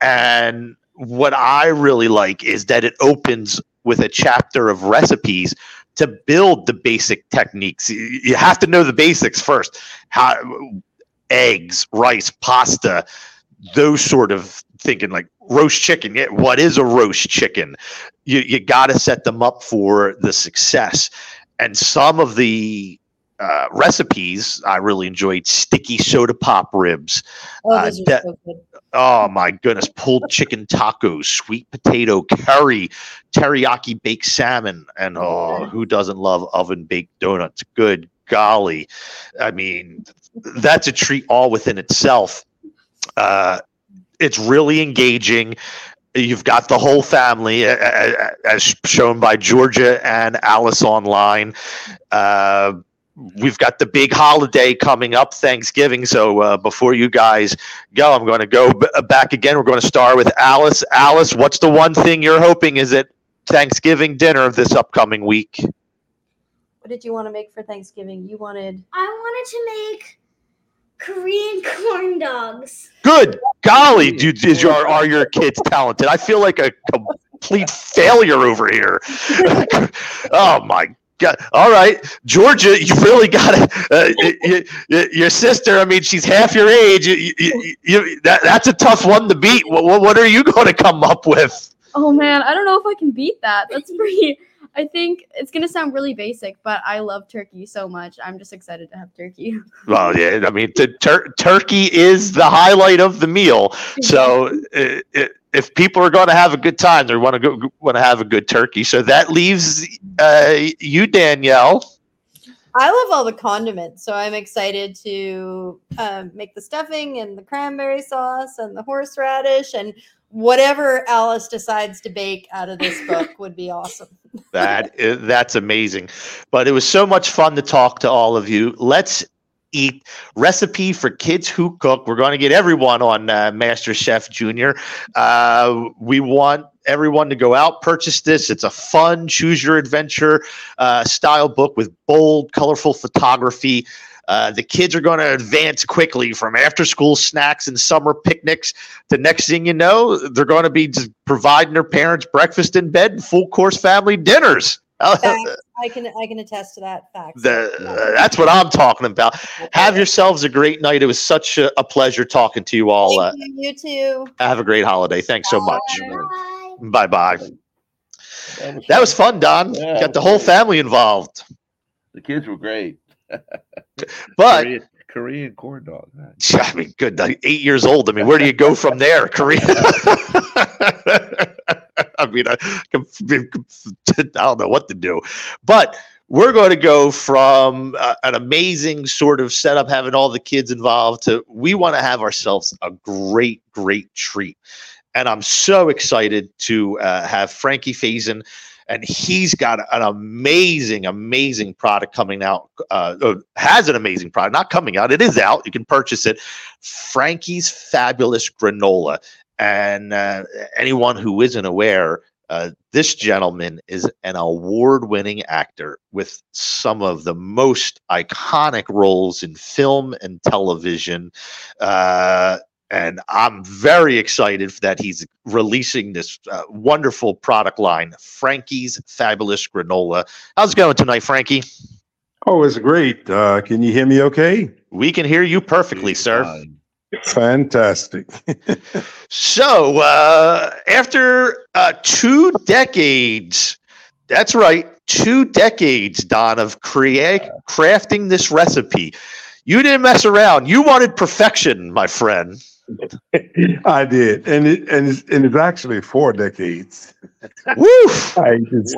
And what I really like is that it opens with a chapter of recipes to build the basic techniques. You have to know the basics first. How eggs, rice, pasta, those sort of thinking like roast chicken. What is a roast chicken? You you got to set them up for the success. And some of the uh, recipes I really enjoyed sticky soda pop ribs. Oh, uh, de- so. Oh my goodness! Pulled chicken tacos, sweet potato curry, teriyaki baked salmon, and oh, who doesn't love oven baked donuts? Good golly! I mean, that's a treat all within itself. Uh, it's really engaging. You've got the whole family, as shown by Georgia and Alice online. Uh, we've got the big holiday coming up, Thanksgiving. So uh, before you guys go, I'm going to go b- back again. We're going to start with Alice. Alice, what's the one thing you're hoping is at Thanksgiving dinner this upcoming week? What did you want to make for Thanksgiving? You wanted I wanted to make Korean corn dogs. Good golly, dude, is your are your kids talented? I feel like a complete failure over here. [laughs] oh my god! All right, Georgia, you really got to. Uh, y- y- your sister, I mean, she's half your age. You, you, you, that, that's a tough one to beat. What, what, what are you going to come up with? Oh man, I don't know if I can beat that. That's pretty. I think it's gonna sound really basic, but I love turkey so much. I'm just excited to have turkey. [laughs] Well, yeah, I mean, the tur- turkey is the highlight of the meal. So, [laughs] uh, i- if people are going to have a good time, they want to go want to have a good turkey. So that leaves uh, you, Danielle. I love all the condiments, so I'm excited to um, make the stuffing and the cranberry sauce and the horseradish and whatever Alice decides to bake out of this book [laughs] would be awesome. That that's amazing. But it was so much fun to talk to all of you. Let's eat recipe for kids who cook. We're going to get everyone on uh, MasterChef Junior. Uh, we want everyone to go out purchase this. It's a fun choose your adventure uh, style book with bold, colorful photography. Uh, the kids are going to advance quickly from after school snacks and summer picnics The next thing you know, they're going to be just providing their parents breakfast in bed and full course family dinners. [laughs] I can I can attest to that. fact. The, uh, that's what I'm talking about. Have yourselves a great night. It was such a, a pleasure talking to you all. Uh, Thank you, you too. have a great holiday. Thanks so much. Bye bye. That was fun, Don. Yeah, Got the whole family involved. The kids were great. But Korean, Korean corn dog. man. [laughs] I mean, good. like, Eight years old. I mean, where do you go from there? Korea. [laughs] I mean, I, [laughs] I don't know what to do, but we're going to go from uh, an amazing sort of setup, having all the kids involved, to we want to have ourselves a great, great treat. And I'm so excited to uh, have Frankie Faison, and he's got an amazing, amazing product coming out. Uh, has an amazing product, not coming out. It is out. You can purchase it. Frankie's Fabulous Granola. And uh, anyone who isn't aware, uh, this gentleman is an award winning actor with some of the most iconic roles in film and television. Uh, and I'm very excited that he's releasing this uh, wonderful product line, Frankie's Fabulous Granola. How's it going tonight, Frankie? Oh, it's great. Uh, can you hear me okay? We can hear you perfectly, sir. Fantastic. [laughs] So, uh, after uh, two decades, that's right, two decades, Don, of create crafting this recipe, you didn't mess around. You wanted perfection, my friend. [laughs] I did, and it and it's, and it's actually four decades. [laughs] Woo! I just,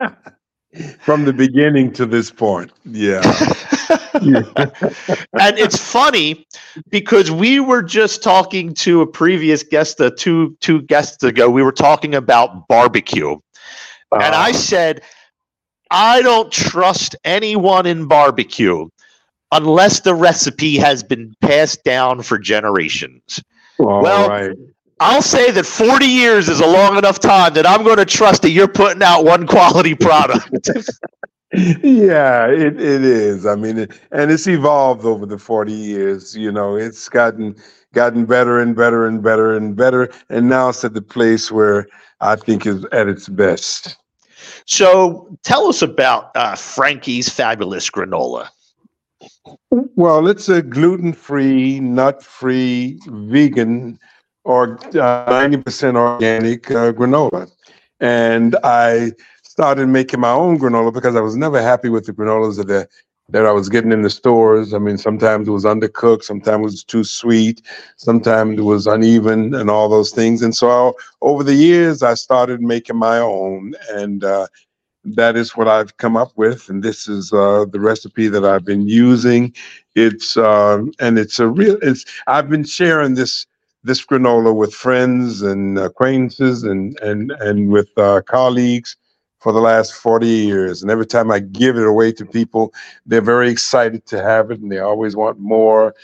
[laughs] from the beginning to this point, yeah. and it's funny because we were just talking to a previous guest, uh, two two guests ago. We were talking about barbecue, and I said, I don't trust anyone in barbecue unless the recipe has been passed down for generations. All well, right. I'll say that 40 years is a long enough time that I'm going to trust that you're putting out one quality product. [laughs] [laughs] yeah, it, it is. I mean, it, and it's evolved over the 40 years. You know, it's gotten gotten better and better and better and better, and now it's at the place where I think is at its best. so tell us about uh, Frankie's Fabulous Granola. Well, it's a gluten-free, nut-free, vegan, or ninety percent organic uh, granola, and I started making my own granola because I was never happy with the granolas that the, that I was getting in the stores. I mean, sometimes it was undercooked, sometimes it was too sweet, sometimes it was uneven, and all those things. And so over the years, I started making my own, and uh, that is what I've come up with, and this is uh, the recipe that I've been using. It's um, and it's a real. It's I've been sharing this this granola with friends and acquaintances and and and with uh, colleagues for the last 40 years. And every time I give it away to people, they're very excited to have it, and they always want more.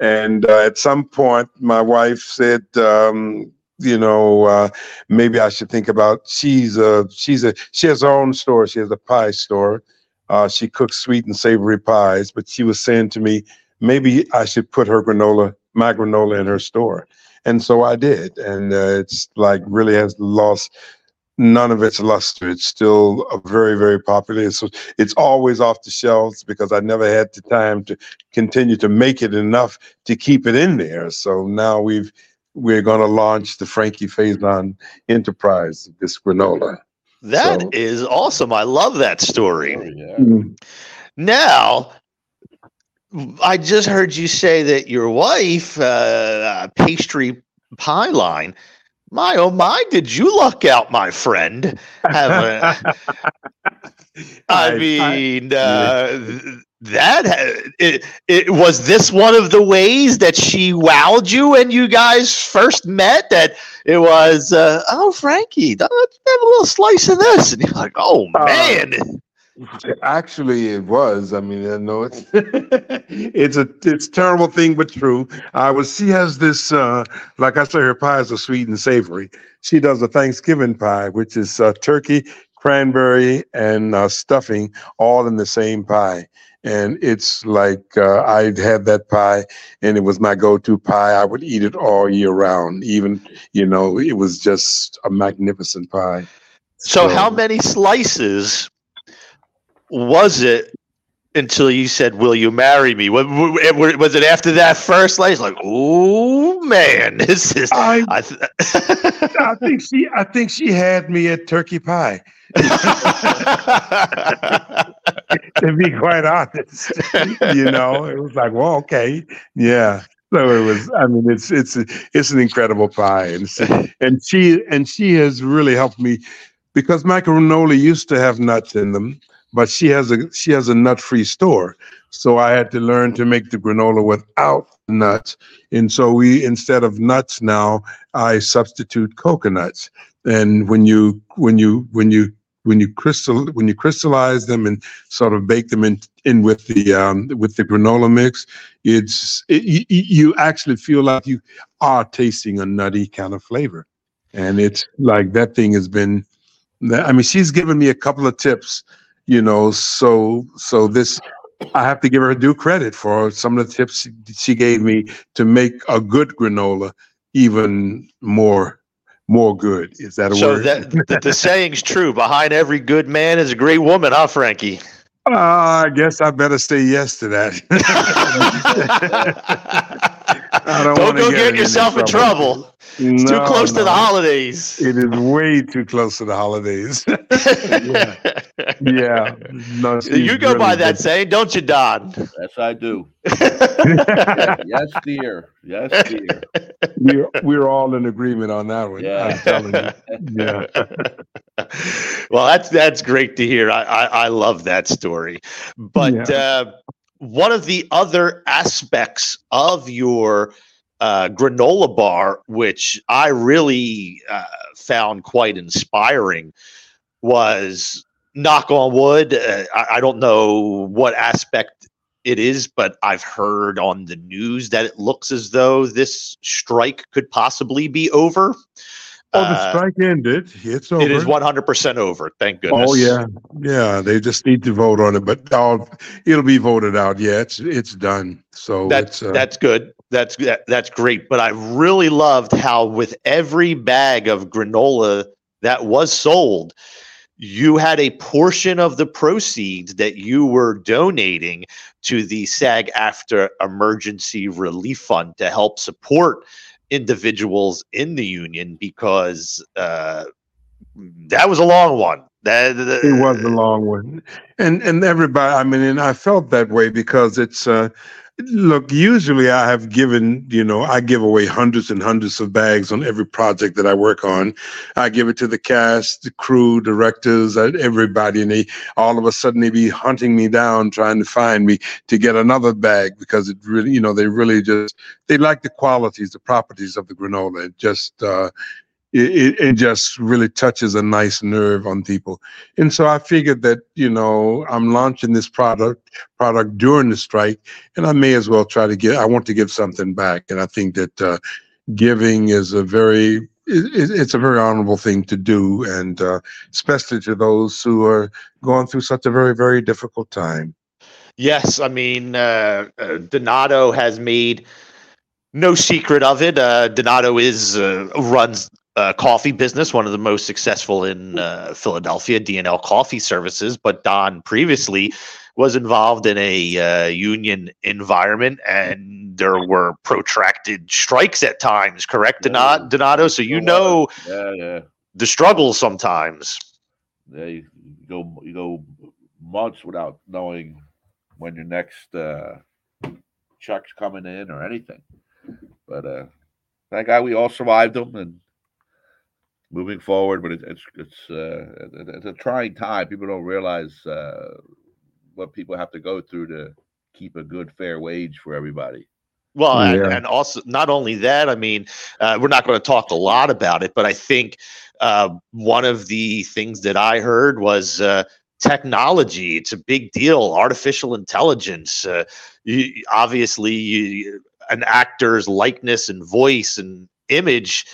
And uh, at some point, my wife said, um, you know, uh, maybe I should think about. She's a she's a she has her own store. She has a pie store. Uh, she cooks sweet and savory pies. But she was saying to me, maybe I should put her granola, my granola, in her store. And so I did, and uh, it's like really has lost none of its luster. It's still very, very popular. It's, it's always off the shelves because I never had the time to continue to make it enough to keep it in there. So now we've we're going to launch the Frankie Faison Enterprise, this granola. That is So- awesome. I love that story. Mm. Now, I just heard you say that your wife, uh, pastry pie line. My oh my! Did you luck out, my friend? Have a, [laughs] I I- mean, uh, that ha- it, it was this one of the ways that she wowed you and you guys first met. That it was, uh, oh Frankie, have a little slice of this, and you're like, oh Uh, man. Actually, it was. I mean, I know it's [laughs] it's a it's a terrible thing, but true. I was. She has this. uh Like I said, her pies are sweet and savory. She does a Thanksgiving pie, which is uh, turkey, cranberry, and uh, stuffing, all in the same pie. And it's like uh, I had that pie, and it was my go-to pie. I would eat it all year round. Even you know, it was just a magnificent pie. So, how many slices was it until you said, "Will you marry me?" Was, was it after that first? slice? like, oh man, [laughs] this is. I, I, th- [laughs] I think she, I think she had me at turkey pie. [laughs] to be quite honest, [laughs] you know, it was like, well, okay, yeah. So it was. I mean, it's it's it's an incredible pie, and she, and she and she has really helped me because my granola used to have nuts in them, but she has a she has a nut free store, so I had to learn to make the granola without nuts. And so we instead of nuts now, I substitute coconuts. And when you when you when you when you crystal when you crystallize them and sort of bake them in in with the um, with the granola mix, it's it, you, you actually feel like you are tasting a nutty kind of flavor, and it's like that thing has been. I mean, she's given me a couple of tips, you know. So so this, I have to give her due credit for some of the tips she gave me to make a good granola even more more good. Is that a so word? that, that the saying's true. Behind every good man is a great woman, huh, Frankie? Uh, I guess I better say yes to that. [laughs] [laughs] I Don't, wanna go get get yourself in trouble. It's too No, close to the holidays. It is way too close to the holidays. [laughs] yeah. yeah. No, you go by really that saying, don't you, Don? Yes, I do. [laughs] yes, dear. Yes, dear. We're we're all in agreement on that one. Yeah. I'm telling you. Yeah. [laughs] well, that's that's great to hear. I I, I love that story. But uh, one of the other aspects of your uh, granola bar, which I really uh, found quite inspiring, was knock on wood. Uh, I, I don't know what aspect it is, but I've heard on the news that it looks as though this strike could possibly be over. Oh, the Uh, strike ended. It's over. it is 100% over. Thank goodness. Oh yeah, yeah. They just need to vote on it, but oh, it'll be voted out. Yeah, it's it's done. So That's uh, that's good. That's that, that's great. But I really loved how with every bag of granola that was sold, you had a portion of the proceeds that you were donating to the SAG-AFTRA Emergency Relief Fund to help support individuals in the union because uh, that was a long one. That, it was a long one, and and everybody. I mean, and I felt that way because it's. uh Look, usually I have given, you know, I give away hundreds and hundreds of bags on every project that I work on. I give it to the cast, the crew, directors, uh, everybody, and they all of a sudden they be hunting me down, trying to find me to get another bag because it really, you know, they really just they like the qualities, the properties of the granola. It just uh, it, it, just really touches a nice nerve on people. And so I figured that, you know, I'm launching this product product during the strike, and I may as well try to get I want to give something back. And I think that uh, giving is a very it- it's a very honorable thing to do, and uh, especially to those who are going through such a very, very difficult time. Yes, I mean uh, uh, Donato has made no secret of it. Uh, Donato is uh, runs a coffee business, one of the most successful in uh, Philadelphia, D and L Coffee Services. But Don previously was involved in a uh, union environment, and there were protracted strikes at times. Correct, Donato? Donato. So you know Yeah, yeah. the struggles sometimes. Yeah, you, you go you go months without knowing when your next uh, check's coming in or anything. But uh, thank God we all survived them and moving forward. But it, it's it's uh, it's a trying time. People don't realize uh, what people have to go through to keep a good fair wage for everybody. Well, and, Yeah. and also not only that, I mean, uh, we're not going to talk a lot about it, but I think uh, one of the things that I heard was uh, technology. It's a big deal. Artificial intelligence. Uh, you, obviously, you, an actor's likeness and voice and image.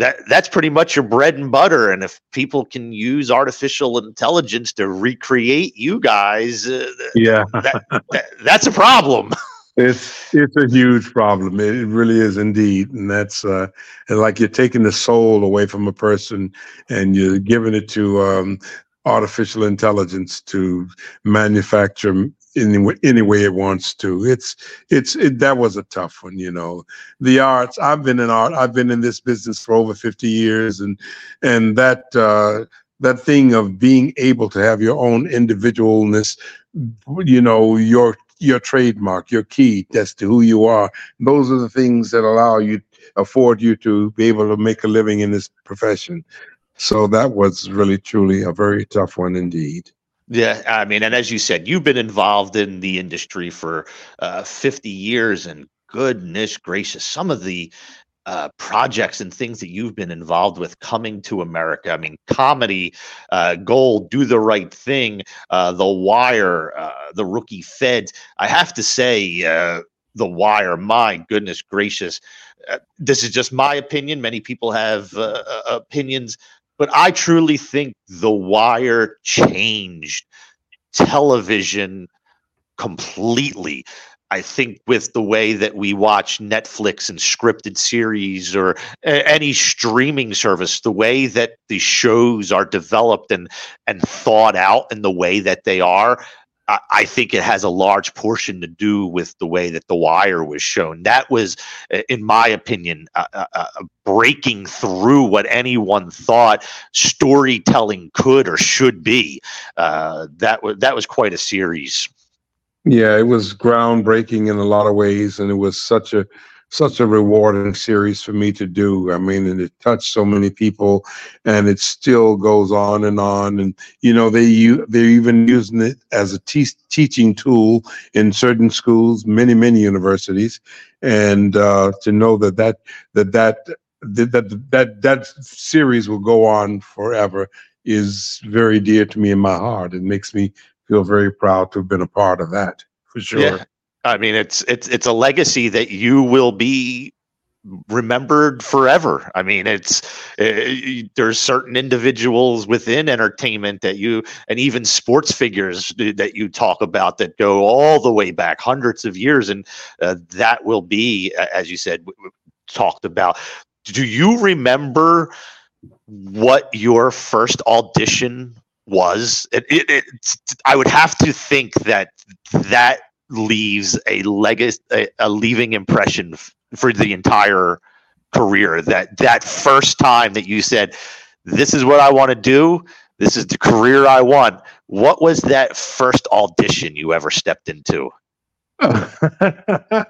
That that's pretty much your bread and butter. And if people can use artificial intelligence to recreate you guys, uh, Yeah. that, that, that's a problem. [laughs] It's it's a huge problem. It really is indeed, and that's uh, and like you're taking the soul away from a person, and you're giving it to um, artificial intelligence to manufacture any, any way it wants to. It's it's it, that was a tough one, you know. The arts. I've been in art. I've been in this business for over fifty years, and and that uh, that thing of being able to have your own individualness, you know, your your trademark, your key as to who you are. Those are the things that allow you, afford you to be able to make a living in this profession. So that was really truly a very tough one indeed. Yeah, I mean, and as you said, you've been involved in the industry for uh, 50 years, and goodness gracious, some of the uh, projects and things that you've been involved with coming to America. I mean, comedy, uh, Gold, Do the Right Thing, uh, The Wire, uh, The Rookie Feds. I have to say, uh, The Wire, my goodness gracious. Uh, this is just my opinion. Many people have opinions, but I truly think The Wire changed television completely. I think with the way that we watch Netflix and scripted series or any streaming service, the way that the shows are developed and and thought out in the way that they are, I, think it has a large portion to do with the way that The Wire was shown. That was, uh, in my opinion, uh, breaking through what anyone thought storytelling could or should be. Uh, that was that was quite a series. Yeah, it was groundbreaking in a lot of ways, and it was such a such a rewarding series for me to do. I mean, and it touched so many people, and it still goes on and on. And you know, they u- they're even using it as a te- teaching tool in certain schools, many many universities, and uh, to know that that that that that that that, that series will go on forever is very dear to me in my heart. It makes me feel very proud to have been a part of that for sure. Yeah. I mean, it's it's it's a legacy that you will be remembered forever. I mean, it's uh, there's certain individuals within entertainment that you and even sports figures that you talk about that go all the way back hundreds of years, and uh, that will be, as you said, talked about. Do you remember what your first audition was? It, it, I would have to think that that leaves a legacy, a, a leaving impression f- for the entire career. That that first time that you said, "This is what I want to do. This is the career I want." What was that first audition you ever stepped into? [laughs] do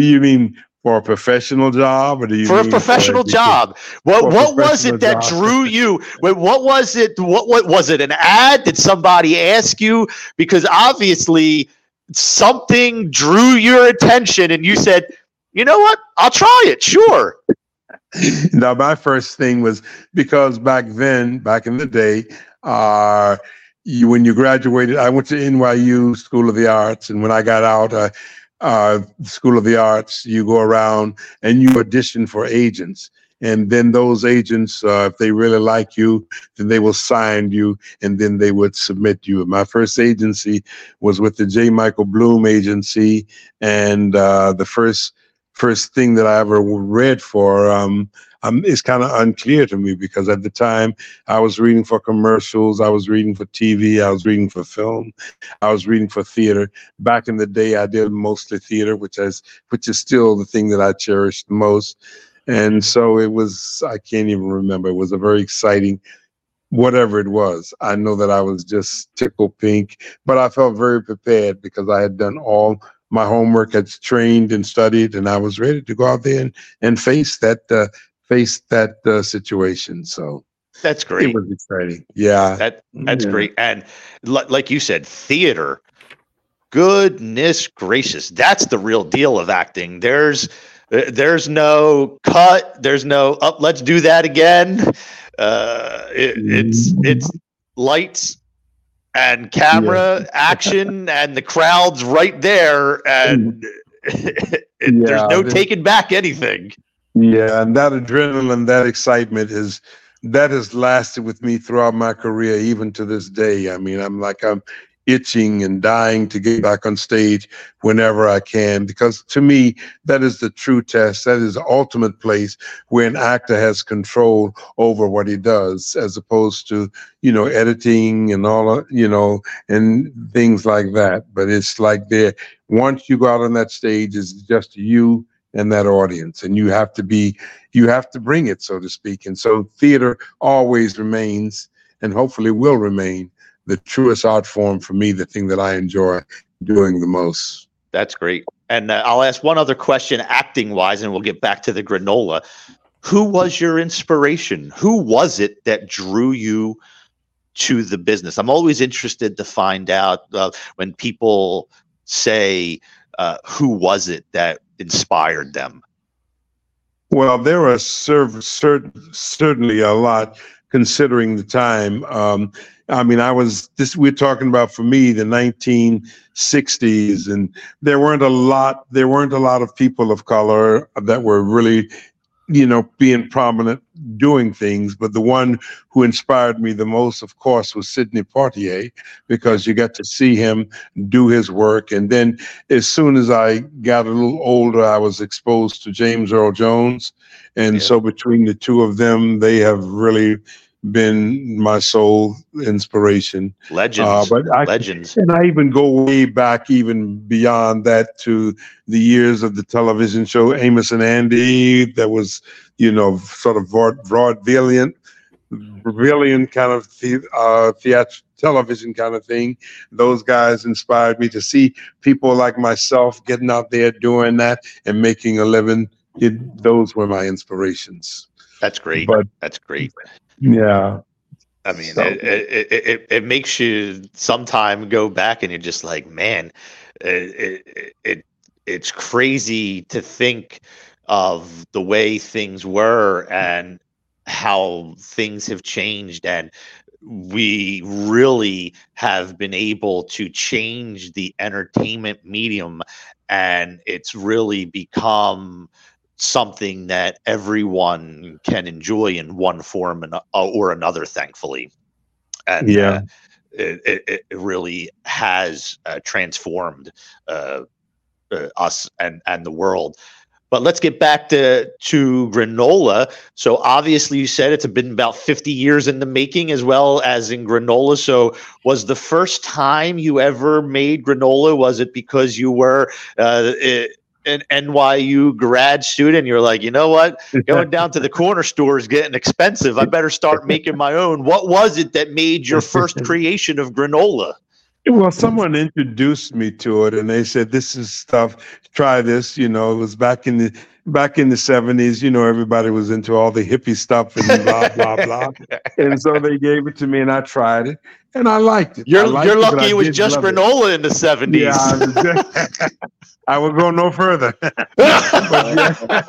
you mean for a professional job, or do you for a professional just- job. What what was it that job? drew you? What was it? What what was it? An ad? Did somebody ask you? Because obviously something drew your attention, and you said, "You know what? I'll try it. Sure." [laughs] now my first thing was because back then back in the day uh you when you graduated i went to nyu school of the arts and when i got out uh, uh school of the arts you go around and you audition for agents and then those agents uh, if they really like you then they will sign you and then they would submit you my first agency was with the j michael bloom agency and uh the first first thing that I ever read for um, um, is kind of unclear to me because at the time I was reading for commercials, I was reading for TV, I was reading for film, I was reading for theater. Back in the day, I did mostly theater, which is which is still the thing that I cherish the most. And so it was I can't even remember. It was a very exciting whatever it was. I know that I was just tickle pink, but I felt very prepared because I had done all my homework, had trained and studied, and I was ready to go out there and, and face that uh, face that uh, situation. So That's great. it was exciting. Yeah, That that's Yeah. great. And li- like you said, theater. Goodness gracious, that's the real deal of acting. There's Uh, there's no cut. There's no up. let's do that again. Uh, it, it's mm-hmm. it's lights and camera [laughs] action, and the crowd's right there, and mm. [laughs] it, there's no taking back anything. Yeah, and that adrenaline, that excitement is that has lasted with me throughout my career, even to this day. I mean, I'm like I'm itching and dying to get back on stage whenever I can, because to me, that is the true test. That is the ultimate place where an actor has control over what he does, as opposed to, you know, editing and all, you know, and things like that. But it's like there, once you go out on that stage, it's just you and that audience, and you have to be, you have to bring it, so to speak. And so theater always remains, and hopefully will remain, the truest art form for me, the thing that I enjoy doing the most. That's great. And uh, I'll ask one other question, acting wise, and we'll get back to the granola. Who was your inspiration? Who was it that drew you to the business? I'm always interested to find out uh, when people say, uh, who was it that inspired them? Well, there are cer- cer- certainly a lot considering the time. Um, I mean, I was this. We're talking about for me the 1960s, and there weren't a lot. There weren't a lot of people of color that were really, you know, being prominent doing things. But the one who inspired me the most, of course, was Sidney Poitier, because you got to see him do his work. And then, as soon as I got a little older, I was exposed to James Earl Jones, and so between the two of them, they have really been my sole inspiration. Legends. Uh, but I, Legends. And I even go way back, even beyond that, to the years of the television show Amos and Andy. That was, you know, sort of vaud- vaudevillian, vaudevillian kind of the, uh, theatrical television kind of thing. Those guys inspired me to see people like myself getting out there doing that and making a living. It, those were my inspirations. That's great. But- That's great. Yeah. I mean, So- it, it, it, it, makes you sometime go back and you're just like, man, it, it, it it's crazy to think of the way things were and how things have changed and we really have been able to change the entertainment medium and it's really become something that everyone can enjoy in one form and, uh, or another thankfully. And Yeah. uh, it, it, it really has uh, transformed uh, uh, us and and the world. But let's get back to to granola. So obviously you said it's been about 50 years in the making as well as in granola. So was the first time you ever made granola? Was it because you were uh, an NYU grad student, you're like, you know what? [laughs] Going down to the corner store is getting expensive. I better start [laughs] making my own. What was it that made your first [laughs] creation of granola? Well, someone introduced me to it, and they said, "This is stuff. Try this." You know, it was back in the back in the seventies. You know, everybody was into all the hippie stuff and blah blah blah. And so they gave it to me, and I tried it, and I liked it. You're liked you're it, lucky it was just love it. granola in the 70s. Yeah, I, was- [laughs] I would go no further. [laughs] but, yeah.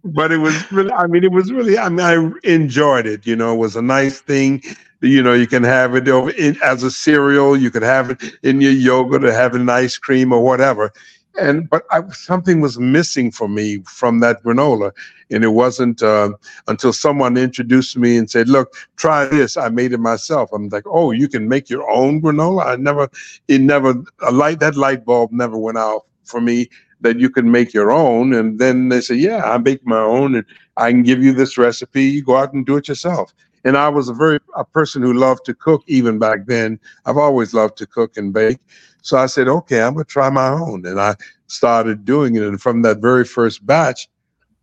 [laughs] but it was really, I mean, it was really, I mean, I enjoyed it. You know, it was a nice thing. You know, you can have it over in, as a cereal. You could have it in your yogurt or have in ice cream or whatever. And but I, something was missing for me from that granola, and it wasn't uh, until someone introduced me and said, "Look, try this." I made it myself. I'm like, "Oh, you can make your own granola." I never, it never, a light that light bulb never went out for me that you can make your own. And then they say, "Yeah, I make my own, and I can give you this recipe. You go out and do it yourself." And I was a very a person who loved to cook even back then. I've always loved to cook and bake. So I said, okay, I'm gonna try my own. And I started doing it. And from that very first batch,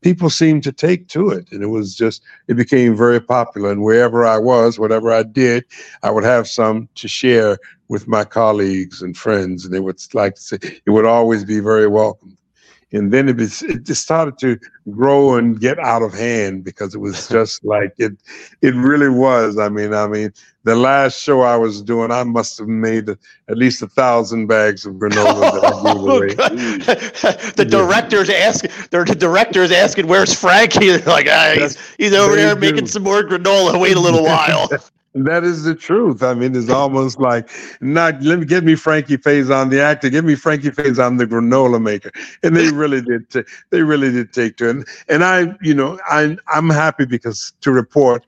people seemed to take to it. And it was just, it became very popular. And wherever I was, whatever I did, I would have some to share with my colleagues and friends. And they would like to say, it would always be very welcome. And then it, was, it just started to grow and get out of hand because it was [laughs] just like it it really was. I mean, I mean, the last show I was doing, I must have made at least a thousand bags of granola that I gave [laughs] away. [laughs] the director's asking, the director's asking, "Where's Frankie?" They're [laughs] like, ah, he's he's over there do. making some more granola. Wait a little while. That is the truth. I mean, it's almost like not let me get me Frankie Faison, the actor, give me Frankie Faison, the granola maker, and they really did. ta- they really did take to it, and, and I, you know, I I'm happy because to report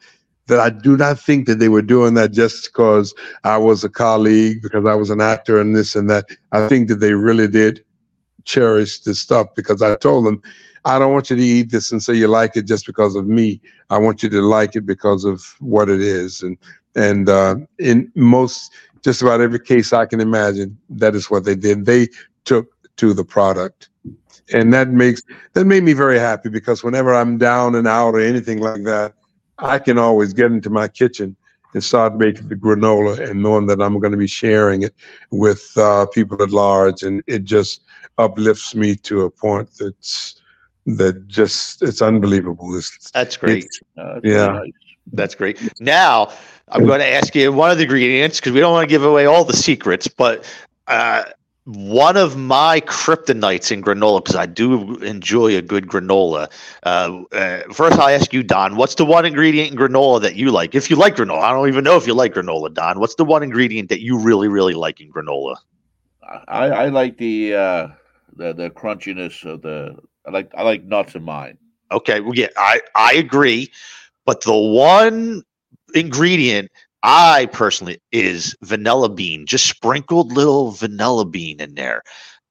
that I do not think that they were doing that just because I was a colleague, because I was an actor and this and that. I think that they really did cherish this stuff because I told them, I don't want you to eat this and say you like it just because of me. I want you to like it because of what it is. And and uh, in most, just about every case I can imagine, that is what they did. They took to the product, and that makes that made me very happy because whenever I'm down and out or anything like that, I can always get into my kitchen and start making the granola and knowing that I'm going to be sharing it with uh, people at large, and it just uplifts me to a point that's that just it's unbelievable. It's, That's great. it's- yeah. That's great. Now I'm going to ask you one of the ingredients because we don't want to give away all the secrets, but uh, one of my kryptonites in granola because I do enjoy a good granola. Uh, uh, first, I'll ask you, Don. What's the one ingredient in granola that you like? If you like granola, I don't even know if you like granola, Don. What's the one ingredient that you really, really like in granola? I, I like the uh the the crunchiness of the I like I like nuts in mine. Okay, well, yeah, I I agree, but the one ingredient I personally is vanilla bean, just sprinkled little vanilla bean in there.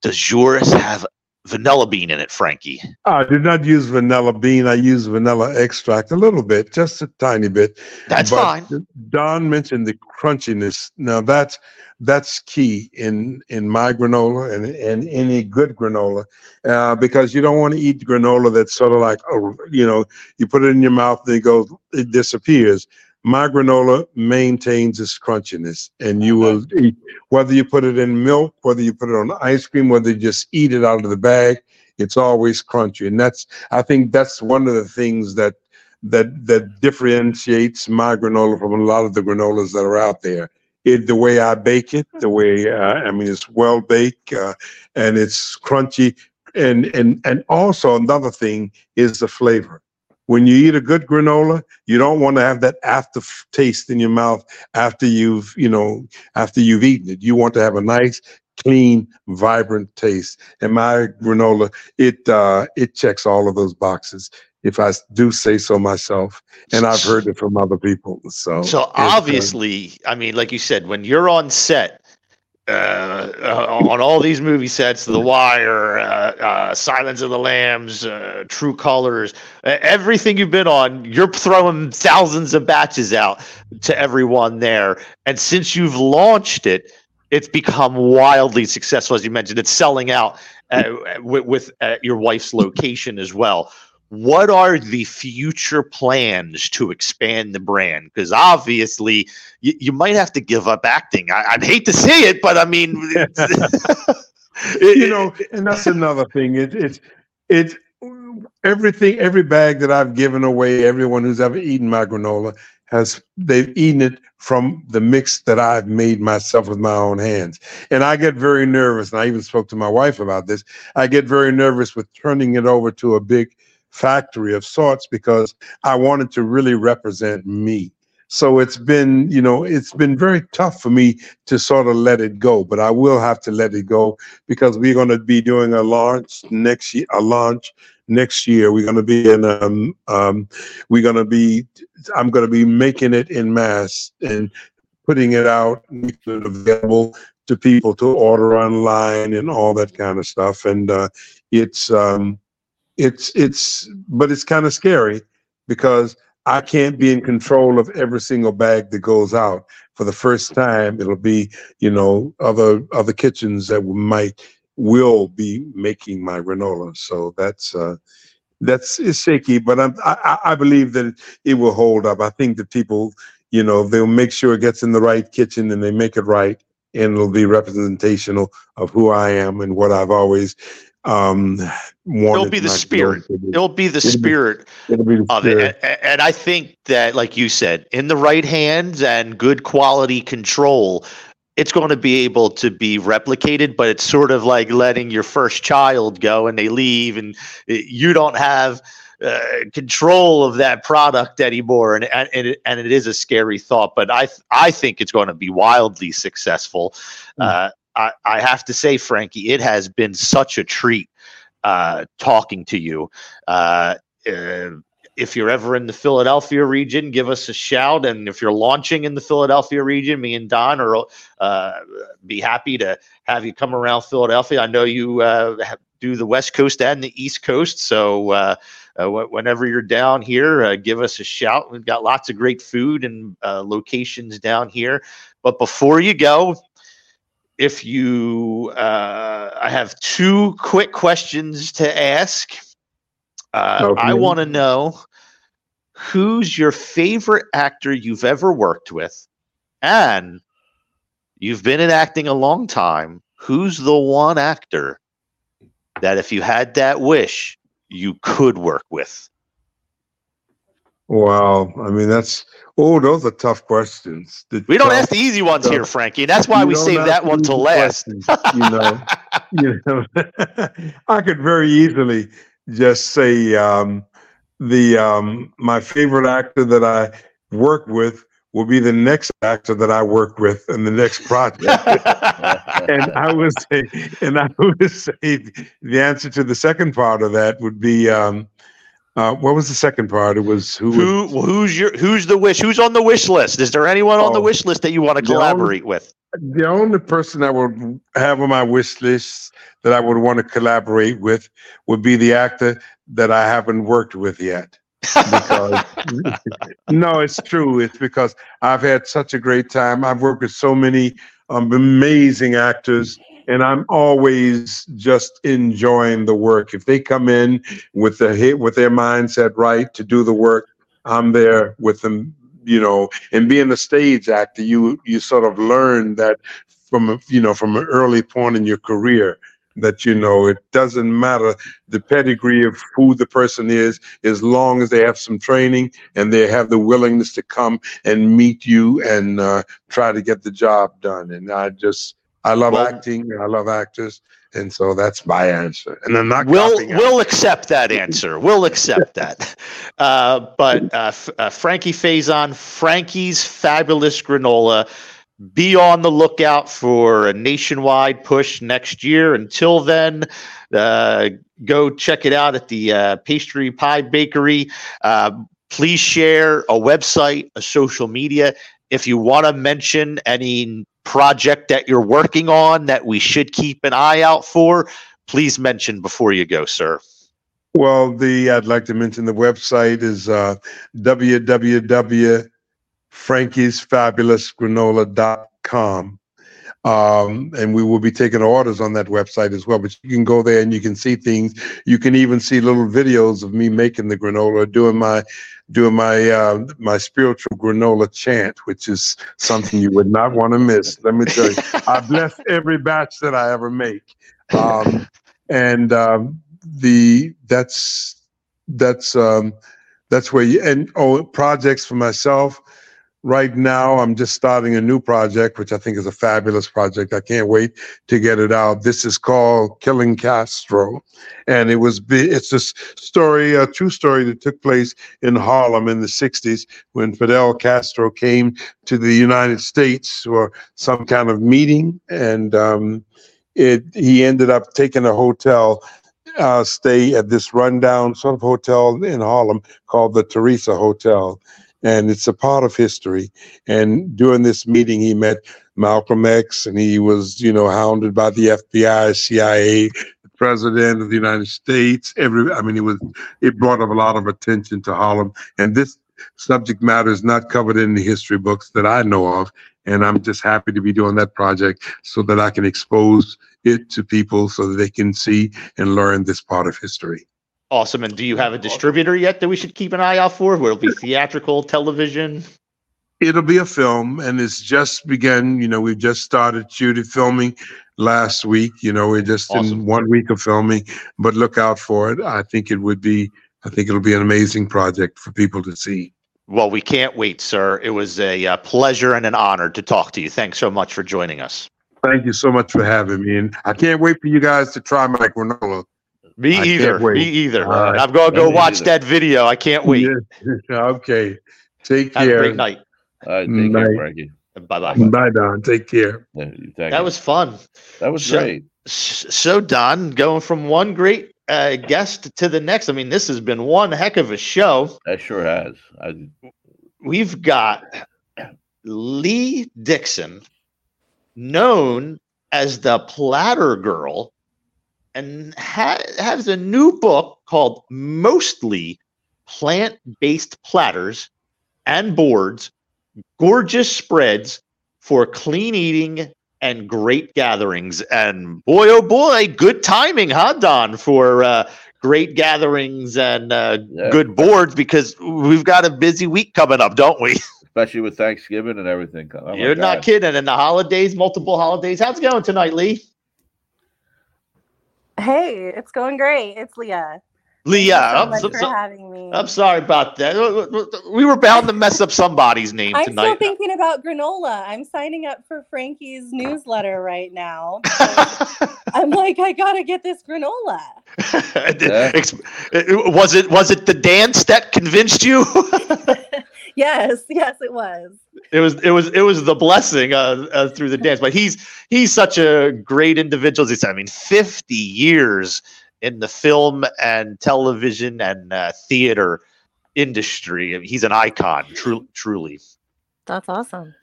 Does yours have vanilla bean in it, Frankie? I do not use vanilla bean. I use vanilla extract a little bit, just a tiny bit. That's But fine. Don mentioned the crunchiness. Now that's that's key in in my granola and and any good granola, uh, because you don't want to eat granola that's sort of like oh you know you put it in your mouth and it goes it disappears. My granola maintains its crunchiness, and you will eat whether you put it in milk, whether you put it on ice cream, whether you just eat it out of the bag. It's always crunchy, and that's I think that's one of the things that that that differentiates my granola from a lot of the granolas that are out there. It the way I bake it, the way uh, I mean it's well baked uh, and it's crunchy, and and and also another thing is the flavor. When you eat a good granola, you don't want to have that after taste in your mouth after you've you know after you've eaten it. You want to have a nice clean, vibrant taste. And my granola, it uh, it checks all of those boxes. If I do say so myself, and I've heard it from other people. So, So uh, obviously, I mean, like you said, when you're on set, uh, uh, on all these movie sets, The Wire, uh, uh, Silence of the Lambs, uh, True Colors, everything you've been on, you're throwing thousands of batches out to everyone there. And since you've launched it, it's become wildly successful. As you mentioned, it's selling out with, with your wife's location as well. What are the future plans to expand the brand? Because obviously, you, you might have to give up acting. I, I'd hate to say it, but I mean, [laughs] [laughs] you know, and that's another thing. It, it's it's everything. Every bag that I've given away, everyone who's ever eaten my granola has they've eaten it from the mix that I've made myself with my own hands. And I get very nervous. And I even spoke to my wife about this. I get very nervous with turning it over to a big factory of sorts because I wanted to really represent me. So it's been, you know, it's been very tough for me to sort of let it go, but I will have to let it go because we're going to be doing a launch next year, a launch next year. We're going to be in, um, um, we're going to be, I'm going to be making it in mass and putting it out, available to people to order online and all that kind of stuff. And uh, it's, um, it's, it's, but it's kind of scary because I can't be in control of every single bag that goes out. For the first time, it'll be, you know, other other kitchens that might will be making my granola. So that's uh that's it's shaky, but I'm, I I believe that it will hold up. I think that people, you know, they'll make sure it gets in the right kitchen and they make it right, and it'll be representational of who I am and what I've always um it'll be the spirit. be. It'll be the It'll be- spirit It'll be the of spirit. it. And I think that, like you said, in the right hands and good quality control, it's going to be able to be replicated. But it's sort of like letting your first child go and they leave, and uh, you don't have uh, control of that product anymore. And and and it, and it is a scary thought. But I I think it's going to be wildly successful. Uh, I, have to say, Frankie, it has been such a treat uh, talking to you. Uh, uh, if you're ever in the Philadelphia region, give us a shout. And if you're launching in the Philadelphia region, me and Don are uh, be happy to have you come around Philadelphia. I know you uh, do the West Coast and the East Coast, so uh, uh, whenever you're down here, uh, give us a shout. We've got lots of great food and uh, locations down here. But before you go, if you, uh, I have two quick questions to ask. Uh, I want to know who's your favorite actor you've ever worked with, and you've been in acting a long time. Who's the one actor that, if you had that wish, you could work with? Wow. I mean, that's, oh, those are tough questions. The We don't tough- ask the easy ones here, Frankie. That's why You we save that one to last. You know, [laughs] you know, [laughs] I could very easily just say um, the um, my favorite actor that I work with will be the next actor that I work with in the next project. [laughs] and I would say, and I would say, the answer to the second part of that would be, um, uh, what was the second part? It was who? would- who's your who's the wish? Who's on the wish list? Is there anyone on the Oh, wish list that you want to the only- collaborate with? the only person I would have on my wish list that I would want to collaborate with would be the actor that I haven't worked with yet. Because [laughs] no, it's true. It's because I've had such a great time. I've worked with so many um, amazing actors, and I'm always just enjoying the work. If they come in with the hit with their mindset right to do the work, I'm there with them you know and being a stage actor you you sort of learn that from you know from an early point in your career that you know it doesn't matter the pedigree of who the person is as long as they have some training and they have the willingness to come and meet you and uh, try to get the job done and i just i love Well- acting i love actors and so that's my answer and i'm not We'll we'll accept that answer. [laughs] We'll accept that. Uh, but uh, F- uh, Frankie Faison, Frankie's fabulous granola. Be on the lookout for a nationwide push next year. Until then, uh, go check it out at the uh, Pastry Pie Bakery. Uh, please share a website, a social media. If you want to mention any project that you're working on that we should keep an eye out for, please mention before you go, sir. Well, the I'd like to mention the website is uh, www.frankiesfabulousgranola.com. Um, and we will be taking orders on that website as well. But you can go there and you can see things. You can even see little videos of me making the granola, doing my doing my uh, my spiritual granola chant, which is something you would not want to miss. Let me tell you, I bless every batch that I ever make. Um, and um, the that's that's um, that's where you and oh projects for myself. Right now, I'm just starting a new project, which I think is a fabulous project. I can't wait to get it out. This is called Killing Castro, and it was it's a story, a true story that took place in Harlem in the '60s when Fidel Castro came to the United States for some kind of meeting, and um, it he ended up taking a hotel uh, stay at this rundown sort of hotel in Harlem called the Theresa Hotel. And it's a part of history. And during this meeting, he met Malcolm X and he was, you know, hounded by the FBI, CIA, president of the United States. Every, I mean, it was, it brought up a lot of attention to Harlem. And this subject matter is not covered in the history books that I know of. And I'm just happy to be doing that project so that I can expose it to people so that they can see and learn this part of history. Awesome. And do you have a distributor yet that we should keep an eye out for? Will it be theatrical, television? It'll be a film and it's just begun. You know, we just started shooting, filming last week. You know, we're just in one week of filming, but look out for it. I think it would be, I think it'll be an amazing project for people to see. Well, we can't wait, sir. It was a uh, pleasure and an honor to talk to you. Thanks so much for joining us. Thank you so much for having me. And I can't wait for you guys to try my granola. Me I either. Me either. All right. I'm going to go Me watch either. that video. I can't wait. [laughs] okay. Take Have care. a great night. All right, take Night. care, Frankie. Bye bye. Bye, Don. Take care. Yeah, you- thank That you. was fun. that was So- great. So, Don, going from one great uh, guest to the next. I mean, this has been one heck of a show. That sure has. I, We've got Lee Dixon, known as the Platter Girl, and ha- has a new book called Mostly Plant Based Platters and Boards, Gorgeous Spreads for Clean Eating and Great Gatherings. And boy, oh boy, good timing, huh, Don, for uh, great gatherings and uh, good boards because we've got a busy week coming up, don't we? [laughs] especially with Thanksgiving and everything. Oh You're not kidding. And the holidays, multiple holidays. How's it going tonight, Lee? Hey, it's going great. It's Leah. Leah, Thank you so I'm, so- for having me. I'm sorry about that. We were bound to mess up somebody's name tonight. I'm still thinking about granola. I'm signing up for Frankie's newsletter right now. [laughs] I'm like, I gotta get this granola. [laughs] Was it was it the dance that convinced you? [laughs] Yes, yes, it was. it was it was it was the blessing uh, uh, through the dance. But he's he's such a great individual. He's, I mean, 50 years in the film and television and uh, theater industry. I mean, he's an icon, tru- truly. That's awesome.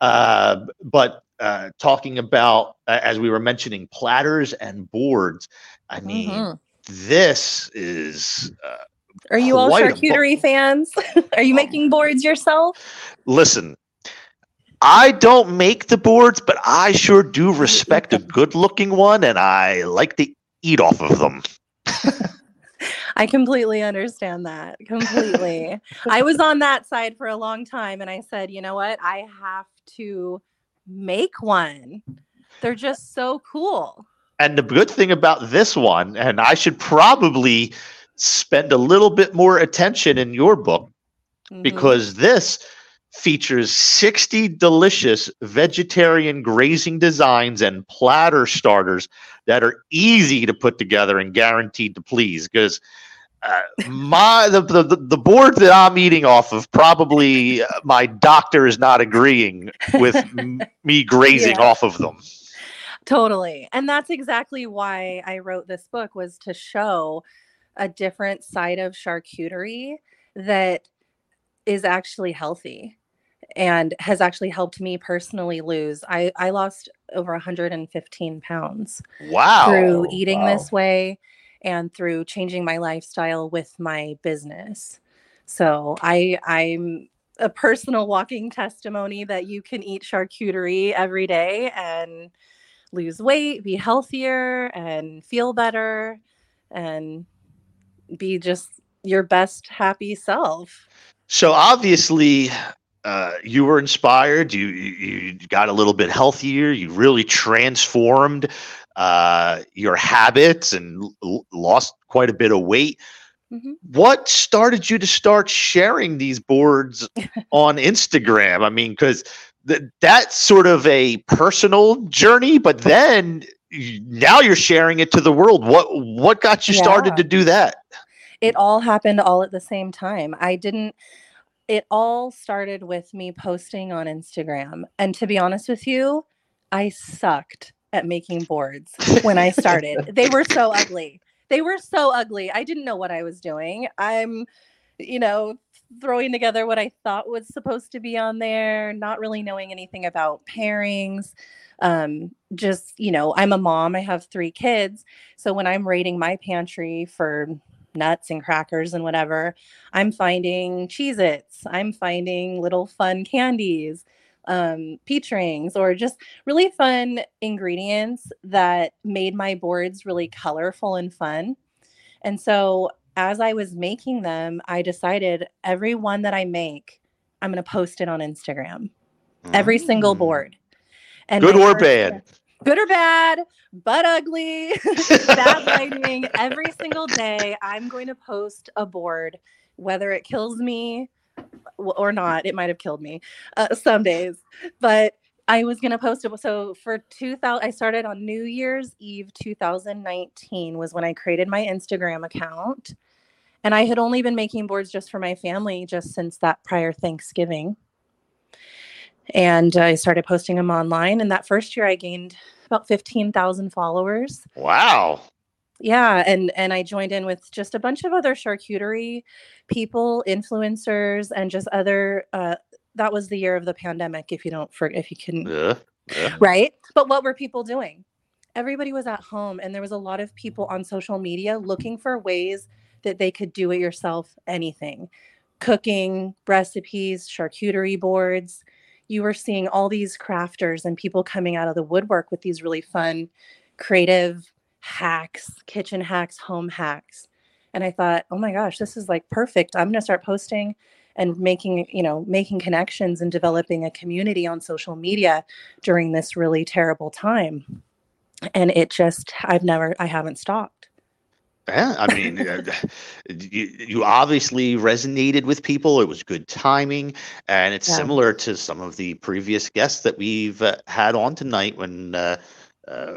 Uh, but uh, talking about, uh, as we were mentioning, platters and boards. I mean, Mhm. this is. Are you all quite charcuterie fans? [laughs] Are you making boards yourself? listen, I don't make the boards, but I sure do respect a [laughs] good-looking one, and I like to eat off of them. I completely understand that. Completely. [laughs] I was on that side for a long time and I said, you know what? I have to make one. They're just so cool. And the good thing about this one, and I should probably spend a little bit more attention in your book because this features 60 delicious vegetarian grazing designs and platter starters that are easy to put together and guaranteed to please because uh, [laughs] my the, the the board that I'm eating off of probably uh, my doctor is not agreeing with [laughs] m- me grazing Yeah. off of them. Totally. And that's exactly why I wrote this book was to show a different side of charcuterie that is actually healthy and has actually helped me personally lose. I, I lost over 115 pounds Wow. through eating Wow. this way and through changing my lifestyle with my business. So I I'm a personal walking testimony that you can eat charcuterie every day and lose weight, be healthier and feel better and be just your best happy self. So obviously, uh, you were inspired. You, you got a little bit healthier. You really transformed uh, your habits and l- lost quite a bit of weight. Mhm. What started you to start sharing these boards [laughs] on Instagram? I mean, because th- that's sort of a personal journey, but then now you're sharing it to the world. What what got you started to do that? It all happened all at the same time. I didn't it all started with me posting on Instagram. And to be honest with you, I sucked at making boards when I started. [laughs] they were so ugly. They were so ugly. I didn't know what I was doing. I'm you know, throwing together what I thought was supposed to be on there, not really knowing anything about pairings. Um, just, you know, I'm a mom, I have three kids. So when I'm raiding my pantry for nuts and crackers and whatever, I'm finding Cheez Its, I'm finding little fun candies, um, peach rings, or just really fun ingredients that made my boards really colorful and fun. And so as I was making them, I decided every one that I make, I'm going to post it on Instagram. Every single board. And Good or first- bad? Good or bad, but ugly, [laughs] bad lighting, every single day, I'm going to post a board, whether it kills me or not. It might have killed me uh, some days, but I was going to post it. So for 2000, I started on New Year's Eve 2019 was when I created my Instagram account. And I had only been making boards just for my family just since that prior Thanksgiving and I started posting them online. And that first year, I gained about fifteen thousand followers. Wow. yeah and and i joined in with just a bunch of other charcuterie people influencers and just other uh that was the year of the pandemic if you don't for if you can Yeah. yeah. right but what were people doing everybody was at home and there was a lot of people on social media looking for ways that they could do it yourself anything cooking recipes charcuterie boards you were seeing all these crafters and people coming out of the woodwork with these really fun creative hacks kitchen hacks home hacks. And i thought oh my gosh this is like perfect. I'm going to start posting and making you know making connections and developing a community on social media during this really terrible time. And it just i've never i haven't stopped Yeah, I mean, uh, [laughs] you, you obviously resonated with people. It was good timing, and it's Yeah. similar to some of the previous guests that we've uh, had on tonight when uh, uh,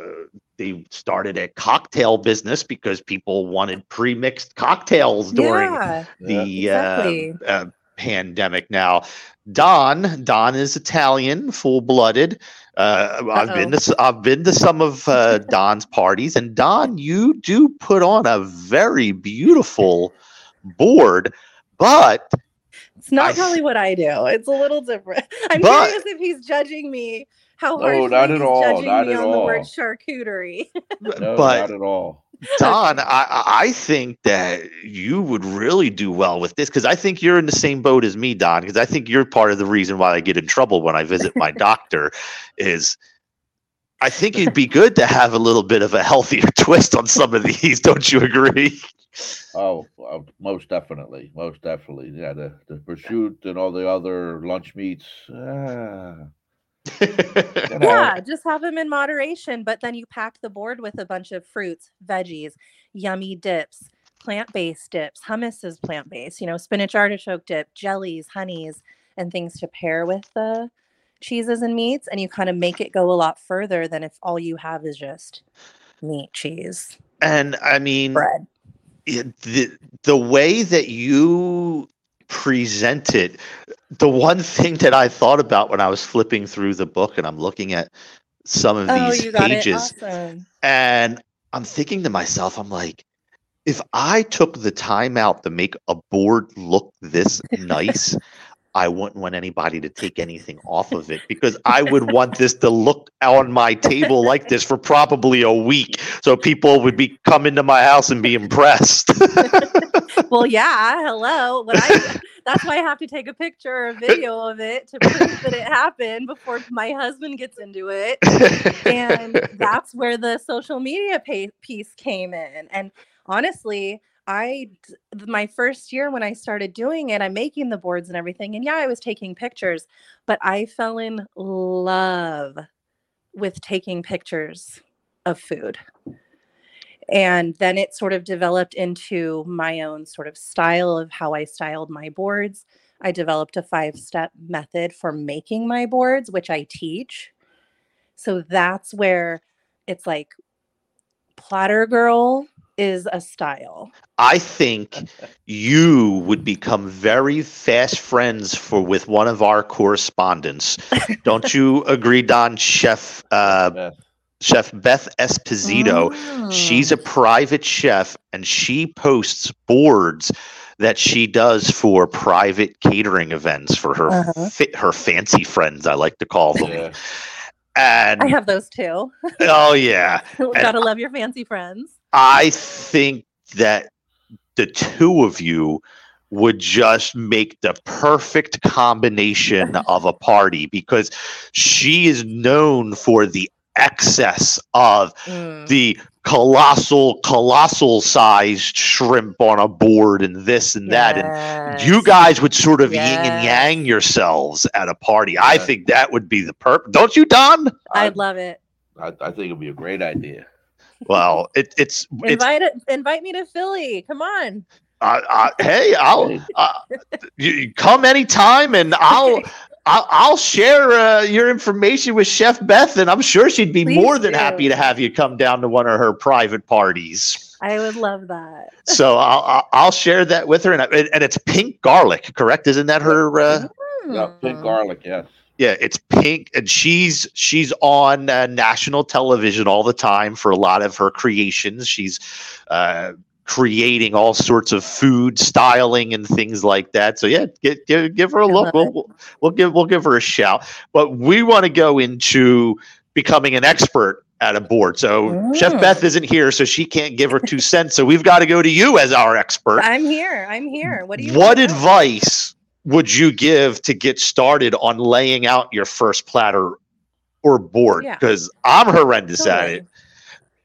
they started a cocktail business because people wanted pre-mixed cocktails during yeah the exactly. uh, uh, pandemic. Now, Don, Don is Italian, full-blooded. Uh, I've been to s- I've been to some of uh, [laughs] Don's parties, and Don, you do put on a very beautiful board, but it's not I- probably what i do. It's a little different. [laughs] I'm But- curious if he's judging me how No, not at he's all, judging not me at on the word charcuterie. No, but not at all. Don, I, I I think that you would really do well with this because I think you're in the same boat as me, Don. Because I think you're part of the reason why I get in trouble when I visit my [laughs] doctor. Is I think it'd be good to have a little bit of a healthier [laughs] twist on some of these. Don't you agree? Oh, uh, most definitely, most definitely. Yeah, the the prosciutto and all the other lunch meats. Ah, you know, Yeah, just have them in moderation, but then you pack the board with a bunch of fruits, veggies, yummy dips, plant-based dips. Hummus is plant-based, you know, spinach artichoke dip, jellies, honeys, and things to pair with the cheeses and meats, and you kind of make it go a lot further than if all you have is just meat, cheese, And I mean, bread. it- the the way that you present it, the one thing that I thought about when I was flipping through the book and I'm looking at some of Oh, these pages. Awesome. and I'm thinking to myself, I'm like, if I took the time out to make a board look this nice, [laughs] I wouldn't want anybody to take anything off of it because I would want this to look on my table like this for probably a week. So people would be come into my house and be impressed. [laughs] well, yeah, hello. What I that's why I have to take a picture or a video of it to prove that it happened before my husband gets into it. and [laughs] that's where the social media pa- piece came in. And honestly, I my first year when I started doing it, I'm making the boards and everything. And yeah, I was taking pictures, but I fell in love with taking pictures of food. And then it sort of developed into my own sort of style of how I styled my boards. I developed a five step method for making my boards, which I teach. So that's where it's like platter girl is a style. I think you would become very fast friends for with one of our correspondents. [laughs] Don't you agree, Don? Chef uh, Chef Beth Esposito. She's a private chef, and she posts boards that she does for private catering events for her Uh-huh. fa- her fancy friends. I like to call them. And I have those too. oh yeah, [laughs] Gotta love your fancy friends. I think that the two of you would just make the perfect combination [laughs] of a party because she is known for the excess of Mm. the colossal colossal sized shrimp on a board and this and that and you guys would sort of yin and yang yourselves at a party i think that would be the perp don't you don I'd love it. I, I think it'd be a great idea. Well it, it's it's Invite it, invite me to Philly. Come on. uh, uh, hey, I'll uh, you, you come anytime, and I'll I'll, I'll share uh, your information with Chef Beth, and I'm sure she'd be Please more than do. happy to have you come down to one of her private parties. I would love that. [laughs] So I'll I'll- I'll share that with her, and and and it's pink garlic, correct? Isn't that her? Uh, Yeah, pink garlic, yes. Yeah, it's pink, and she's she's on uh, national television all the time for a lot of her creations. She's uh, creating all sorts of food styling and things like that. So yeah, get, give give her a look. We'll, we'll we'll give we'll give her a shout. But we want to go into becoming an expert at a board. So Chef Mm. Beth isn't here, so she can't give her two cents. So we've got to go to you as our expert. I'm here. I'm here. What do you What advice would you give to get started on laying out your first platter or board? Yeah. Because I'm horrendous at it.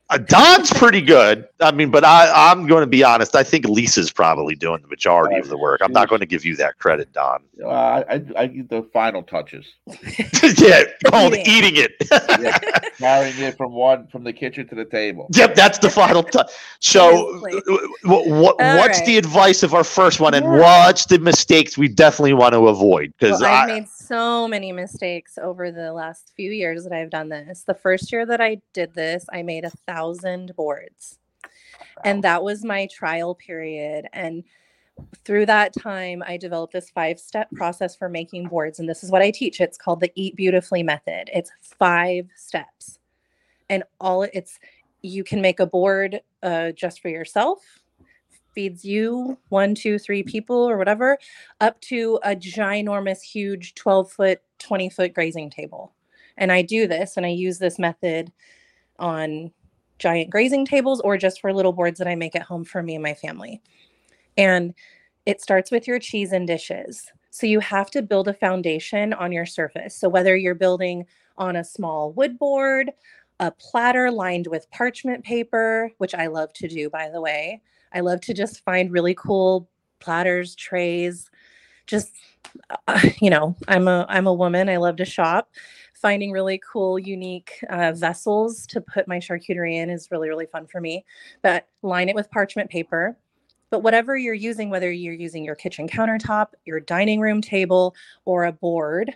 Uh, Don's pretty good. I mean, but I, I'm going to be honest. I think Lisa's probably doing the majority of the work. I'm not going to give you that credit, Don. Uh, I, I I the final touches. [laughs] [laughs] yeah, called eating it. yeah, [laughs] carrying it from one from the kitchen to the table. Yep, that's the final touch. So, what, what All what's right. the advice of our first one, and Yeah. what's the mistakes we definitely want to avoid? Because Well, I've I, made so many mistakes over the last few years that I've done this. The first year that I did this, I made a thousand boards. And that was my trial period. And through that time, I developed this five step process for making boards. And this is what I teach. It's called the Eat Beautifully method. It's five steps. And all it's, you can make a board uh, just for yourself, feeds you one, two, three people or whatever, up to a ginormous, huge 12 foot, 20 foot grazing table. And I do this and I use this method on giant grazing tables or just for little boards that I make at home for me and my family. And it starts with your cheese and dishes. So you have to build a foundation on your surface. So whether you're building on a small wood board, a platter lined with parchment paper, which I love to do, by the way. I love to just find really cool platters, trays, just uh, [laughs] you know, I'm a I'm a woman. I love to shop. Finding really cool, unique uh, vessels to put my charcuterie in is really really fun for me. But line it with parchment paper. But whatever you're using, whether you're using your kitchen countertop, your dining room table, or a board,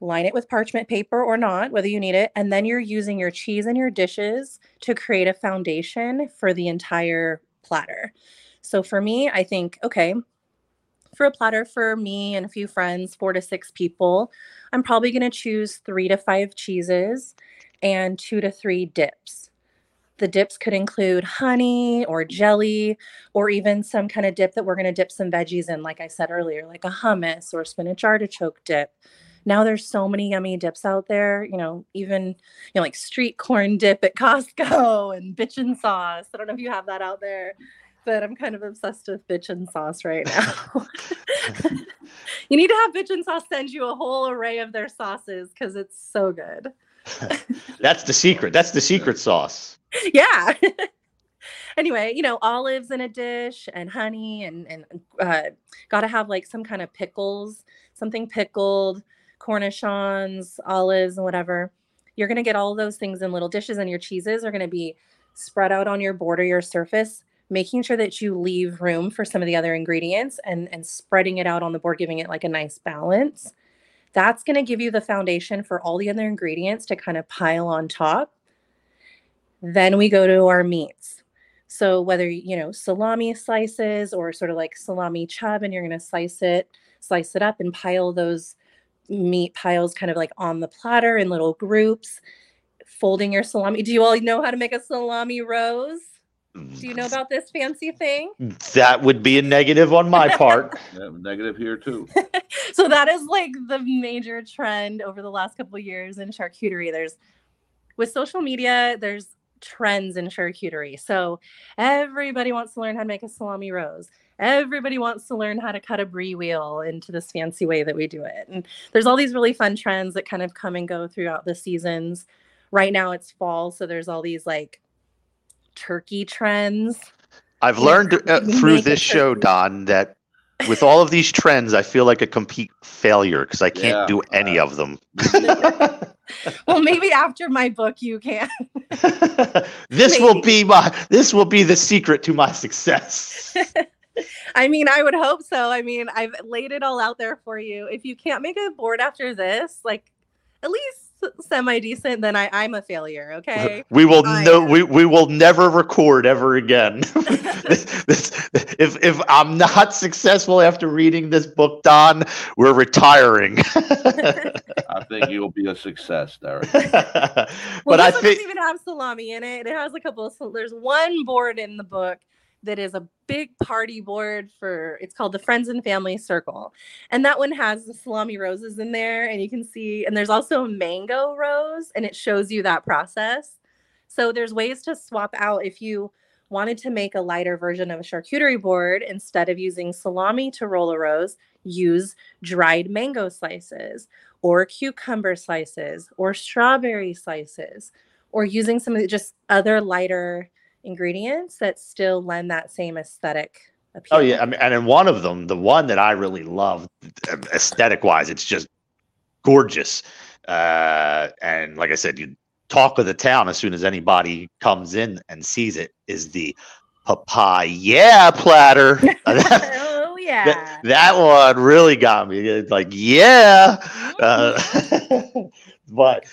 line it with parchment paper or not, whether you need it. And then you're using your cheese and your dishes to create a foundation for the entire platter. So for me, I think, okay, for a platter for me and a few friends, four to six people, I'm probably going to choose three to five cheeses and two to three dips. The dips could include honey or jelly or even some kind of dip that we're going to dip some veggies in, like I said earlier, like a hummus or spinach artichoke dip. Now there's so many yummy dips out there, you know, even you know like street corn dip at Costco and bitchin sauce. I don't know if you have that out there, but I'm kind of obsessed with bitchin sauce right now. [laughs] you need to have bitchin sauce send you a whole array of their sauces because it's so good. [laughs] that's the secret. That's the secret sauce. [laughs] yeah. anyway, you know, olives in a dish and honey and and uh, got to have like some kind of pickles, something pickled, cornichons, olives, and whatever. You're gonna get all those things in little dishes, and your cheeses are gonna be spread out on your board or your surface, making sure that you leave room for some of the other ingredients and and spreading it out on the board, giving it like a nice balance. That's going to give you the foundation for all the other ingredients to kind of pile on top. Then we go to our meats. So whether you know salami slices or sort of like salami chub, and you're going to slice it, slice it up, and pile those meat piles kind of like on the platter in little groups. Folding your salami. Do you all know how to make a salami rose? Mm. Do you know about this fancy thing? Mm, that would be a negative on my part. [laughs] Yeah, negative here too. [laughs] so that is like the major trend over the last couple of years in charcuterie there's with social media there's trends in charcuterie so everybody wants to learn how to make a salami rose everybody wants to learn how to cut a brie wheel into this fancy way that we do it and there's all these really fun trends that kind of come and go throughout the seasons right now it's fall so there's all these like turkey trends I've learned uh, through this show, Don, that with all of these trends, I feel like a complete failure because I can't Yeah, do any of them. [laughs] well maybe after my book you can [laughs] This will be my. This will be the secret to my success. [laughs] I mean, I would hope so. I mean, I've laid it all out there for you. If you can't make a board after this, like at least semi decent, then I, I'm a failure. Okay. [laughs] We will I no, am. we, we will never record ever again. [laughs] This- this- if if I'm not successful after reading this book, Don, we're retiring. [laughs] I think you'll be a success, Derek. Well, but I this one think doesn't even have salami in it. It has a couple of. There's one board in the book that is a big party board for. It's called the Friends and Family Circle, and that one has the salami roses in there, and you can see. And there's also a mango rose, and it shows you that process. So there's ways to swap out if you wanted to make a lighter version of a charcuterie board instead of using salami to roll a rose use dried mango slices or cucumber slices or strawberry slices or using some of just other lighter ingredients that still lend that same aesthetic appeal. Oh yeah, I mean, and in one of them, the one that I really love, aesthetic wise, it's just gorgeous. Uh, and like I said, you talk of the town as soon as anybody comes in and sees it. Is the papaya platter? [laughs] [laughs] oh yeah. that, that one really got me. It's like yeah, [laughs] uh, but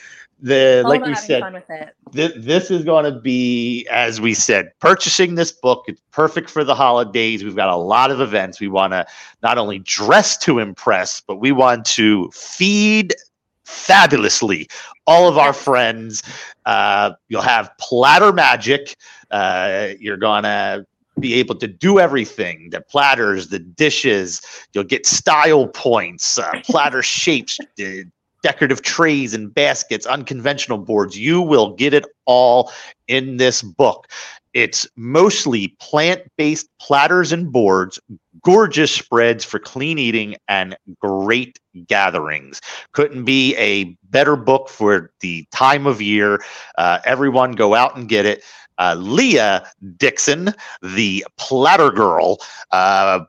the like we said, fun with it. Th- this is going to be, as we said, purchasing this book. It's perfect for the holidays. We've got a lot of events. We want to not only dress to impress, but we want to feed fabulously all of our friends. Uh, you'll have platter magic. Uh, you're going to be able to do everything the platters, the dishes. You'll get style points, uh, [laughs] platter shapes, decorative trays and baskets, unconventional boards. You will get it all in this book. It's mostly plant based platters and boards, gorgeous spreads for clean eating, and great gatherings. Couldn't be a better book for the time of year. Uh, everyone go out and get it. Uh, Leah Dixon, the platter girl, uh,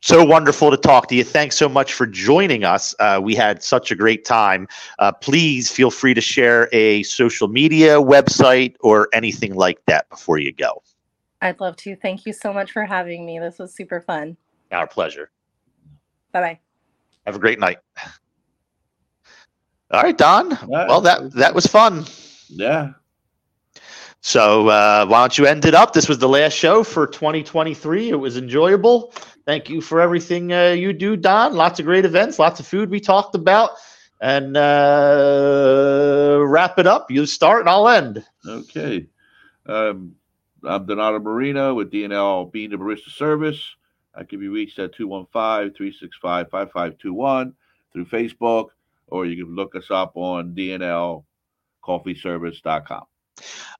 so wonderful to talk to you. Thanks so much for joining us. Uh, we had such a great time. Uh, please feel free to share a social media website or anything like that before you go. I'd love to. Thank you so much for having me. This was super fun. Our pleasure. Bye bye. Have a great night. All right, Don. Well, that that was fun. Yeah. So uh, why don't you end it up? This was the last show for 2023. It was enjoyable. Thank you for everything uh, you do, Don. Lots of great events, lots of food we talked about. And uh, wrap it up. You start and I'll end. Okay. Um, I'm Donato Marino with D and L Bean to Barista Service. I can be reached at 215 365 5521 through Facebook, or you can look us up on DNLCoffeeService.com.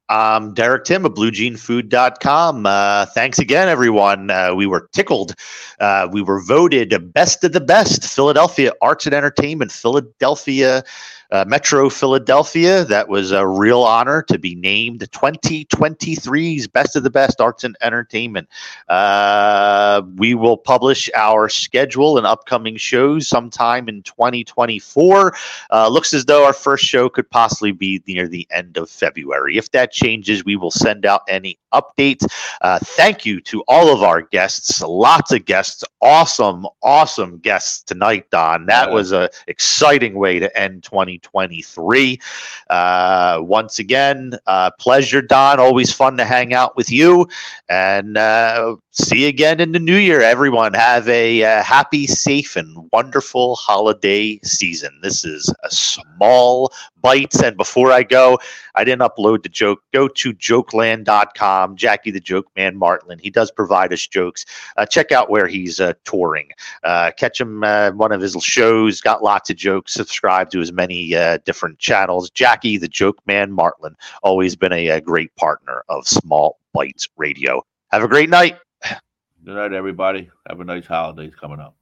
Um, Derek Timm of BlueJeanFood.com. Uh, thanks again, everyone. Uh, we were tickled. Uh, we were voted best of the best Philadelphia Arts and Entertainment, Philadelphia, uh, Metro Philadelphia. That was a real honor to be named 2023's best of the best arts and entertainment. Uh, we will publish our schedule and upcoming shows sometime in 2024. Uh, looks as though our first show could possibly be near the end of February. If that changes, we will send out any updates. Uh, thank you to all of our guests. Lots of guests. Awesome, awesome guests tonight, Don. That was a exciting way to end 2023. Uh, once again, uh, pleasure, Don. Always fun to hang out with you. And uh, see you again in the new year, everyone. Have a uh, happy, safe, and wonderful holiday season. This is a small bites. And before I go, I didn't upload the joke. Go to jokeland.com. Jackie the Joke Man Martling. He does provide us jokes. Uh, check out where he's uh, touring. Uh, catch him uh, one of his shows. Got lots of jokes. Subscribe to his many uh, different channels. Jackie the Joke Man Martling. Always been a, a great partner of Small Bites Radio. Have a great night. Good night, everybody. Have a nice holidays coming up.